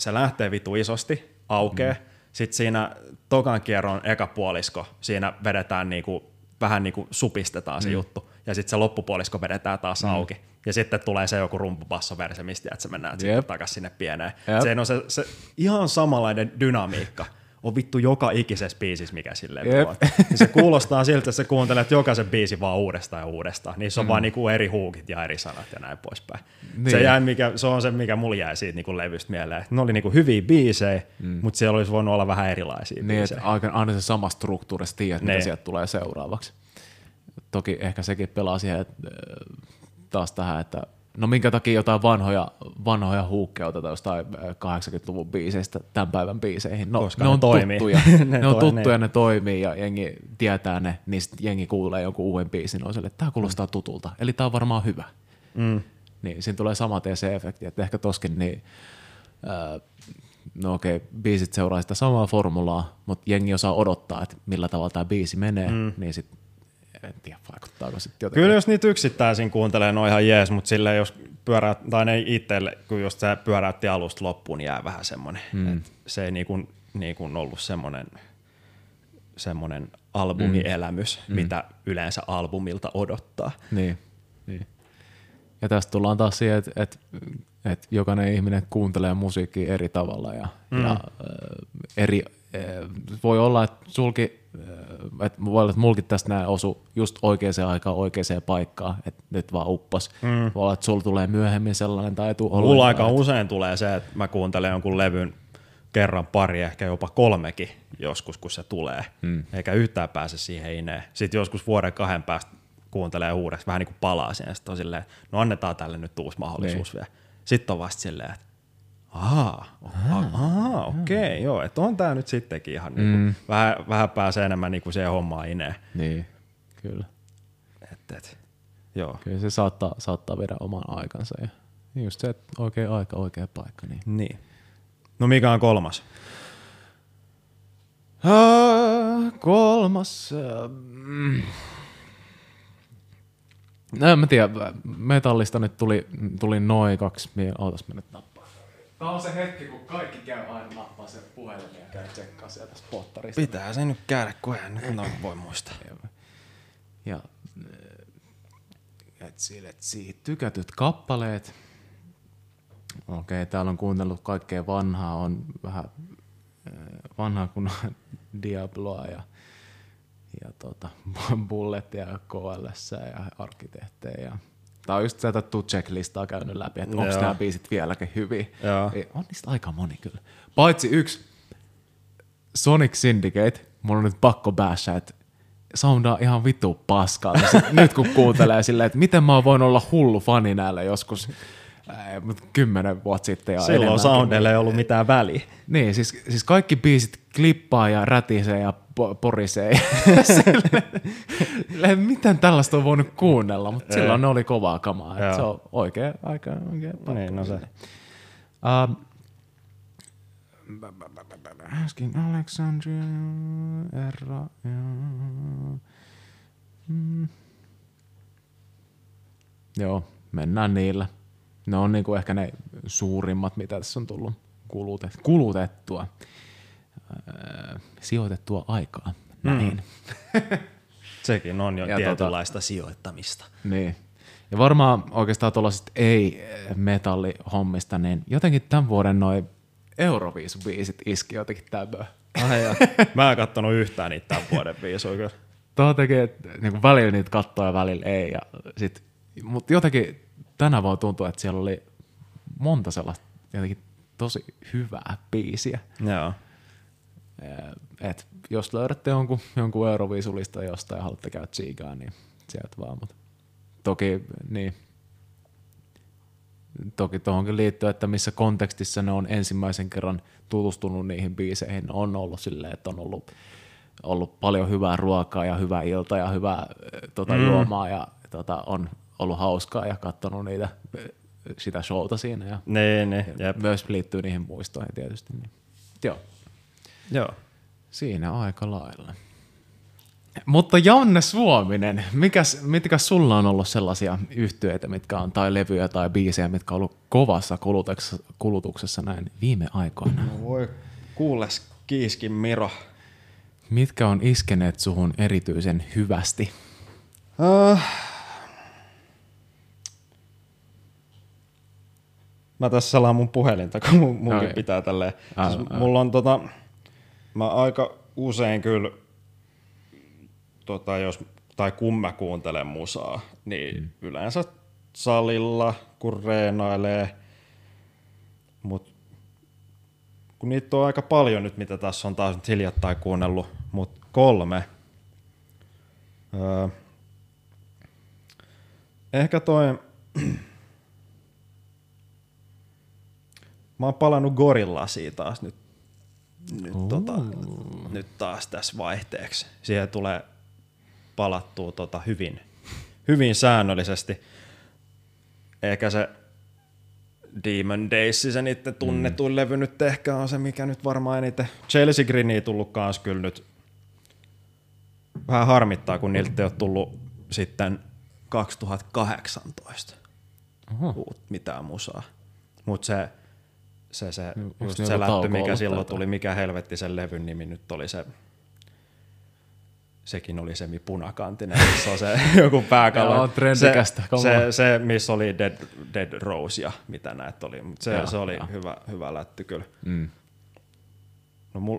se lähtee vitu isosti, aukeaa, mm. sitten siinä tokan kierron eka puolisko, siinä vedetään niinku, vähän niinku supistetaan se Mm. juttu, ja sitten se loppupuolisko vedetään taas auki, ja sitten tulee se joku rumpupassoverse, mistä että se mennään sitten takaisin sinne pieneen. Jep. Se on se, se ihan samanlainen dynamiikka on vittu joka ikisessä biisissä, mikä silleen on. Niin se kuulostaa siltä, että sä kuuntelet jokaisen biisin vaan uudestaan ja uudestaan. Niissä on mm. vaan niinku eri huukit ja eri sanat ja näin poispäin. Niin. Se, jäi, mikä, se on se, mikä mulla jäi siitä niinku levystä mieleen. Ne oli niinku hyviä biisejä, mm. mutta siellä olisi voinut olla vähän erilaisia niin, biisejä. että aina, se sama struktuuri, tiedät, mitä Niin. sieltä tulee seuraavaksi. Toki ehkä sekin pelaa siihen, että äh, taas tähän, että no minkä takia jotain vanhoja, vanhoja huukkeja otetaan jostain äh, 80-luvun biiseistä tämän päivän biiseihin. No, Koska ne, ne on toimii. tuttuja, Ne ne, on toi- tuttuja, niin. ne toimii ja jengi tietää ne, niin jengi kuulee jonkun uuden biisin, on sille, että tämä kuulostaa tutulta, eli tämä on varmaan hyvä. Mm. Niin siinä tulee sama se efekti, että ehkä toskin niin, ää, no okei, biisit seuraa sitä samaa formulaa, mutta jengi osaa odottaa, että millä tavalla tämä biisi menee, mm. niin sit en tiedä, vaikuttaako sitten jotenkin. Kyllä jos niitä yksittäisin kuuntelee, ne on ihan jees, mutta silleen jos pyörät, tai ne itselle, kun jos se pyöräytti alusta loppuun, niin jää vähän semmoinen. Mm. Se ei niinku, niinku ollut semmoinen semmoinen albumielämys, mm. mitä yleensä albumilta odottaa. Niin, niin. Ja tästä tullaan taas siihen, että, että, että jokainen ihminen kuuntelee musiikkia eri tavalla ja, mm. ja äh, eri, voi olla, että sulki, äh, että voi olla, että mulkin tästä näin osu just oikeaan aikaan oikeaan paikkaan, että nyt vaan uppas. Mm. Voi olla, että sulla tulee myöhemmin sellainen tai ei tule Mulla ollenkaan, aika että- usein tulee se, että mä kuuntelen jonkun levyn kerran pari, ehkä jopa kolmekin joskus, kun se tulee. Mm. Eikä yhtään pääse siihen ineen. Sitten joskus vuoden kahden päästä kuuntelee uudestaan, vähän niin kuin palaa siihen. Sitten on silleen, no annetaan tälle nyt uusi mahdollisuus Niin. vielä. Sitten on vasta silleen, että Ahaa, ahaa okei, okay, joo, että on tää nyt sittenkin ihan mm. niinku, vähän, vähän pääsee enemmän niinku siihen hommaan ineen. Niin, kyllä. Et, et, joo. Kyllä se saattaa, saattaa viedä oman aikansa. Ja just se, että oikea aika, oikea paikka. Niin. Niin. No mikä on kolmas? Uh, kolmas. Uh, mm. No, en mä tiedä, metallista nyt tuli, tuli noin kaksi. Ootas mä nyt Tää on se hetki, kun kaikki käy aina nappaa sen puhelimen ja käy tsekkaa sieltä spottarista. Pitää se nyt käydä, kun en nyt no, voi muistaa. Ja, et sille, et siitä tykätyt kappaleet. Okei, täällä on kuunnellut kaikkea vanhaa, on vähän äh, vanhaa kuin Diabloa ja, ja tota, Bulletia ja KLS ja arkkitehtejä. Ja, Tää on just tätä checklistaa käynyt läpi, että onko nämä biisit vieläkin hyviä. Joo. Ei, On niistä aika moni kyllä. Paitsi yksi, Sonic Syndicate, mulla on nyt pakko bashaa, että soundaa ihan vittu paskaa. Nyt kun kuuntelee silleen, että miten mä voin olla hullu fani näille joskus kymmenen vuotta sitten ja Silloin soundille ei ollut mitään väliä. Niin, siis, siis kaikki biisit klippaa ja rätisee ja po- porisee. Silleen, miten tällaista on voinut kuunnella, mutta Ei. silloin ne oli kovaa kamaa. Joo. Se on oikea aika oikea paikka. Niin, no se. Um, Asking Alexandria, Erra. Mm. Joo, mennään niillä. Ne on niinku ehkä ne suurimmat, mitä tässä on tullut kulutet, kulutettua, öö, sijoitettua aikaa. Näin. Sekin on jo Ja tietynlaista sijoittamista. Niin. Ja varmaan oikeastaan tuollaisista ei-metallihommista, niin jotenkin tämän vuoden noin Euroviisubiisit iski jotenkin tämmöön. Ai ja. Mä en kattonut yhtään niitä tämän vuoden biisuja kyllä. Tuo tekee, että niin välillä niitä kattoo ja välillä ei. Ja sit, mutta jotenkin tänä vuonna tuntuu, että siellä oli monta sellaista jotenkin tosi hyvää biisiä. Joo. Et jos löydätte jonkun, jonkun Euroviisulista jostain ja haluatte käydä tsiigaan, niin sieltä vaan. Mut toki, niin, toki tuohonkin liittyy, että missä kontekstissa ne on ensimmäisen kerran tutustunut niihin biiseihin, on ollut silleen, että on ollut, ollut paljon hyvää ruokaa ja hyvää ilta ja hyvää eh, tota, mm. juomaa ja tota, on ollut hauskaa ja katsonut niitä, sitä showta siinä ja Niin, niin. Jep. myös liittyy niihin muistoihin tietysti. Niin. Joo. Joo. Siinä aika lailla. Mutta Janne Suominen, mikäs, mitkä sulla on ollut sellaisia yhtyeitä, mitkä on, tai levyjä tai biisejä, mitkä on ollut kovassa kulutuksessa, kulutuksessa näin viime aikoina? No voi kuules kiiskin Miro. Mitkä on iskeneet suhun erityisen hyvästi? Uh, mä tässä selaan mun puhelinta, kun mun, munkin Ai. pitää tälleen. Ai, siis ai. mulla on tota, mä aika usein kyllä, tota, jos, tai kun mä kuuntelen musaa, niin mm. yleensä salilla, kun reenailee, mut kun niitä on aika paljon nyt, mitä tässä on taas nyt hiljattain kuunnellut, mutta kolme. Öö, ehkä toi... Mä oon palannut Gorillasiin taas nyt, nyt, tota, nyt taas tässä vaihteeksi. Siihen tulee palattua tota hyvin, hyvin säännöllisesti. Ehkä se Demon Days, se niiden tunnetuin mm. levy nyt ehkä on se, mikä nyt varmaan eniten. Chelsea Greenia tullut kans kyllä nyt vähän harmittaa, kun niiltä ei ole tullut sitten 2018 Oho. uut mitään musaa. Mutta se, se, se, Onks just se tauko mikä silloin tuli, mikä helvetti sen levyn nimi nyt oli se, sekin oli semi punakantinen, missä on se joku pääkallo. Joo, trendikästä se, se, se, missä oli Dead, Dead Rose ja mitä näet oli, mutta se, se oli joo. hyvä, hyvä lätty kyllä. Mm. No mul,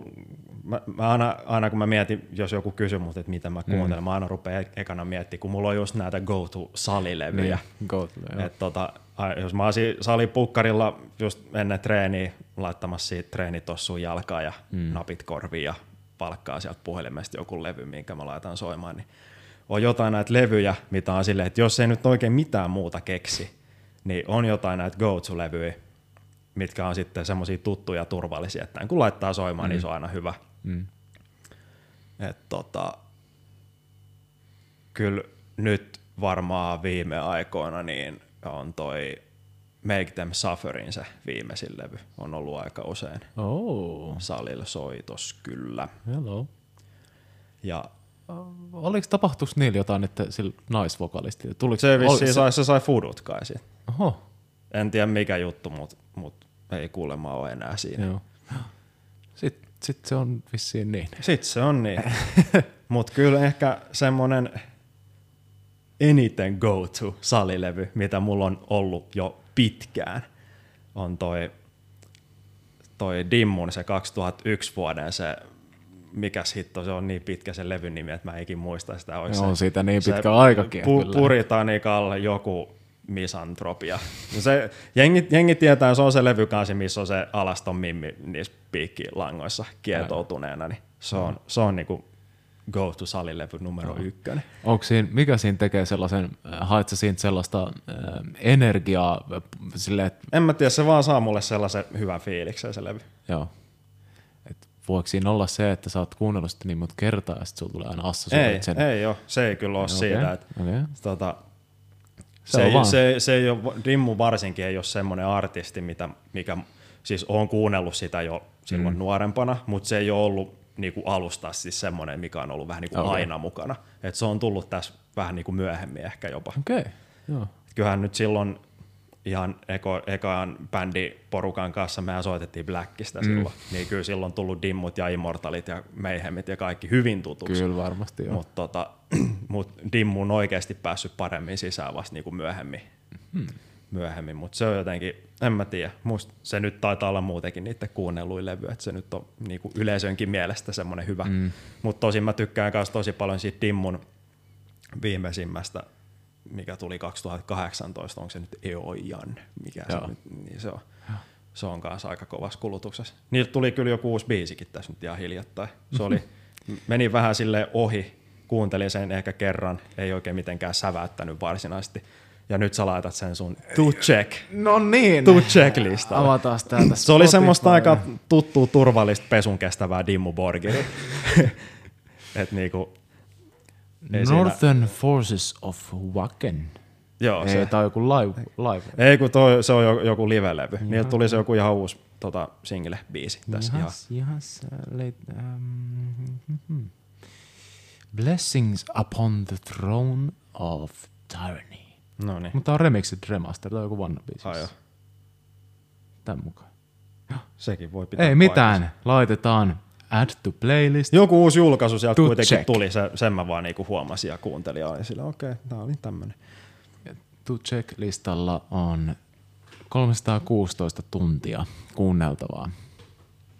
mä, mä aina, aina, kun mä mietin, jos joku kysyy mut, että mitä mä kuuntelen, mm. mä aina rupean e- ekana miettimään, kun mulla on just näitä go-to-salilevyjä. Niin, go, joo. Et tota, jos mä olisin salipukkarilla just ennen treeniä laittamassa siitä treenitossuun jalkaa ja mm. napit korviin ja palkkaa sieltä puhelimesta joku levy, minkä mä laitan soimaan, niin on jotain näitä levyjä, mitä on silleen, että jos ei nyt oikein mitään muuta keksi, niin on jotain näitä go-to-levyjä, mitkä on sitten semmoisia tuttuja ja turvallisia, että kun laittaa soimaan, mm. niin se on aina hyvä. Mm. Et tota, kyllä nyt varmaan viime aikoina niin on toi Make Them Sufferin se viimeisin levy. On ollut aika usein Oh, salilla soitos kyllä. hello. Ja Oliko tapahtuiko niillä jotain, että sillä naisvokalistilla? Tuliko, se vissiin sai, se sai fudut kai. Oho, En tiedä mikä juttu, mutta mut ei kuulemma ole enää siinä. joo. Sitten sit se on vissiin niin. Sitten se on niin. Mutta kyllä ehkä semmonen eniten go-to salilevy, mitä mulla on ollut jo pitkään, on toi, toi Dimmun se 2001 vuoden se, mikäs hitto, se on niin pitkä se levyn nimi, että mä eikin muista sitä. Ois On se, siitä niin se pitkä aikakin Pu, kyllä. Puritanikal joku misantropia. No se, jengi, jengi tietää, se on se levykansi, missä on se alaston mimmi niissä piikkilangoissa kietoutuneena, niin se on, se on niinku go to salilevy numero ykkönen. Onko siinä, mikä siinä tekee sellaisen, haet sä siitä sellaista äh, energiaa silleen, että En mä tiedä, se vaan saa mulle sellaisen hyvän fiiliksen se levy. joo, et voiko siinä olla se, että sä oot kuunnellut sitä niin monta kertaa ja sit sulla tulee aina assosioida Ei, sen? ei ole, se ei kyllä ole Okei, siitä, että okei. tota, Se se, ei, vaan. se, se ei ole, Dimmu varsinkin ei ole semmoinen artisti, mitä, mikä, siis on kuunnellut sitä jo silloin mm. nuorempana, mutta se ei ole ollut niinku alusta siis semmoinen, mikä on ollut vähän niinku Okei. okay. aina mukana. Et se on tullut tässä vähän niinku myöhemmin ehkä jopa. Okay. joo. Kyllähän nyt silloin ihan eko, ekaan bändiporukan kanssa mehän soitettiin Blackista mm. silloin, niin kyllä silloin tullut Dimmut ja Immortalit ja Mayhemit ja kaikki hyvin tutuksi. Kyllä varmasti joo. Mutta tota, mut Dimmu on oikeasti päässyt paremmin sisään vasta niinku myöhemmin. Hmm. Myöhemmin. Mutta se on jotenkin, en mä tiedä, musta se nyt taitaa olla muutenkin niiden kuunnelluin levy, että se nyt on niinku yleisönkin mielestä semmoinen hyvä. Mm. Mutta tosin mä tykkään myös tosi paljon siitä Dimmun viimeisimmästä, mikä tuli 2018, onko se nyt Eojan, mikä se Joo. nyt, niin se on. Se on kanssa aika kovassa kulutuksessa. Niiltä tuli kyllä joku uusi biisikin tässä nyt ihan hiljattain. Se oli, meni vähän sille ohi, kuuntelin sen ehkä kerran, ei oikein mitenkään säväyttänyt varsinaisesti. Ja nyt sä laitat sen sun to check, No niin. to check listalle. Avataan täältä Se oli semmoista aika tuttua turvallista pesun kestävää Dimmu Borgiri. Et niinku, ei siinä- Northern Forces of Wacken. joo, Ei, se, on joku live. live. ei kun toi, se on jo- joku live-levy. Niiltä tuli se joku ihan uusi tota, single-biisi tässä ihan. Jahas, jahas, äh, late, um, hmm. Blessings upon the throne of tyranny. No niin. Mutta on remixed remaster, on joku. Ai joo. Tän mukaan. Sekin voi pitää Ei mitään, laitetaan add to playlist. Joku uusi julkaisu sieltä To kuitenkin check. tuli, se, sen mä vaan niinku huomasin ja kuuntelin ja olin sillä, okei, okay, tää oli tämmönen. To check listalla on 316 tuntia kuunneltavaa.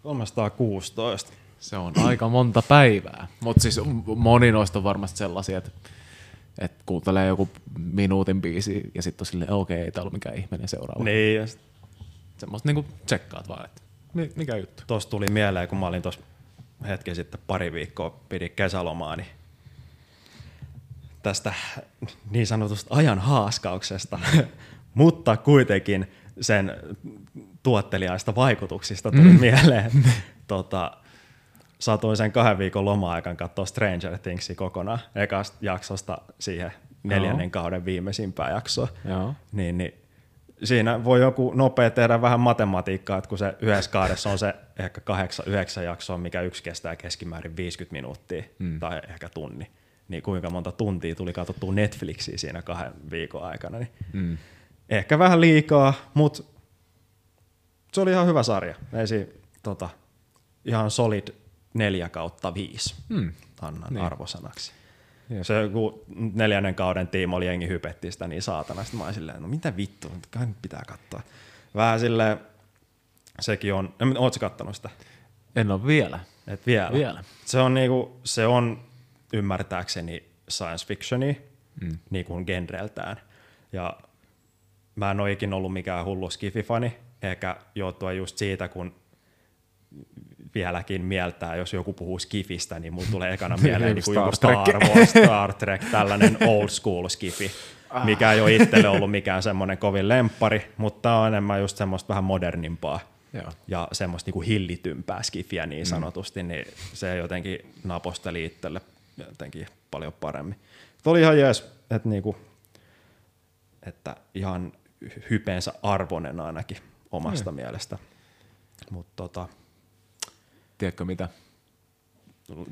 316. Se on aika monta päivää, mutta siis moni noista on varmasti sellaisia, että, että kuuntelee joku minuutin biisi ja sitten on silleen, okei, okay, ei tää ollut mikään ihmeinen seuraava. Niin, ja sit Semmoista niinku tsekkaat vaan, että mi- mikä juttu. tossa tuli mieleen, kun mä olin tuossa hetki sitten pari viikkoa pidin kesälomaa, niin tästä niin sanotusta ajan haaskauksesta, mutta kuitenkin sen tuottelijaista vaikutuksista tuli mm. mieleen. tota, satuin sen kahden viikon loma-aikan katsoa Stranger Thingsia kokonaan ekasta jaksosta siihen neljännen kauden viimeisimpään jaksoa. Joo. Niin, niin siinä voi joku nopea tehdä vähän matematiikkaa, että kun se yhdessä kaudessa on se ehkä kahdeksan, yhdeksän jaksoa, mikä yksi kestää keskimäärin 50 minuuttia mm. tai ehkä tunni, niin kuinka monta tuntia tuli katsottua Netflixiä siinä kahden viikon aikana, niin Mm. ehkä vähän liikaa, mutta se oli ihan hyvä sarja. Ei siinä, tota, ihan solid neljä kautta viisi Mm. annan Niin. arvosanaksi. Jep. Se kun neljännen kauden tiimo oli jengi hypetti sitä niin saatana. Sitten mä olin silleen, no mitä vittu, kai nyt pitää katsoa. Vähän silleen, sekin on, en- ootko sä kattonut sitä? En ole vielä. Et vielä. Vielä. Se on, niinku, se on ymmärtääkseni science fictioni mm. niin kuin genreltään. Ja mä en ole ikinä ollut mikään hullu skififani, eikä johtuen just siitä, kun vieläkin mieltää, jos joku puhuu skifistä, niin mulla tulee ekana mieleen niin kuin joku Star Star, Trek. Wars, Star Trek, tällainen old school skifi, mikä ei ole itselle ollut mikään semmoinen kovin lemppari, mutta on enemmän just semmoista vähän modernimpaa Joo. ja semmoista niinku hillitympää skifiä niin sanotusti, mm. niin se jotenkin naposteli itselle jotenkin paljon paremmin. Tuo oli ihan jees, että, niinku, että ihan hypeensä arvonen ainakin omasta mm. mielestä. Mutta tota, Tiedätkö mitä?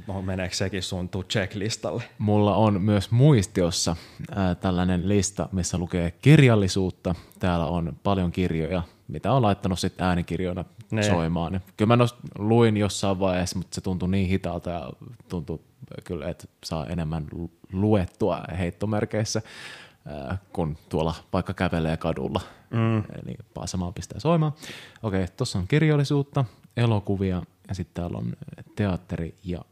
no, meneekö sekin sun to check-listalle? Mulla on myös muistiossa ää, tällainen lista, missä lukee kirjallisuutta. Täällä on paljon kirjoja, mitä on laittanut sitten äänikirjoina Ne. soimaan. Kyllä mä noista luin jossain vaiheessa, mutta se tuntui niin hitaalta ja tuntui kyllä, että saa enemmän lu- luettua heittomerkeissä, ää, kun tuolla vaikka kävelee kadulla. Mm. Niin paasamaan pistää soimaan. Okei, tuossa on kirjallisuutta, elokuvia ja sitten täällä on teatteri ja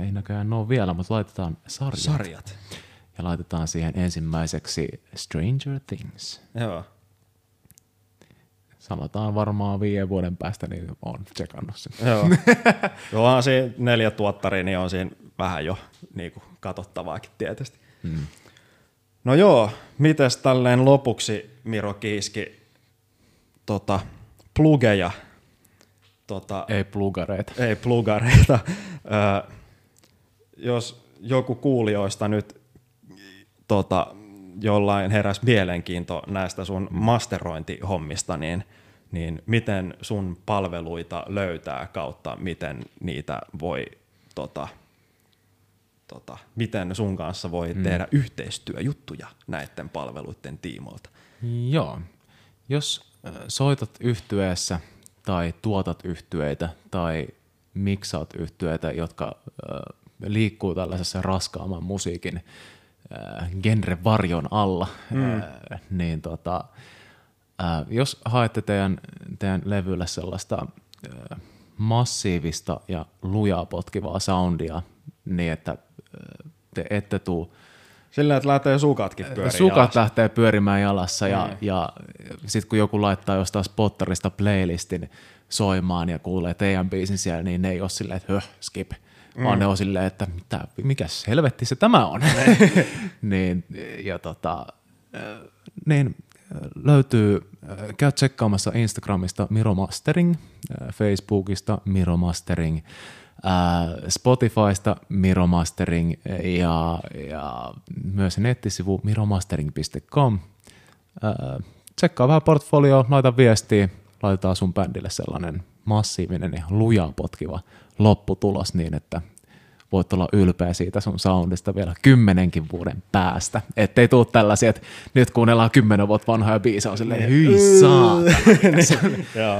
ei näköjään ole vielä, mutta laitetaan sarjat. Sarjat. Ja laitetaan siihen ensimmäiseksi Stranger Things. Joo. sanotaan varmaan viiden vuoden päästä, niin on tsekannut sen. Joo. Joo, onhan siinä neljä tuottaria, niin on siinä vähän jo niin kuin katsottavaakin tietysti. Hmm. No joo, mites tälleen lopuksi Miro Kiiski tota, plugeja? Tota, ei plugareita. Ei plugareita. Jos joku kuulijoista nyt tota, jollain heräs mielenkiinto näistä sun masterointihommista, niin, niin miten sun palveluita löytää kautta, miten niitä voi, tota, tota, miten sun kanssa voi hmm. tehdä yhteistyöjuttuja näiden palveluiden tiimoilta? Joo. Jos soitat yhtyeessä tai tuotat yhtyeitä tai miksaat yhtyeitä, jotka liikkuu tällaisessa raskaamman musiikin äh, genre-varjon alla, mm. äh, niin tota, äh, jos haette teidän, teidän levylle sellaista äh, massiivista ja lujaa potkivaa soundia, niin että äh, te ette tuu sillä, että lähtee sukatkin pyörimään Sukat jalassa. lähtee pyörimään jalassa ja, mm. ja sitten kun joku laittaa jostain spotterista playlistin soimaan ja kuulee teidän biisin siellä, niin ne ei ole silleen, että höh, skip. Mm. Vaan ne on silleen, että mitä, mikäs helvetti se tämä on. niin, ja tota, niin löytyy, käy tsekkaamassa Instagramista Miro Mastering, Facebookista Miro Mastering, Spotifysta Miro Mastering ja, ja myös nettisivu miromastering.com. Tsekkaa vähän portfolio, laita viestiä, laitetaan sun bändille sellainen massiivinen ja lujaa potkiva lopputulos niin, että voit olla ylpeä siitä sun soundista vielä kymmenenkin vuoden päästä. Ettei tuu tällaisia, että nyt kuunnellaan kymmenen vuotta vanhoja biisejä, on silleen, hyi.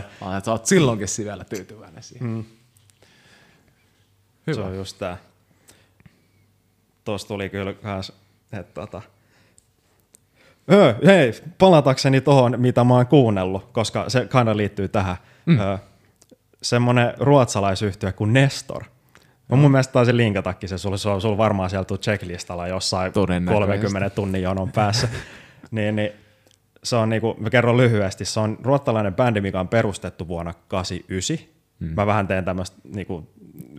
Vaan että sä oot silloinkin vielä tyytyväinen siihen. Mm. Hyvä. Se on just tää. Tuossa tuli kyllä kans, että tota, Öö, hei, palatakseni tuohon, mitä mä oon kuunnellut, koska se kind liittyy tähän. Mm. Öö, semmonen ruotsalaisyhtiö kuin Nestor. No mun mielestä taisi linkatakin se, sulla, sulla, sulla varmaan siellä checklistalla jossain 30 tunnin jonon päässä. niin, niin, se on niinku, mä kerron lyhyesti, se on ruottalainen bändi, mikä on perustettu vuonna 89. Hmm. Mä vähän teen tämmöistä niinku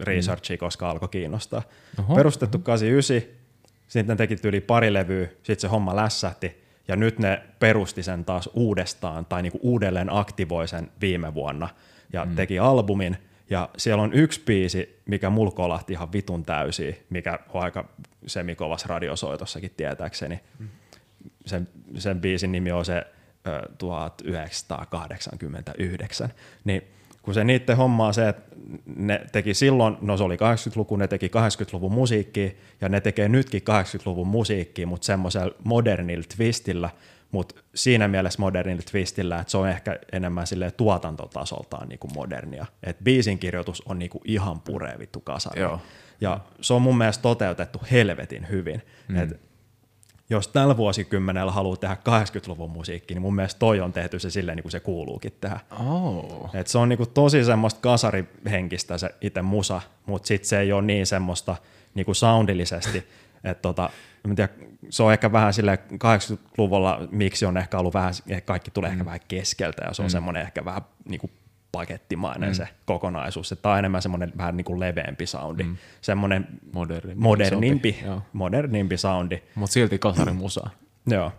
researchia, koska alkoi kiinnostaa. Oho, perustettu oho. 89, sitten teki yli pari levyä, sitten se homma lässähti, ja nyt ne perusti sen taas uudestaan, tai niinku uudelleen aktivoi sen viime vuonna, ja hmm. teki albumin, ja siellä on yksi biisi, mikä mulla kolahti ihan vitun täysiä, mikä on aika semikovas radiosoitossakin tietääkseni. Mm. Sen, sen biisin nimi on se ö, 1989. Niin kun se niiden homma on se, että ne teki silloin, no se oli 80-luku, ne teki 80-luvun musiikkia, ja ne tekee nytkin 80-luvun musiikkia, mutta semmoisella modernilla twistillä, mutta siinä mielessä modernilla twistillä, että se on ehkä enemmän sille tuotantotasoltaan niinku modernia. Et biisin kirjoitus on niinku ihan puree vittu kasari. Joo. Ja se on mun mielestä toteutettu helvetin hyvin. Mm. Et jos tällä vuosikymmenellä haluaa tehdä 80-luvun musiikkia, niin mun mielestä toi on tehty se silleen, niin kuin se kuuluukin tehdä. Oh. Et se on niin kuin tosi semmoista kasarihenkistä se itse musa, mutta sitten se ei ole niin semmoista niin kuin soundillisesti, että tota, en tiedä, se on ehkä vähän sille 80-luvulla, miksi on ehkä ollut vähän, kaikki tulee mm. ehkä vähän keskeltä ja se on mm. semmoinen ehkä vähän niin kuin pakettimainen mm. se kokonaisuus. Tämä on enemmän semmoinen vähän niin kuin leveämpi soundi, mm. semmoinen Moderni, modernimpi, modernimpi soundi. Mutta silti kasarimusa. Joo,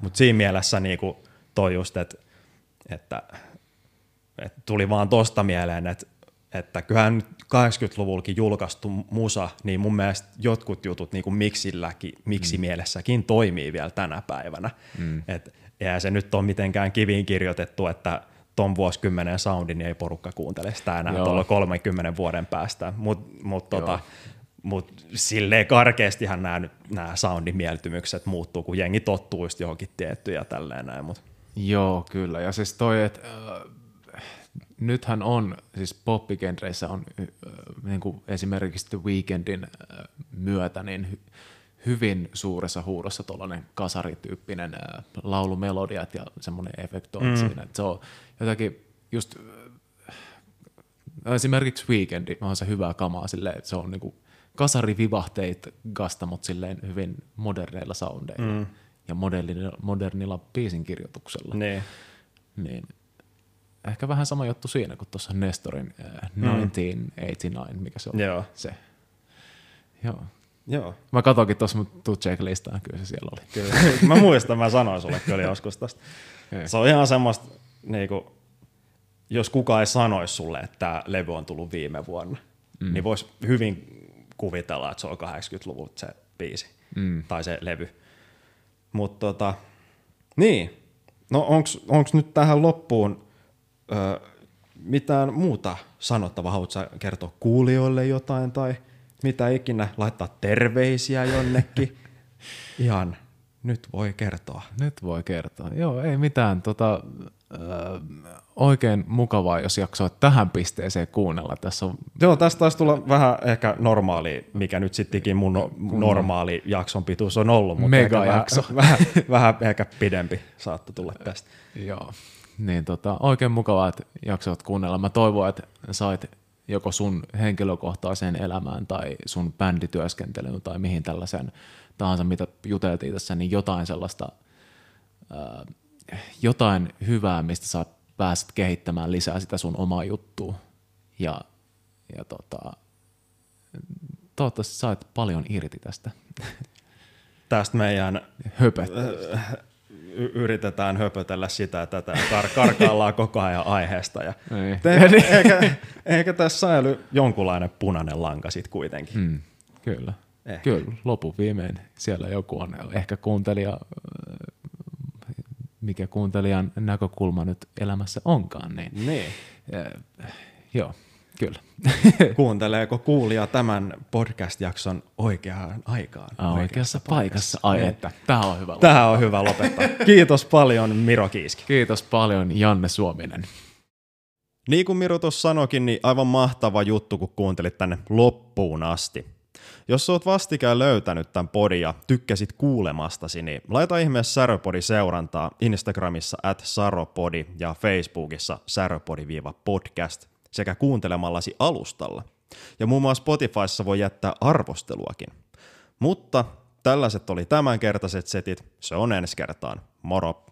mutta siinä mielessä niin kuin toi just, että, että, että tuli vaan tosta mieleen, että että kyllähän 80-luvullakin julkaistu musa, niin mun mielestä jotkut jutut niin kuin miksilläkin, miksi mm. mielessäkin toimii vielä tänä päivänä. Mm. Et eihän se nyt ole mitenkään kiviin kirjoitettu, että ton vuosikymmenen soundin niin ei porukka kuuntele sitä enää tuolla 30 vuoden päästä, mutta mut, tota, mut silleen karkeastihan nämä, nämä soundin mieltymykset muuttuu, kun jengi tottuu just johonkin tiettyyn ja tälleen näin. Mut. Joo, kyllä. Ja siis toi, että äh, nythän on, siis poppigenreissä on äh, niin kuin esimerkiksi The Weekendin äh, myötä niin hy, hyvin suuressa huudossa tuollainen kasarityyppinen äh, laulumelodiat ja semmoinen efektointi mm. siinä. Se on jotakin just äh, esimerkiksi Weekendi on se hyvä kamaa silleen, että se on niinku kasarivivahteet gasta, mutta silleen hyvin moderneilla soundeilla mm. ja modernilla, modernilla biisin kirjoituksella. Niin. Niin ehkä vähän sama juttu siinä kuin tuossa Nestorin äh, 1989, mikä se on Joo. se. Joo. Joo. Mä katsoinkin tuossa mun tuu checklistaan, kyllä se siellä oli. Kyllä. mä muistan, mä sanoin sulle kyllä joskus tästä. Ei. Se on ihan semmoista, niinku, jos kukaan ei sanoisi sulle, että tämä levy on tullut viime vuonna, mm. niin voisi hyvin kuvitella, että se on 80-luvun se biisi Mm. tai se levy. Mutta tota, niin, no onks, onks nyt tähän loppuun ö, mitään muuta sanottavaa? Haluatko kertoa kuulijoille jotain tai mitä ikinä, laittaa terveisiä jonnekin? Ihan nyt voi kertoa. Nyt voi kertoa. Joo, ei mitään. Tota, äh, oikein mukavaa, jos jaksoit tähän pisteeseen kuunnella. Tässä on Joo, tästä taisi tulla vähän ehkä normaali, mikä nyt sittenkin mun no, normaali jakson pituus on ollut, mutta ehkä Megajakso. Vähän, vähän, vähän ehkä pidempi saattoi tulla tästä. Joo. Niin tota, oikein mukavaa, että jaksoit kuunnella. Mä toivon, että sait joko sun henkilökohtaiseen elämään tai sun bändityöskentelyyn tai mihin tällaisen tahansa, mitä juteltiin tässä, niin jotain sellaista, ää, jotain hyvää, mistä sä pääset kehittämään lisää sitä sun omaa juttua. Ja, ja tota, toivottavasti sait paljon irti tästä Tästä meidän höpöt. y- yritetään höpötellä sitä ja tätä, kar- karkaillaan koko ajan aiheesta. Ja Ei. Te, eikä, eikä tässä säily jonkunlainen punainen lanka sitten kuitenkin. Mm, kyllä. Ehkä. Kyllä, lopun viimein siellä joku on. Ehkä kuuntelija, äh, mikä kuuntelijan näkökulma nyt elämässä onkaan, niin Niin. äh, joo, kyllä. Kuunteleeko kuulija tämän podcast-jakson oikeaan aikaan? Oikeassa paikassa. Ai että, tämä on hyvä. Tähän on hyvä lopettaa. Kiitos paljon Miro Kiiski. Kiitos paljon Janne Suominen. Niin kuin Miro tuossa sanoikin, niin aivan mahtava juttu, kun kuuntelit tänne loppuun asti. Jos oot vastikään löytänyt tämän podin ja tykkäsit kuulemastasi, niin laita ihmeessä Säröpodi seurantaa Instagramissa at saropodi ja Facebookissa säröpodi-podcast sekä kuuntelemallasi alustalla. Ja muun muassa Spotifyssa voi jättää arvosteluakin. Mutta tällaiset oli tämänkertaiset setit, se on ensi kertaan. Moro!